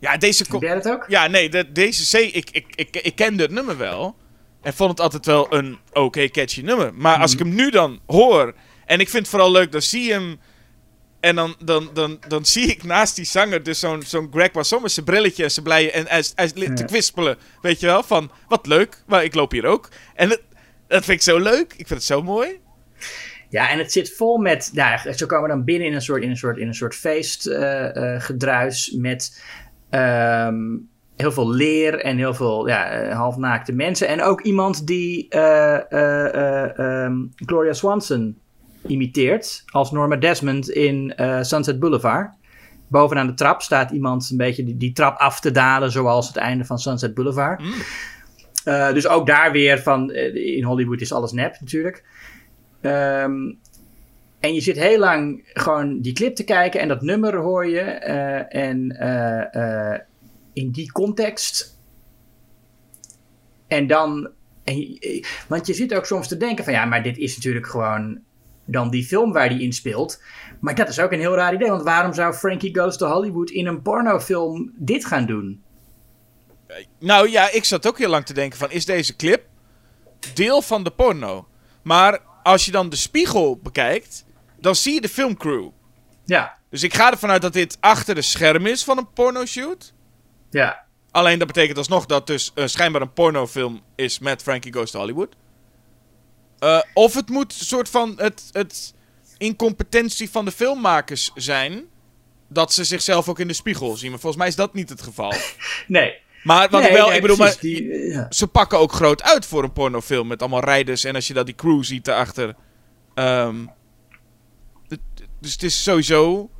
Ja, deze... jij dat ook? Ja, nee, de, deze C, ik, ik, ik, ik kende het nummer wel. En vond het altijd wel een oké catchy nummer. Maar als ik Mhm. hem nu dan hoor. En ik vind het vooral leuk, dan zie je hem. En dan, dan, dan, dan zie ik naast die zanger dus zo'n zo'n Greg Wasson met zijn brilletje en zijn blije. En hij, hij te kwispelen. Weet je wel? Van wat leuk, maar ik loop hier ook. En dat, dat vind ik zo leuk. Ik vind het zo mooi. Ja, en het zit vol met. Nou, ze komen dan binnen in een soort, in een soort, in een soort feestgedruis met ehm, heel veel leer en heel veel ja, eh, halfnaakte mensen. En ook iemand die eh, eh, eh, ehm, Gloria Swanson imiteert als Norma Desmond in eh, Sunset Boulevard. Bovenaan de trap staat iemand een beetje die, die trap af te dalen, zoals het einde van Sunset Boulevard. Eh, dus ook daar weer van, eh, in Hollywood is alles nep natuurlijk. Ehm, en je zit heel lang gewoon die clip te kijken en dat nummer hoor je. eh, en eh, eh, in die context. En dan. Want je zit ook soms te denken van ja, maar dit is natuurlijk gewoon dan die film waar die in speelt. Maar dat is ook een heel raar idee. Want waarom zou Frankie Goes to Hollywood in een pornofilm dit gaan doen? Nou ja, ik zat ook heel lang te denken van, is deze clip deel van de porno? Maar als je dan de spiegel bekijkt, dan zie je de filmcrew. Ja, Dus ik ga ervan uit dat dit achter de scherm is van een pornoshoot. ja. Alleen dat betekent alsnog dat dus eh, schijnbaar een pornofilm is met Frankie Goes to Hollywood. Eh, of het moet een soort van het, het incompetentie van de filmmakers zijn. Dat ze zichzelf ook in de spiegel zien. Maar volgens mij is dat niet het geval. Nee. Maar wat Nee, wel, nee, ik bedoel, precies, maar die, eh, ja. ze pakken ook groot uit voor een pornofilm. Met allemaal rijders. En als je dat die crew ziet daarachter. Ehm, het- dus het is sowieso.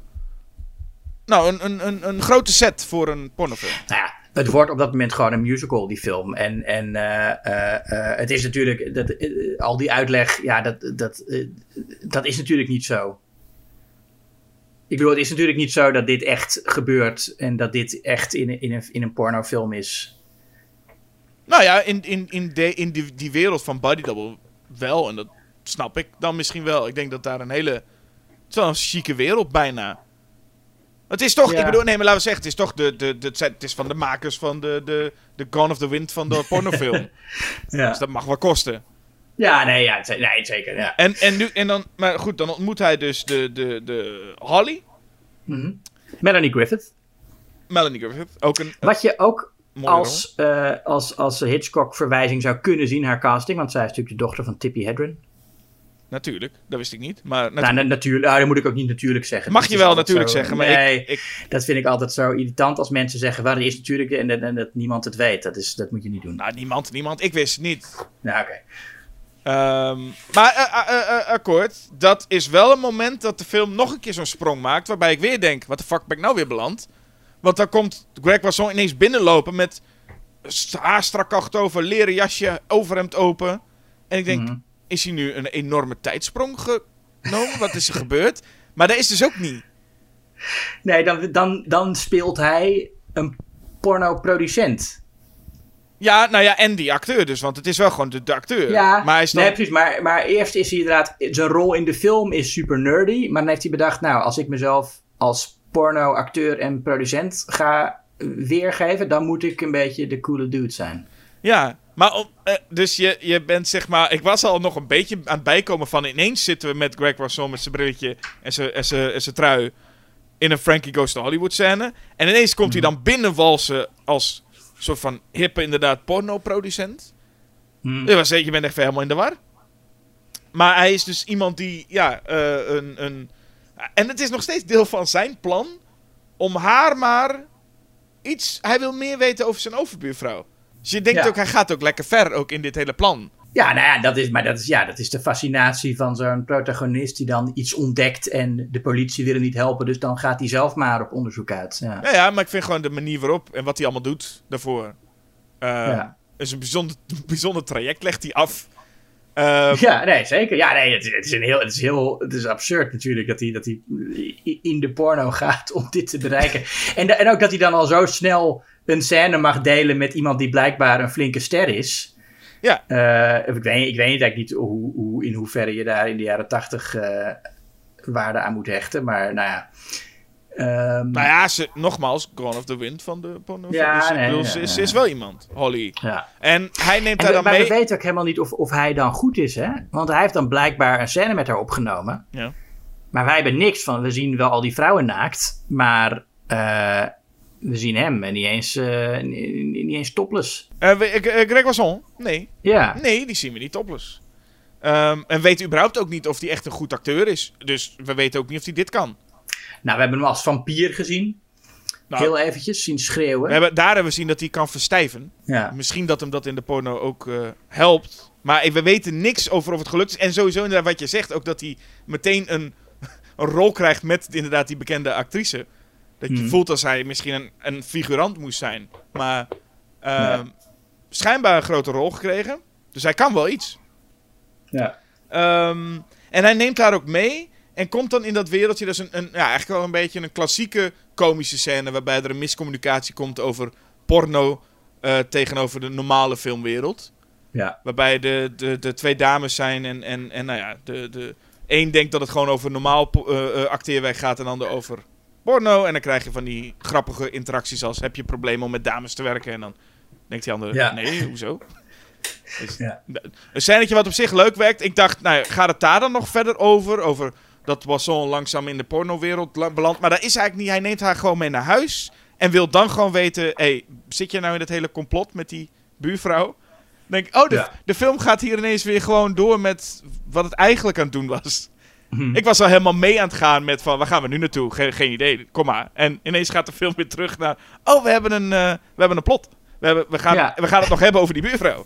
Nou, een, een, een, een grote set voor een pornofilm. Nou ja, het wordt op dat moment gewoon een musical, die film. En, en eh, eh, het is natuurlijk, dat, al die uitleg, ja, dat, dat, dat is natuurlijk niet zo. Ik bedoel, het is natuurlijk niet zo dat dit echt gebeurt en dat dit echt in, in, een, in een pornofilm is. Nou ja, in, in, in, de, in die, die wereld van Body Double wel. En dat snap ik dan misschien wel. Ik denk dat daar een hele... Het is wel een chique wereld bijna. Het is toch, Ja. ik bedoel, nee, maar laten we zeggen, het is toch de, de, de, het is van de makers van de, de, de Gone of the Wind van de pornofilm. Ja, dus dat mag wel kosten. Ja nee, ja, nee, zeker. Ja. En, en, nu, en dan, maar goed, dan ontmoet hij dus de, de, de Holly, Mhm. Melanie Griffith. Melanie Griffith, ook een Wat je ook als, eh, als, als Hitchcock-verwijzing zou kunnen zien, haar casting. Want zij is natuurlijk de dochter van Tippi Hedren. Natuurlijk, dat wist ik niet. Maar Nou, natuurlijk, na- natuurlijk, ah, dat moet ik ook niet natuurlijk zeggen. mag Dat je wel natuurlijk zo- zeggen, maar nee, ik, ik, dat vind ik altijd zo irritant als mensen zeggen, waar is natuurlijk en, en, en dat niemand het weet. Dat, is, dat moet je niet doen. nou, niemand, niemand, ik wist het niet. Nou, oké. Ehm, maar eh, eh, eh, akkoord, dat is wel een moment dat de film nog een keer zo'n sprong maakt. Waarbij ik weer denk, wat de fuck ben ik nou weer beland? Want dan komt Greg Wasson ineens binnenlopen met haar strak acht over, leren jasje, overhemd open. En ik denk, Mhm. is hij nu een enorme tijdsprong genomen? wat is er gebeurd? Maar dat is dus ook niet. Nee, dan, dan, dan speelt hij een pornoproducent. Ja, nou ja, en die acteur dus, want het is wel gewoon de, de acteur. Ja, maar hij is dan... nee, precies. Maar, maar eerst is hij inderdaad... Zijn rol in de film is super nerdy. Maar dan heeft hij bedacht... Nou, als ik mezelf als porno-acteur en producent ga weergeven... dan moet ik een beetje de coole dude zijn. Ja, maar op, eh, dus je, je bent zeg maar. Ik was al nog een beetje aan het bijkomen van. Ineens zitten we met Greg Wasson met zijn brilletje en zijn, en zijn, en zijn trui. in een Frankie Goes to Hollywood scène. En ineens komt hij dan binnenwalsen als soort van hippe, inderdaad, pornoproducent. Hm. Je, was, je bent echt helemaal in de war. Maar hij is dus iemand die, ja, eh, een, een. En het is nog steeds deel van zijn plan om haar maar iets. Hij wil meer weten over zijn overbuurvrouw. Dus je denkt Ja. ook, hij gaat ook lekker ver ook in dit hele plan. Ja, nou ja, dat is, maar dat is, ja, dat is de fascinatie van zo'n protagonist... die dan iets ontdekt en de politie wil hem niet helpen... dus dan gaat hij zelf maar op onderzoek uit. Ja. Ja, ja, maar ik vind gewoon de manier waarop en wat hij allemaal doet daarvoor. Ja. is een bijzonder, bijzonder traject, legt hij af. Eh, Ja, nee, zeker. Ja, nee, het, is- het is een heel, het is heel, het is absurd natuurlijk dat hij, dat hij in de porno gaat om dit te bereiken. En, en ook dat hij dan al zo snel een scène mag delen met iemand die blijkbaar een flinke ster is. Ja. Eh, ik, weet, ik weet eigenlijk niet hoe, hoe, in hoeverre je daar in de jaren tachtig eh, waarde aan moet hechten, maar nou ja. Ehm, Nou ja, ze, nogmaals, Gone of the Wind van de. Ja, dus nee, bedoel, ze, is- ja. ze is wel iemand, Holly. ja. En hij neemt En dan maar mee. we weten ook helemaal niet of, of hij dan goed is, hè? Want hij heeft dan blijkbaar een scène met haar opgenomen. Ja. Maar wij hebben niks van. We zien wel al die vrouwen naakt, maar eh, we zien hem en niet eens, eh, niet, niet eens topless. Eh, Greg Wasson? Nee. Ja. Nee, die zien we niet topless. Ehm, en weten überhaupt ook niet of hij echt een goed acteur is. Dus we weten ook niet of hij dit kan. Nou, we hebben hem als vampier gezien. Nou, Heel eventjes zien schreeuwen. we hebben, daar hebben we gezien dat hij kan verstijven. Ja. Misschien dat hem dat in de porno ook helpt. Maar we weten niks over of het gelukt is. En sowieso inderdaad wat je zegt. Ook dat hij meteen een, een rol krijgt met inderdaad die bekende actrice. Dat je Mhm. voelt als hij misschien een, een figurant moest zijn. Maar ehm, schijnbaar een grote rol gekregen. Dus hij kan wel iets. Ja. Ehm, en hij neemt haar ook mee. En komt dan in dat wereldje. Dat is een, een, ja, eigenlijk wel een beetje een klassieke komische scène. Waarbij er een miscommunicatie komt over porno. eh, tegenover de normale filmwereld. Ja. Waarbij de, de, de twee dames zijn. En, en, en nou ja, de, de een denkt dat het gewoon over normaal eh, acteerwerk gaat. En de ander over porno. En dan krijg je van die grappige interacties als: heb je problemen om met dames te werken? En dan denkt die ander: Ja. nee, hoezo? Dus, Ja. Een scènetje wat op zich leuk werkt. Ik dacht, nou, gaat het daar dan nog verder over? Over dat Boisson langzaam in de pornowereld la- belandt. Maar dat is eigenlijk niet. Hij neemt haar gewoon mee naar huis. En wil dan gewoon weten: hey, zit je nou in het hele complot met die buurvrouw? Denk ik, oh, de, Ja. de film gaat hier ineens weer gewoon door met wat het eigenlijk aan het doen was. Ik was al helemaal mee aan het gaan met van, waar gaan we nu naartoe? Geen, geen idee, kom maar. En ineens gaat de film weer terug naar, oh, we hebben een, eh, we hebben een plot. We, hebben, we, gaan, Ja. we gaan het nog hebben over die buurvrouw.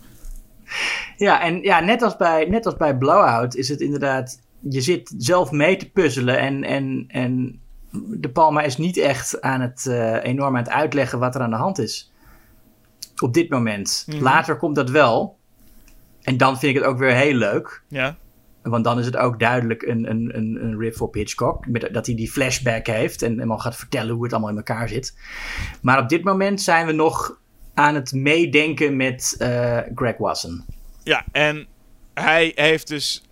Ja, en ja, net als bij, net als bij Blowout is het inderdaad... Je zit zelf mee te puzzelen en, en, en De Palma is niet echt aan het, eh, enorm aan het uitleggen wat er aan de hand is. op dit moment. Mhm. Later komt dat wel. En dan vind ik het ook weer heel leuk. Ja. Want dan is het ook duidelijk een, een, een, een riff op Hitchcock. Met, dat hij die flashback heeft en helemaal gaat vertellen hoe het allemaal in elkaar zit. Maar op dit moment zijn we nog aan het meedenken met eh, Greg Wasson. Ja, en hij heeft dus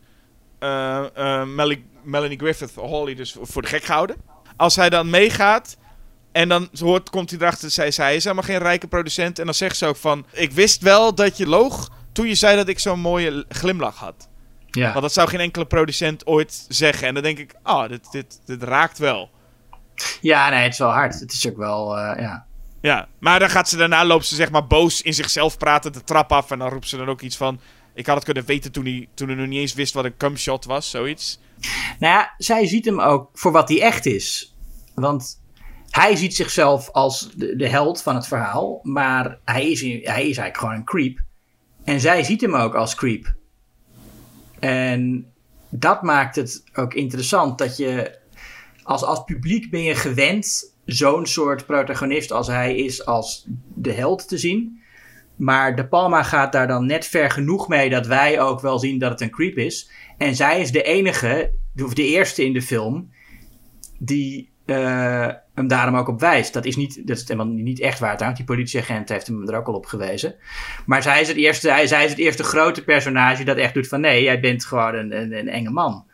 eh, eh, Melanie, Melanie Griffith, Holly, dus voor de gek gehouden. Als hij dan meegaat en dan hoort, komt hij erachter, zij, zij is helemaal geen rijke producent. En dan zegt ze ook van, ik wist wel dat je loog toen je zei dat ik zo'n mooie glimlach had. Ja. Want dat zou geen enkele producent ooit zeggen. En dan denk ik, ah, dit, dit, dit raakt wel. ja, nee, het is wel hard. Het is ook wel, eh, ja. Ja, maar dan gaat ze daarna, loopt ze zeg maar boos in zichzelf praten de trap af. En dan roept ze dan ook iets van, ik had het kunnen weten toen hij, toen hij nog niet eens wist wat een cumshot was, zoiets. Nou ja, zij ziet hem ook voor wat hij echt is. Want hij ziet zichzelf als de, de held van het verhaal. Maar hij is, hij is eigenlijk gewoon een creep. En zij ziet hem ook als creep. En dat maakt het ook interessant dat je als, als publiek ben je gewend zo'n soort protagonist als hij is als de held te zien. Maar De Palma gaat daar dan net ver genoeg mee dat wij ook wel zien dat het een creep is. En zij is de enige, of de eerste in de film, die eh, hem daarom ook op wijst. Dat is niet, dat is helemaal niet echt waar trouwens. Die politieagent heeft hem er ook al op gewezen. Maar zij is het eerste, hij- zij is het eerste grote personage dat echt doet van nee, jij bent gewoon een, een, een enge man.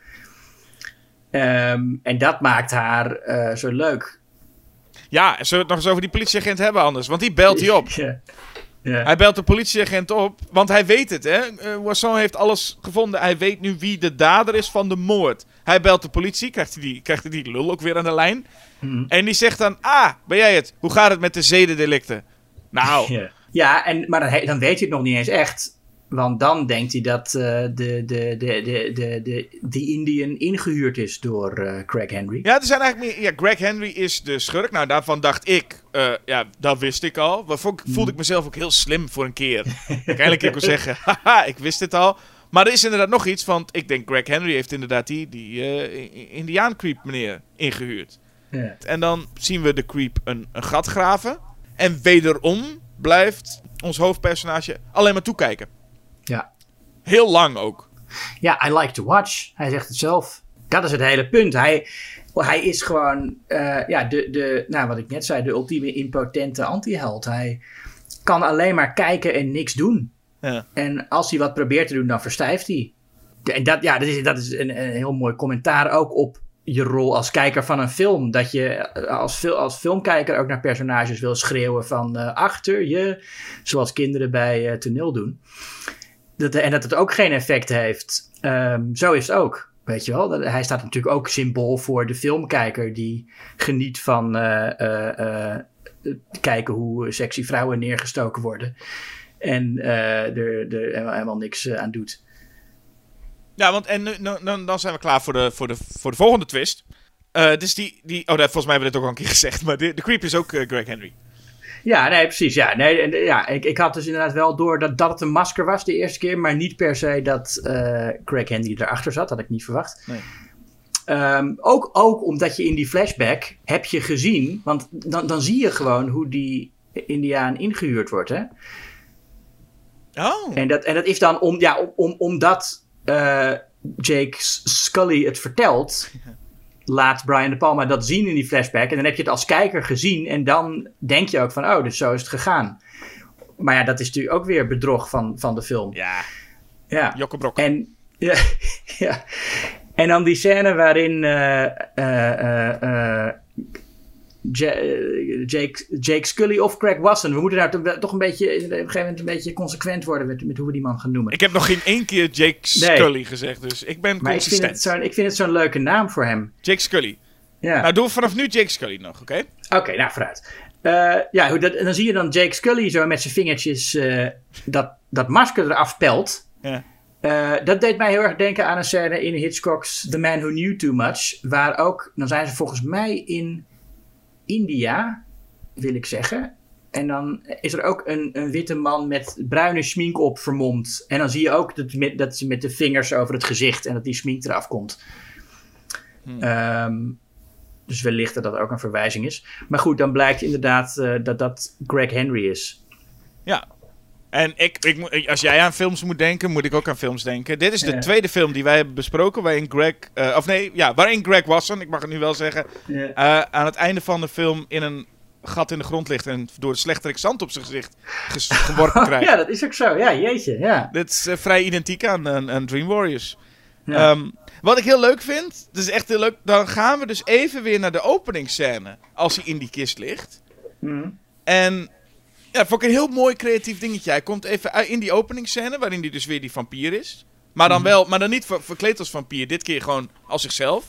Ehm, en dat maakt haar eh, zo leuk. Ja, zullen we het nog eens over die politieagent hebben anders? Want die belt hij op. Ja. Ja. Hij belt de politieagent op, want hij weet het, hè. Eh, Poisson heeft alles gevonden. Hij weet nu wie de dader is van de moord. Hij belt de politie, krijgt hij die, krijgt hij die lul ook weer aan de lijn. Mhm. En die zegt dan, ah, ben jij het? Hoe gaat het met de zedendelicten? Nou, Ja, ja en, maar dan, dan weet hij het nog niet eens echt. Want dan denkt hij dat eh, de, de, de, de, de, de, de Indian ingehuurd is door eh, Craig Henry. Ja, er zijn eigenlijk meer. Ja, Greg Henry is de schurk. Nou, daarvan dacht ik. eh, ja, dat wist ik al. Maar vond, voelde ik mezelf ook heel slim voor een keer. ik eindelijk een keer kon zeggen: haha, ik wist het al. Maar er is inderdaad nog iets. Want ik denk, Greg Henry heeft inderdaad die, die I- Indiaan creep meneer ingehuurd. Ja. En dan zien we de creep een, een gat graven. En wederom blijft ons hoofdpersonage alleen maar toekijken. Ja. Heel lang ook. Ja, I like to watch. Hij zegt het zelf. Dat is het hele punt. Hij, hij is gewoon, eh, ja, de, de, nou, wat ik net zei, de ultieme impotente antiheld. Hij kan alleen maar kijken en niks doen. En als hij wat probeert te doen, dan verstijft hij. En dat, ja, dat is, dat is een, een heel mooi commentaar ook op je rol als kijker van een film. Dat je eh, als, als filmkijker ook naar personages wil schreeuwen van eh, achter je. Zoals kinderen bij eh, toneel doen. Dat, en dat het ook geen effect heeft. Ehm, zo is het ook. Weet je wel? Hij staat natuurlijk ook symbool voor de filmkijker die geniet van kijken hoe sexy vrouwen neergestoken worden. En eh, er, er helemaal, niks eh, aan doet. Ja, want en nu, nu- dan zijn we klaar voor de, voor de, voor de volgende twist. Eh dus die, die. Oh, dat- volgens mij hebben we dit ook al een keer gezegd. Maar de, de creep is ook Greg Henry. Ja, nee, precies. Ja, nee, en, ja ik, ik had dus inderdaad wel door dat, dat het een masker was de eerste keer, maar niet per se dat Craig Henry erachter zat. Had ik niet verwacht. Nee. Ehm, ook, ook omdat je in die flashback heb je gezien, want dan, dan zie je gewoon hoe die Indiaan ingehuurd wordt. Hè? Oh. En, dat, en dat is dan om, ja, om, om, omdat eh, Jake Scully het vertelt, laat Brian De Palma dat zien in die flashback. En dan heb je het als kijker gezien en dan denk je ook van, oh, dus zo is het gegaan. Maar ja, dat is natuurlijk ook weer bedrog van, van de film. Ja, Ja. Jokkebrok. En, ja, ja. en dan die scène waarin eh, eh, Jake, Jake Scully of Craig Wasson. We moeten daar toch- een beetje, op een gegeven moment een beetje consequent worden met, met hoe we die man gaan noemen. Ik heb nog geen één keer Jake Scully gezegd, dus ik ben maar ik vind, consistent. het zo'n, ik vind het zo'n leuke naam voor hem. Jake Scully. Ja. Nou, doen we vanaf nu Jake Scully nog, oké? Oké, nou vooruit. Eh, ja, dat, en dan zie je dan Jake Scully zo met zijn vingertjes eh, dat, dat masker eraf pelt. Ja. Eh, dat deed mij heel erg denken aan een scène in Hitchcock's The Man Who Knew Too Much. Waar ook, dan zijn ze volgens mij in India, wil ik zeggen. En dan is er ook een, een witte man met bruine schmink op vermomd. En dan zie je ook dat, met, dat ze met de vingers over het gezicht en dat die schmink eraf komt. Ehm, dus wellicht dat dat ook een verwijzing is. Maar goed, dan blijkt inderdaad eh, dat dat Greg Henry is. Ja. En ik, ik, als jij aan films moet denken, moet ik ook aan films denken. Dit is de Ja. tweede film die wij hebben besproken, waarin Greg, eh, of nee, ja, waarin Greg Wasson, ik mag het nu wel zeggen, eh, aan het einde van de film in een gat in de grond ligt en door de slechterik zand op zijn gezicht geworpen krijgt. ja, dat is ook zo. Ja, jeetje. Ja. Dit is eh, vrij identiek aan, aan, aan Dream Warriors. Ja. Ehm, wat ik heel leuk vind, dat is echt heel leuk, dan gaan we dus even weer naar de openingsscène als hij in die kist ligt. Mhm. En ja, vond ik een heel mooi creatief dingetje. Hij komt even in die openingsscène, waarin hij dus weer die vampier is. Maar dan wel, maar dan niet ver- verkleed als vampier, dit keer gewoon als zichzelf.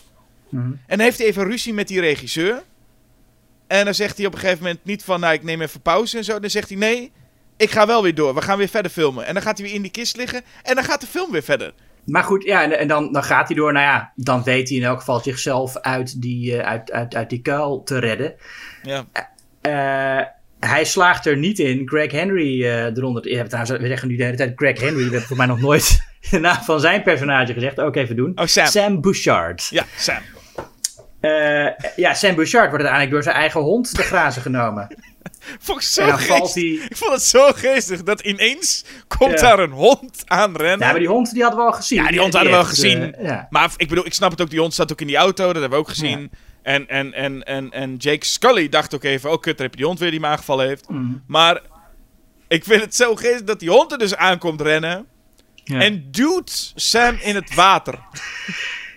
Mhm. En heeft hij even ruzie met die regisseur. En dan zegt hij op een gegeven moment niet van, nou ik neem even pauze en zo. Dan zegt hij, nee, ik ga wel weer door, we gaan weer verder filmen. En dan gaat hij weer in die kist liggen en dan gaat de film weer verder. Maar goed, ja, en, en dan, dan gaat hij door. Nou ja, dan weet hij in elk geval zichzelf uit die, eh, uit, uit, uit die kuil te redden. Ja. Eh, hij slaagt er niet in. Greg Henry eh eronder. Ja, trouwens, we zeggen nu de hele tijd Greg Henry. We hebben voor mij nog nooit de naam van zijn personage gezegd. Ook even doen. Oh, Sam. Sam Bouchard. Ja, Sam. Eh, ja, Sam Bouchard wordt uiteindelijk door zijn eigen hond te grazen genomen. Vond ik zo valt Ik vond het zo geestig dat ineens komt Ja. daar een hond aanrennen. Ja, maar die hond die hadden we al gezien. Ja, die hond hadden we al gezien. eh, ja. Maar ik bedoel, ik snap het ook, die hond staat ook in die auto, dat hebben we ook gezien. En, en, en, en, en Jake Scully dacht ook even, oh kut, daar heb je die hond weer die me aangevallen heeft. Mhm. Maar ik vind het zo geestig dat die hond er dus aankomt rennen. Ja. En duwt Sam in het water.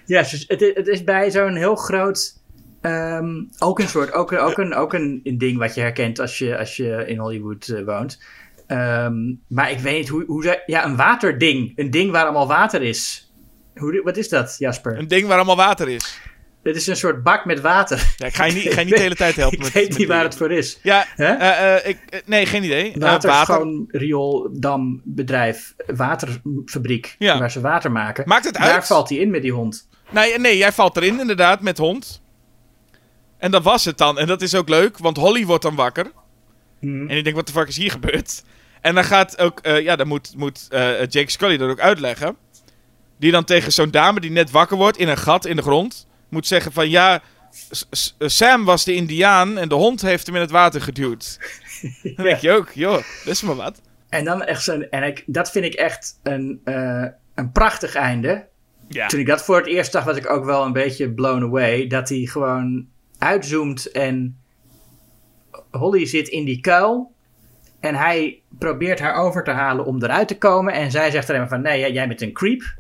Ja, dus het, is- het is bij zo'n heel groot. ehm, ook een soort. Ook, een- ook, een, ook een, een ding wat je herkent als je, als je in Hollywood eh, woont. Ehm, maar ik weet niet hoe, hoe. Ja, een waterding. Een ding waar allemaal water is. Hoe, wat is dat, Jasper? Een ding waar allemaal water is. Dit is een soort bak met water. Ja, ik ga je niet, ga je niet de hele tijd helpen. Ik met, weet met niet waar het voor is. Ja, eh, ik, eh, nee, geen idee. Water, water. schoon riool, dam, bedrijf, waterfabriek. Ja. Waar ze water maken. Maakt het Daar uit? valt hij in met die hond. Nee, nee, jij valt erin inderdaad met hond. En dat was het dan. En dat is ook leuk, want Holly wordt dan wakker. Mhm. En ik denk, wat de fuck is hier gebeurd? En dan gaat ook, ja, dan moet, moet Jake Scully dat ook uitleggen. Die dan tegen zo'n dame die net wakker wordt in een gat in de grond, moet zeggen van ja, Sam was de Indiaan en de hond heeft hem in het water geduwd. Dan denk je ook, joh, dat is maar wat. En dan echt zo'n. En ik, dat vind ik echt een, eh, een prachtig einde. Ja. Toen ik dat voor het eerst zag, was ik ook wel een beetje blown away. Dat hij gewoon uitzoomt en Holly zit in die kuil. En hij probeert haar over te halen om eruit te komen. En zij zegt alleen maar van, nee, jij- jij bent een creep.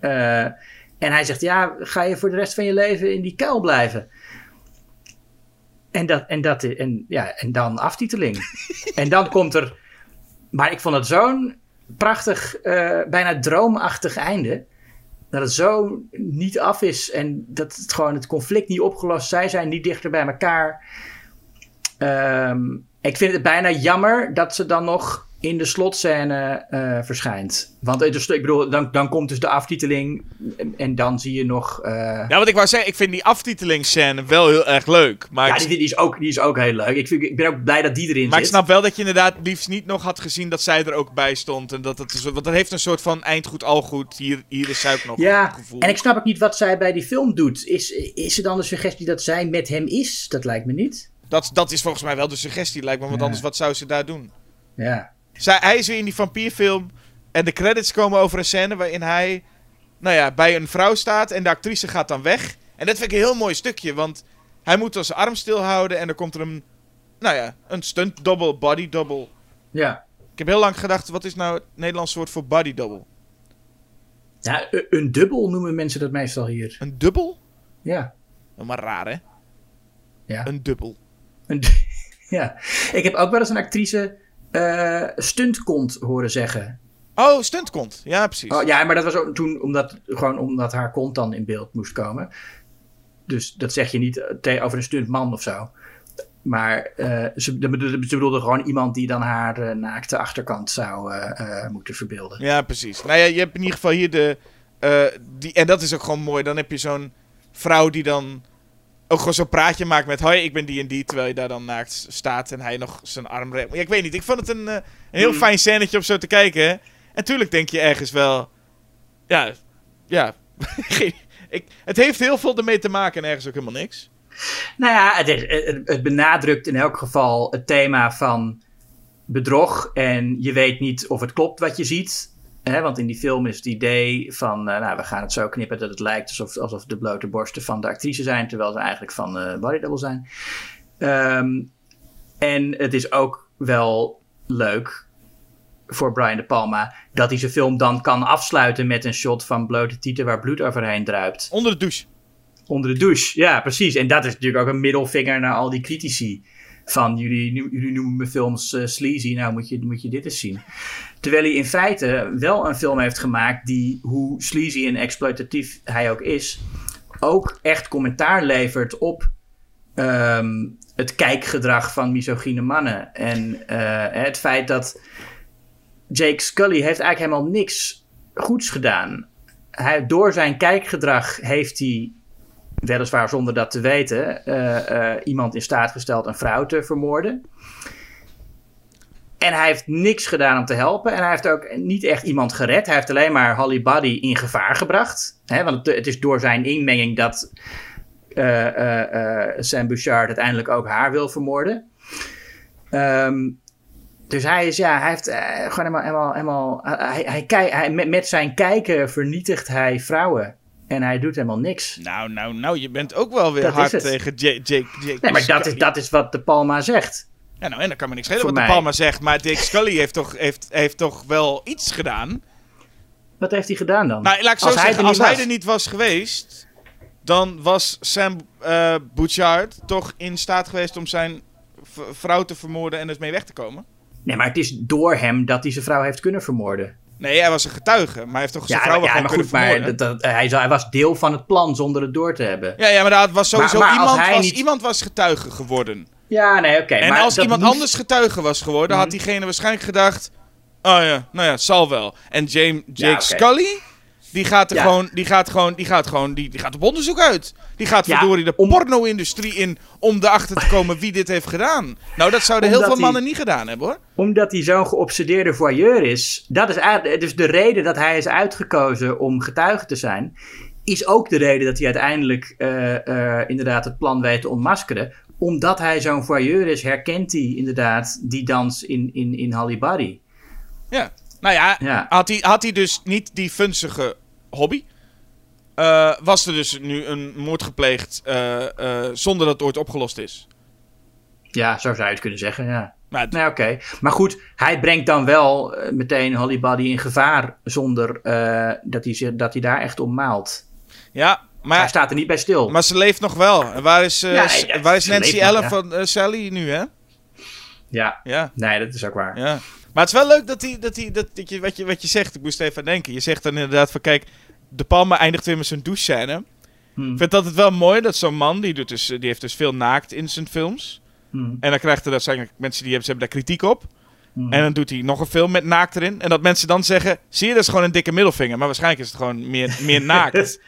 Eh, en hij zegt, ja, ga je voor de rest van je leven in die kuil blijven? En, dat, en, dat, en, ja, en dan aftiteling. en dan komt er... Maar ik vond het zo'n prachtig, eh, bijna droomachtig einde. Dat het zo niet af is en dat het gewoon het conflict niet opgelost. Zij zijn niet dichter bij elkaar. Ehm, ik vind het bijna jammer dat ze dan nog in de slotscène eh, verschijnt. Want is- ik bedoel, dan, dan komt dus de aftiteling en, en dan zie je nog... eh, Ja, wat ik wou zeggen, ik vind die aftitelingsscène wel heel erg leuk. Maar, ja, ik, die, die, is ook, die is ook heel leuk. Ik, vind, ik ben ook blij dat die erin maar ik zit. snap wel dat je inderdaad liefst niet nog had gezien dat zij er ook bij stond. En dat het, want dat heeft een soort van eindgoed al goed. Hier, hier is zij ook nog Ja, gevoel. en ik snap ook niet wat zij bij die film doet. Is, is er dan de suggestie dat zij met hem is? Dat lijkt me niet. Dat, dat is volgens mij wel de suggestie, lijkt me. Want Ja. anders, wat zou ze daar doen? Ja. Zij, hij is weer in die vampierfilm. En de credits komen over een scène waarin hij nou ja, bij een vrouw staat. En de actrice gaat dan weg. En dat vind ik een heel mooi stukje. Want hij moet dan zijn arm stilhouden. En dan komt er een, nou ja, een stunt double, body double. Ja. Ik heb heel lang gedacht, wat is nou het Nederlands woord voor body double? ja, een- dubbel noemen mensen dat meestal hier. Een dubbel? Ja. Maar raar, hè? Ja. Een dubbel. Een ja. Ik heb ook wel eens een actrice eh stuntkont horen zeggen. Oh, stuntkont. Ja, precies. Oh, ja, maar dat was ook toen omdat, gewoon omdat haar kont dan in beeld moest komen. Dus dat zeg je niet eh, over een stuntman of zo. Maar eh, ze, de bedoelde, ze bedoelde gewoon iemand die dan haar naakte achterkant zou moeten verbeelden. Ja, precies. Nou ja, je hebt in ieder geval hier de... die, en dat is ook gewoon mooi. Dan heb je zo'n vrouw die dan ook gewoon zo'n praatje maakt met... Hoi, ik ben die en die. Terwijl je daar dan naakt staat en hij nog zijn arm... re- Ja, ik weet niet. Ik vond het een, eh, een heel Hmm. fijn scènetje om zo te kijken. En tuurlijk denk je ergens wel... Ja, ja. Ik, het heeft heel veel ermee te maken en ergens ook helemaal niks. Nou ja, het, het benadrukt in elk geval het thema van bedrog en je weet niet of het klopt wat je ziet. Hè, want in die film is het idee van, eh, nou, we gaan het zo knippen dat het lijkt alsof, alsof de blote borsten van de actrice zijn, terwijl ze eigenlijk van eh body double zijn. Ehm, en het is ook wel leuk voor Brian De Palma dat hij zijn film dan kan afsluiten met een shot van blote tieten waar bloed overheen druipt. Onder de douche. Onder de douche, ja, precies. En dat is natuurlijk ook een middelvinger naar al die critici. Van jullie, jullie noemen mijn films eh, sleazy, nou moet je, moet je dit eens zien. Terwijl hij in feite wel een film heeft gemaakt die, hoe sleazy en exploitatief hij ook is, ook echt commentaar levert op ehm, het kijkgedrag van misogyne mannen. En eh, het feit dat Jake Scully heeft eigenlijk helemaal niks goeds gedaan. Hij, door zijn kijkgedrag heeft hij, weliswaar zonder dat te weten, eh, eh, iemand in staat gesteld een vrouw te vermoorden. En hij heeft niks gedaan om te helpen. En hij heeft ook niet echt iemand gered. Hij heeft alleen maar Holly Buddy in gevaar gebracht. Want het, is door zijn inmenging dat eh, Sam Bouchard uiteindelijk ook haar wil vermoorden. Ehm, dus hij is, ja, hij heeft gewoon helemaal, helemaal, helemaal hij, hij, hij, met zijn kijken vernietigt hij vrouwen. En hij doet helemaal niks. Nou, nou, nou, je bent ook wel weer Dat hard tegen Jake. Nee, maar dat is, dat is wat De Palma zegt. Ja, nou, en dan kan me niks schelen wat de mij. Palma zegt. Maar Jake Scully heeft toch, heeft, heeft toch wel iets gedaan. Wat heeft hij gedaan dan? Nou, laat ik zo Als hij zeggen, er als niet hij was. er niet was geweest, dan was Sam eh Bouchard toch in staat geweest om zijn vrouw te vermoorden en dus mee weg te komen. Nee, maar het is door hem dat hij zijn vrouw heeft kunnen vermoorden. Nee, hij was een getuige, maar hij heeft toch zijn Ja, vrouw ja, maar goed, maar vermoorden. dat, dat- hij, zou- hij was deel van het plan zonder het door te hebben. Ja, ja, maar dat was sowieso Maar- maar als iemand, was, niet- iemand was getuige geworden. Ja, nee, oké. en maar als iemand moest- anders getuige was geworden, had Mhm. diegene waarschijnlijk gedacht... Oh ja, nou ja, zal wel. En James, Jake Ja. Scully, die gaat er Ja. gewoon, die gaat gewoon, die gaat gewoon, die, die gaat op onderzoek uit. Die gaat Ja, verdorie de om- porno-industrie in om erachter te komen wie dit heeft gedaan. Nou, dat zouden heel veel mannen niet gedaan hebben hoor. Omdat hij zo'n geobsedeerde voyeur is. Dat is eigenlijk, dus de reden dat hij is uitgekozen om getuige te zijn. Is ook de reden dat hij uiteindelijk eh, eh, inderdaad het plan weet te ontmaskeren. Omdat hij zo'n voyeur is, herkent hij inderdaad die dans in, in, in. Ja. Nou ja, Ja. Had, hij, had hij dus niet die funzige hobby... eh, was er dus nu een moord gepleegd eh, eh, zonder dat het ooit opgelost is. Ja, zo zou je het kunnen zeggen, ja. Het- Nou, oké. Maar goed, hij brengt dan wel meteen Holly Buddy in gevaar. Zonder dat, hij, zich- dat hij daar echt om maalt. ja, maar... hij staat er niet bij stil. Maar ze leeft nog wel. Waar is, Ja, waar is Nancy Ellen ja. van Sally nu, hè? Ja, Ja, nee, dat is ook waar. ja. Maar het is wel leuk dat, hij, dat, hij, dat, dat je, wat, je, wat je zegt. Ik moest even aan denken. Je zegt dan inderdaad van, kijk, De Palma eindigt weer met zijn douche-scène. Hmm. Ik vind het altijd wel mooi dat zo'n man, die, doet dus, die heeft dus veel naakt in zijn films. Hmm. En dan krijgt er waarschijnlijk mensen die hebben, ze hebben daar kritiek op. Hmm. En dan doet hij nog een film met naakt erin. En dat mensen dan zeggen, zie je, dat is gewoon een dikke middelvinger. Maar waarschijnlijk is het gewoon meer, meer naakt.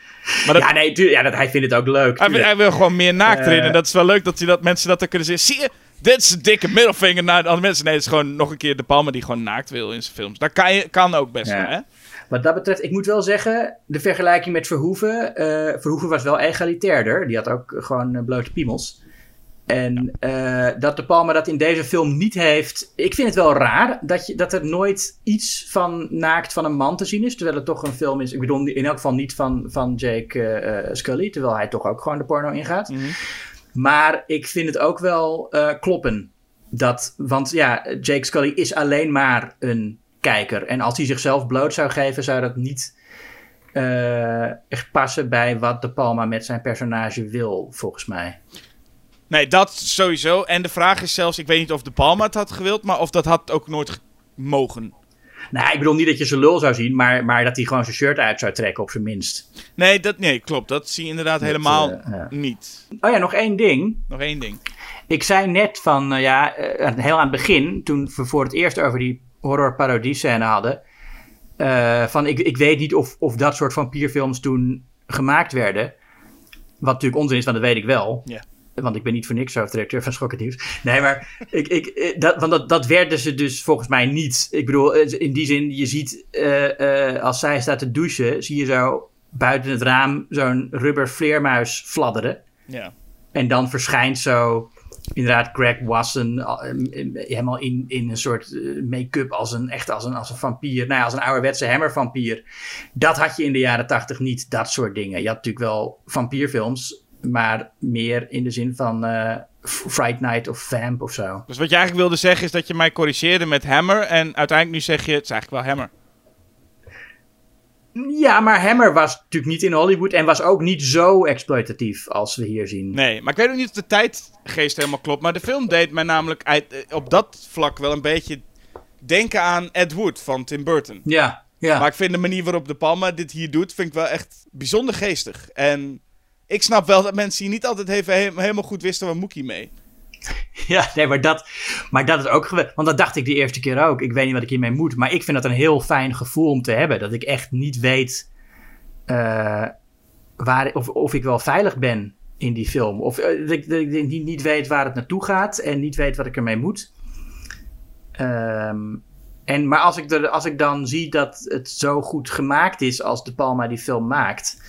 Maar dat, Ja, nee, ja, dat, hij vindt het ook leuk. Hij, wil- tuurlijk. hij wil gewoon meer naakt erin. Eh. En dat is wel leuk dat, hij dat mensen dat dan kunnen zeggen. Zie je, dit is een dikke middelvinger naar de andere mensen. Nee, het is gewoon nog een keer de Palma die gewoon naakt wil in zijn films. Dat kan, je, kan ook best wel, hè? Wat dat betreft, ik moet wel zeggen, de vergelijking met Verhoeven. eh, Verhoeven was wel egalitairder. Die had ook gewoon eh, blote piemels. En eh, dat De Palma dat in deze film niet heeft. Ik vind het wel raar dat, je, dat er nooit iets van naakt van een man te zien is. Terwijl het toch een film is. Ik bedoel, in elk geval niet van, van Jake Scully. Terwijl hij toch ook gewoon de porno ingaat. Mhm. Maar ik vind het ook wel eh, kloppen. Dat, want ja, Jake Scully is alleen maar een kijker. En als hij zichzelf bloot zou geven, zou dat niet eh, echt passen bij wat De Palma met zijn personage wil, volgens mij. Nee, dat sowieso. En de vraag is zelfs, ik weet niet of de Palma het had gewild, maar of dat had ook nooit ge- mogen. Nou, ik bedoel niet dat je zijn lul zou zien, maar, maar dat hij gewoon zijn shirt uit zou trekken, op zijn minst. Nee, dat, nee klopt. Dat zie je inderdaad helemaal eh, ja. niet. Oh ja, nog één ding. Nog één ding. Ik zei net van, eh, ja, eh, heel aan het begin, toen we voor het eerst over die horror-parodie-scène hadden, van ik, ik weet niet of, of dat soort vampierfilms toen gemaakt werden. Wat natuurlijk onzin is, want dat weet ik wel. Ja. Want ik ben niet voor niks hoofdredacteur van Schokkend Nieuws. Nee, maar ik, ik, eh, dat, want dat, dat werden ze dus volgens mij niet. Ik bedoel, eh, in die zin, je ziet eh, als zij staat te douchen, zie je zo buiten het raam zo'n rubber vleermuis fladderen. Ja. En dan verschijnt zo inderdaad Greg Wasson al- helemaal in, in een soort make-up als een, echt als een, als een vampier. Nou ja, als een ouderwetse hammervampier. Dat had je in de jaren tachtig niet, dat soort dingen. Je had natuurlijk wel vampierfilms, maar meer in de zin van eh, Fright Night of Vamp of zo. Dus wat je eigenlijk wilde zeggen is dat je mij corrigeerde met Hammer. En uiteindelijk nu zeg je, het is eigenlijk wel Hammer. Ja, maar Hammer was natuurlijk niet in Hollywood en was ook niet zo exploitatief als we hier zien. Nee, maar ik weet ook niet of de tijdgeest helemaal klopt. Maar de film deed mij namelijk uit- eh, op dat vlak wel een beetje denken aan Ed Wood van Tim Burton. Ja, ja. Maar ik vind de manier waarop De Palma dit hier doet, vind ik wel echt bijzonder geestig. En ik snap wel dat mensen hier niet altijd even he- helemaal goed wisten waar Mookie mee. Ja, nee, maar dat, maar dat is ook geweldig. Want dat dacht ik de eerste keer ook. Ik weet niet wat ik hiermee moet. Maar ik vind dat een heel fijn gevoel om te hebben. Dat ik echt niet weet eh, waar, of, of ik wel veilig ben in die film. Of eh, dat ik niet, niet weet waar het naartoe gaat. En niet weet wat ik ermee moet. Ehm, en, maar als ik, er, als ik dan zie dat het zo goed gemaakt is als De Palma die film maakt...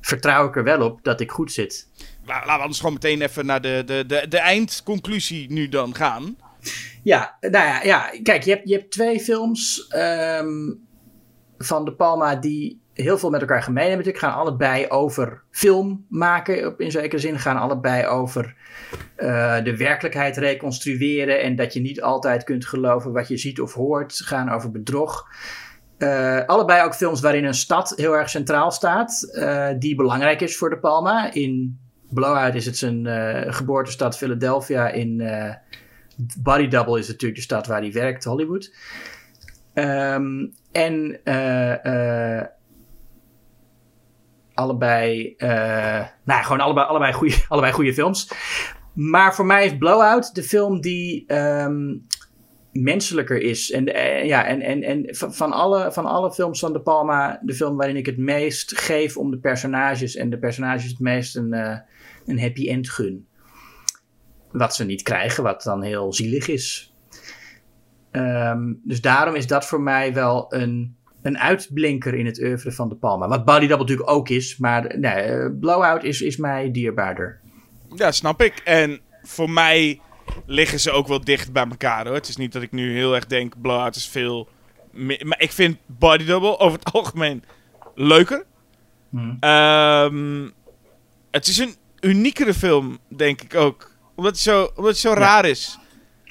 vertrouw ik er wel op dat ik goed zit. La- Laten we anders gewoon meteen even naar de, de, de, de eindconclusie nu dan gaan. Ja, nou ja, ja kijk, je hebt, je hebt twee films ehm, van De Palma die heel veel met elkaar gemeen hebben. Die gaan allebei over film maken, in zekere zin. Gaan allebei over eh, de werkelijkheid reconstrueren. En dat je niet altijd kunt geloven wat je ziet of hoort. Gaan over bedrog. Eh, allebei ook films waarin een stad heel erg centraal staat. eh, die belangrijk is voor De Palma. In Blowout is het zijn eh, geboortestad Philadelphia. In Body Double is natuurlijk de stad waar hij werkt, Hollywood. Ehm, en allebei, nou gewoon allebei, allebei, goede, allebei goede films. Maar voor mij is Blowout de film die ehm, menselijker is. En, eh, ja, en, en, en van, alle, van alle films van De Palma, de film waarin ik het meest geef om de personages. En de personages het meest een, eh, een happy end gun wat ze niet krijgen, wat dan heel zielig is. Ehm, dus daarom is dat voor mij wel een, een uitblinker in het oeuvre van De Palma. Wat Body Double natuurlijk ook is, maar nee, eh, Blowout is, is mij dierbaarder. Ja, snap ik. En voor mij liggen ze ook wel dicht bij elkaar hoor. Het is niet dat ik nu heel erg denk, Blowout is veel... mi- Maar ik vind Body Double over het algemeen leuker. Hmm. Ehm, het is een uniekere film, denk ik ook. Omdat het zo, omdat het zo raar is.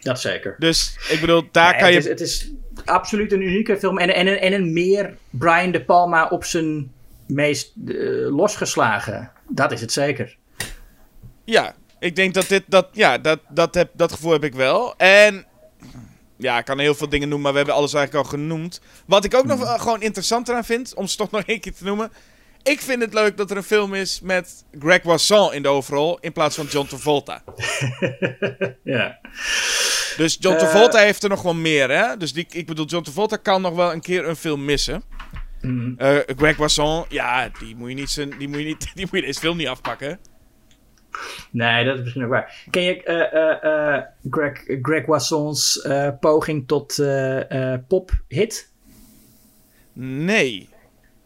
Dat zeker. Dus ik bedoel, daar kan je... het, is, het is absoluut een unieke film. En, en, een- en een meer Brian De Palma op zijn meest eh, losgeslagen. Dat is het zeker. Ja, ik denk dat dit, dat, ja, dat, dat, heb, dat gevoel heb ik wel. En ja, ik kan heel veel dingen noemen, maar we hebben alles eigenlijk al genoemd. Wat ik ook nog wel gewoon interessant eraan vind, om ze toch nog één keer te noemen. Ik vind het leuk dat er een film is met Greg Wasson in de hoofdrol in plaats van John Travolta. Ja. Dus John Eh. Travolta heeft er nog wel meer, hè? Dus die, ik bedoel, John Travolta kan nog wel een keer een film missen. Mhm. Eh, Greg Wasson, ja, die moet je niet zijn, die moet je niet, die moet je deze film niet afpakken. Nee, dat is misschien ook waar. Ken je eh, eh, eh, Greg, Greg Wassons poging tot pop-hit? Nee.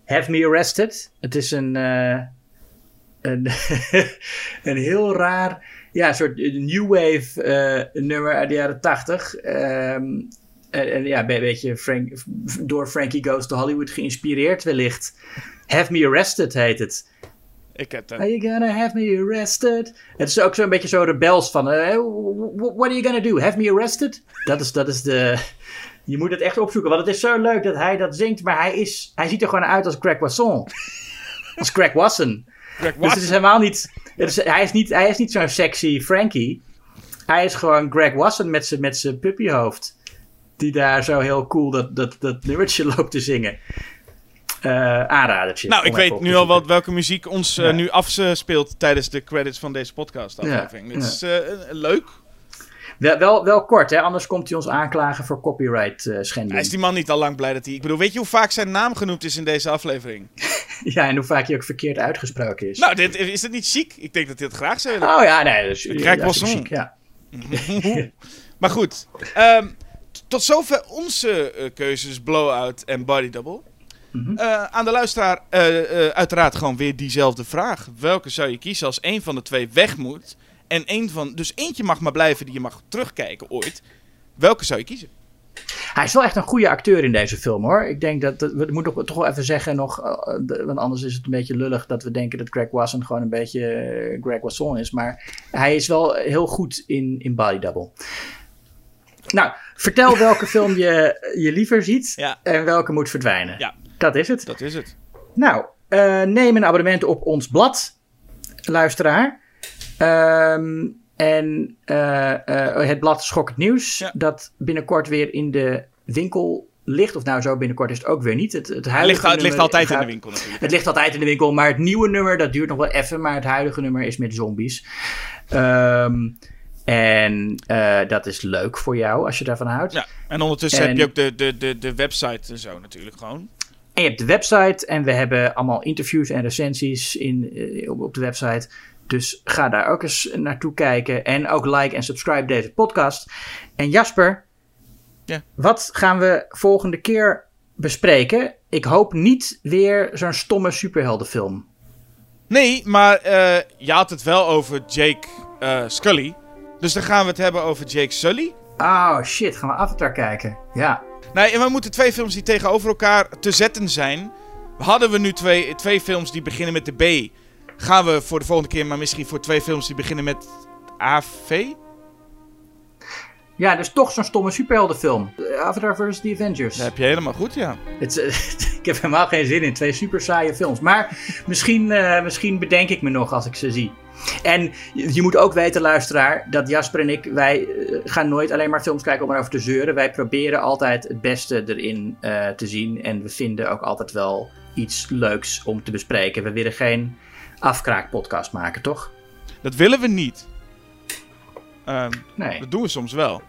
Have Me Arrested. Het is een, een, een heel raar, ja, soort new wave nummer uit de jaren tachtig. Ehm, en, en ja, een beetje Frank, door Frankie Goes to Hollywood geïnspireerd wellicht. Have Me Arrested heet het. Ik heb. Are you gonna have me arrested? Het is ook zo'n beetje zo rebels van... eh, what are you gonna do? Have me arrested? Dat is, dat is de... Je moet het echt opzoeken, want het is zo leuk dat hij dat zingt. Maar hij, is, hij ziet er gewoon uit als Greg Wasson. Als Greg Wasson. Greg Dus het is helemaal niet... Het is, hij is niet, hij is niet zo'n sexy Frankie. Hij is gewoon Greg Wasson met zijn met zijn puppyhoofd. Die daar zo heel cool dat, dat, dat nummertje loopt te zingen. Eh aanradertje. Nou, ik weet nu al wat, welke muziek ons eh, nu afspeelt tijdens de credits van deze podcast aflevering. Dit ja. is eh, leuk. Wel, wel, wel kort, hè? anders komt hij ons aanklagen voor copyright eh schending. Ja, is die man niet al lang blij dat hij... Ik bedoel, weet je hoe vaak zijn naam genoemd is in deze aflevering? Ja, en hoe vaak hij ook verkeerd uitgesproken is. Nou, dit, is dit niet chic? Ik denk dat hij het graag zou willen. oh ja, nee. Dus, ja, Wasson. muziek, Ja. Maar goed, ehm, tot zover onze keuzes Blowout en Body Double. Mhm. Eh, aan de luisteraar eh, eh, uiteraard gewoon weer diezelfde vraag. Welke zou je kiezen als een van de twee weg moet? en één van, dus eentje mag maar blijven die je mag terugkijken ooit. Welke zou je kiezen? Hij is wel echt een goede acteur in deze film hoor. Ik denk dat, dat- we moeten toch wel even zeggen nog, de- want anders is het een beetje lullig dat we denken dat Greg Wasson gewoon een beetje Greg Wasson is. Maar hij is wel heel goed in, in Body Double. Nou, vertel welke film je, je liever ziet Ja. en welke moet verdwijnen. Ja. Dat is het. Dat is het. Nou, eh, neem een abonnement op ons blad, luisteraar. Ehm, en eh, eh, het blad Schokkend Nieuws, Ja. dat binnenkort weer in de winkel ligt. Of nou, zo binnenkort is het ook weer niet. Het, het, Het huidige ligt, het ligt altijd in de winkel natuurlijk. Het ligt altijd in de winkel, maar het nieuwe nummer, dat duurt nog wel even. Maar het huidige nummer is met zombies. Ehm, en dat is leuk voor jou, als je daarvan houdt. Ja, en ondertussen En- heb je ook de, de, de, de website en zo natuurlijk gewoon. En je hebt de website en we hebben allemaal interviews en recensies in, eh, op, de website. Dus ga daar ook eens naartoe kijken. En ook like en subscribe deze podcast. En Jasper, Ja. wat gaan we volgende keer bespreken? Ik hoop niet weer zo'n stomme superheldenfilm. Nee, maar eh, je had het wel over Jake eh, Scully. Dus dan gaan we het hebben over Jake Sully. Oh shit, gaan we Avatar kijken? Ja. Nee, en we moeten twee films die tegenover elkaar te zetten zijn. Hadden we nu twee, twee films die beginnen met de B. Gaan we voor de volgende keer maar misschien voor twee films die beginnen met AV? Ja, dus toch zo'n stomme superheldenfilm. Avatar vs. The Avengers. Dat heb je helemaal goed, ja. Het, eh, ik heb helemaal geen zin in twee super saaie films. Maar misschien, eh, misschien bedenk ik me nog als ik ze zie. En je, moet ook weten, luisteraar, dat Jasper en ik, wij eh, gaan nooit alleen maar films kijken om erover te zeuren. Wij proberen altijd het beste erin eh, te zien. En we vinden ook altijd wel iets leuks om te bespreken. We willen geen afkraakpodcast maken, toch? Dat willen we niet. Ehm, Nee. dat doen we soms wel.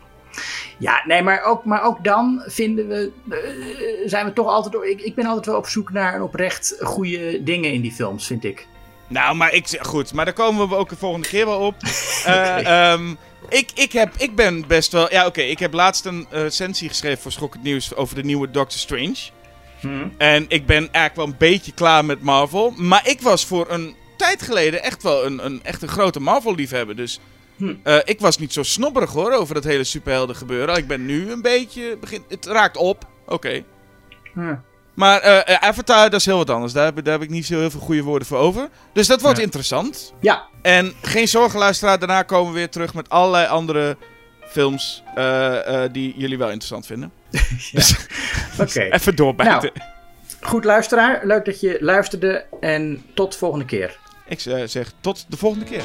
Ja, nee, maar ook, maar ook dan vinden we, eh, zijn we toch altijd, ik, ik ben altijd wel op zoek naar een oprecht goede dingen in die films, vind ik. Nou, maar ik goed, maar daar komen we ook de volgende keer wel op. Eh, ehm, ik, ik, heb, ik ben best wel. Ja, oké. ik heb laatst een eh, recensie geschreven voor Schokkend Nieuws over de nieuwe Doctor Strange. En ik ben eigenlijk wel een beetje klaar met Marvel. Maar ik was voor een tijd geleden echt wel een, een, echt een grote Marvel-liefhebber. Dus eh, ik was niet zo snobberig hoor over dat hele superhelden gebeuren. Ik ben nu een beetje. Begin, het raakt op. Oké. Hm. Maar eh, eh, Avatar, dat is heel wat anders. Daar heb, daar heb ik niet zo heel veel goede woorden voor over. Dus dat wordt Ja. interessant. Ja, En geen zorgen, luisteraar. Daarna komen we weer terug met allerlei andere films eh, eh, die jullie wel interessant vinden. oké. Even doorbijten. Nou. Goed luisteraar, leuk dat je luisterde en tot volgende keer. Ik zeg tot de volgende keer.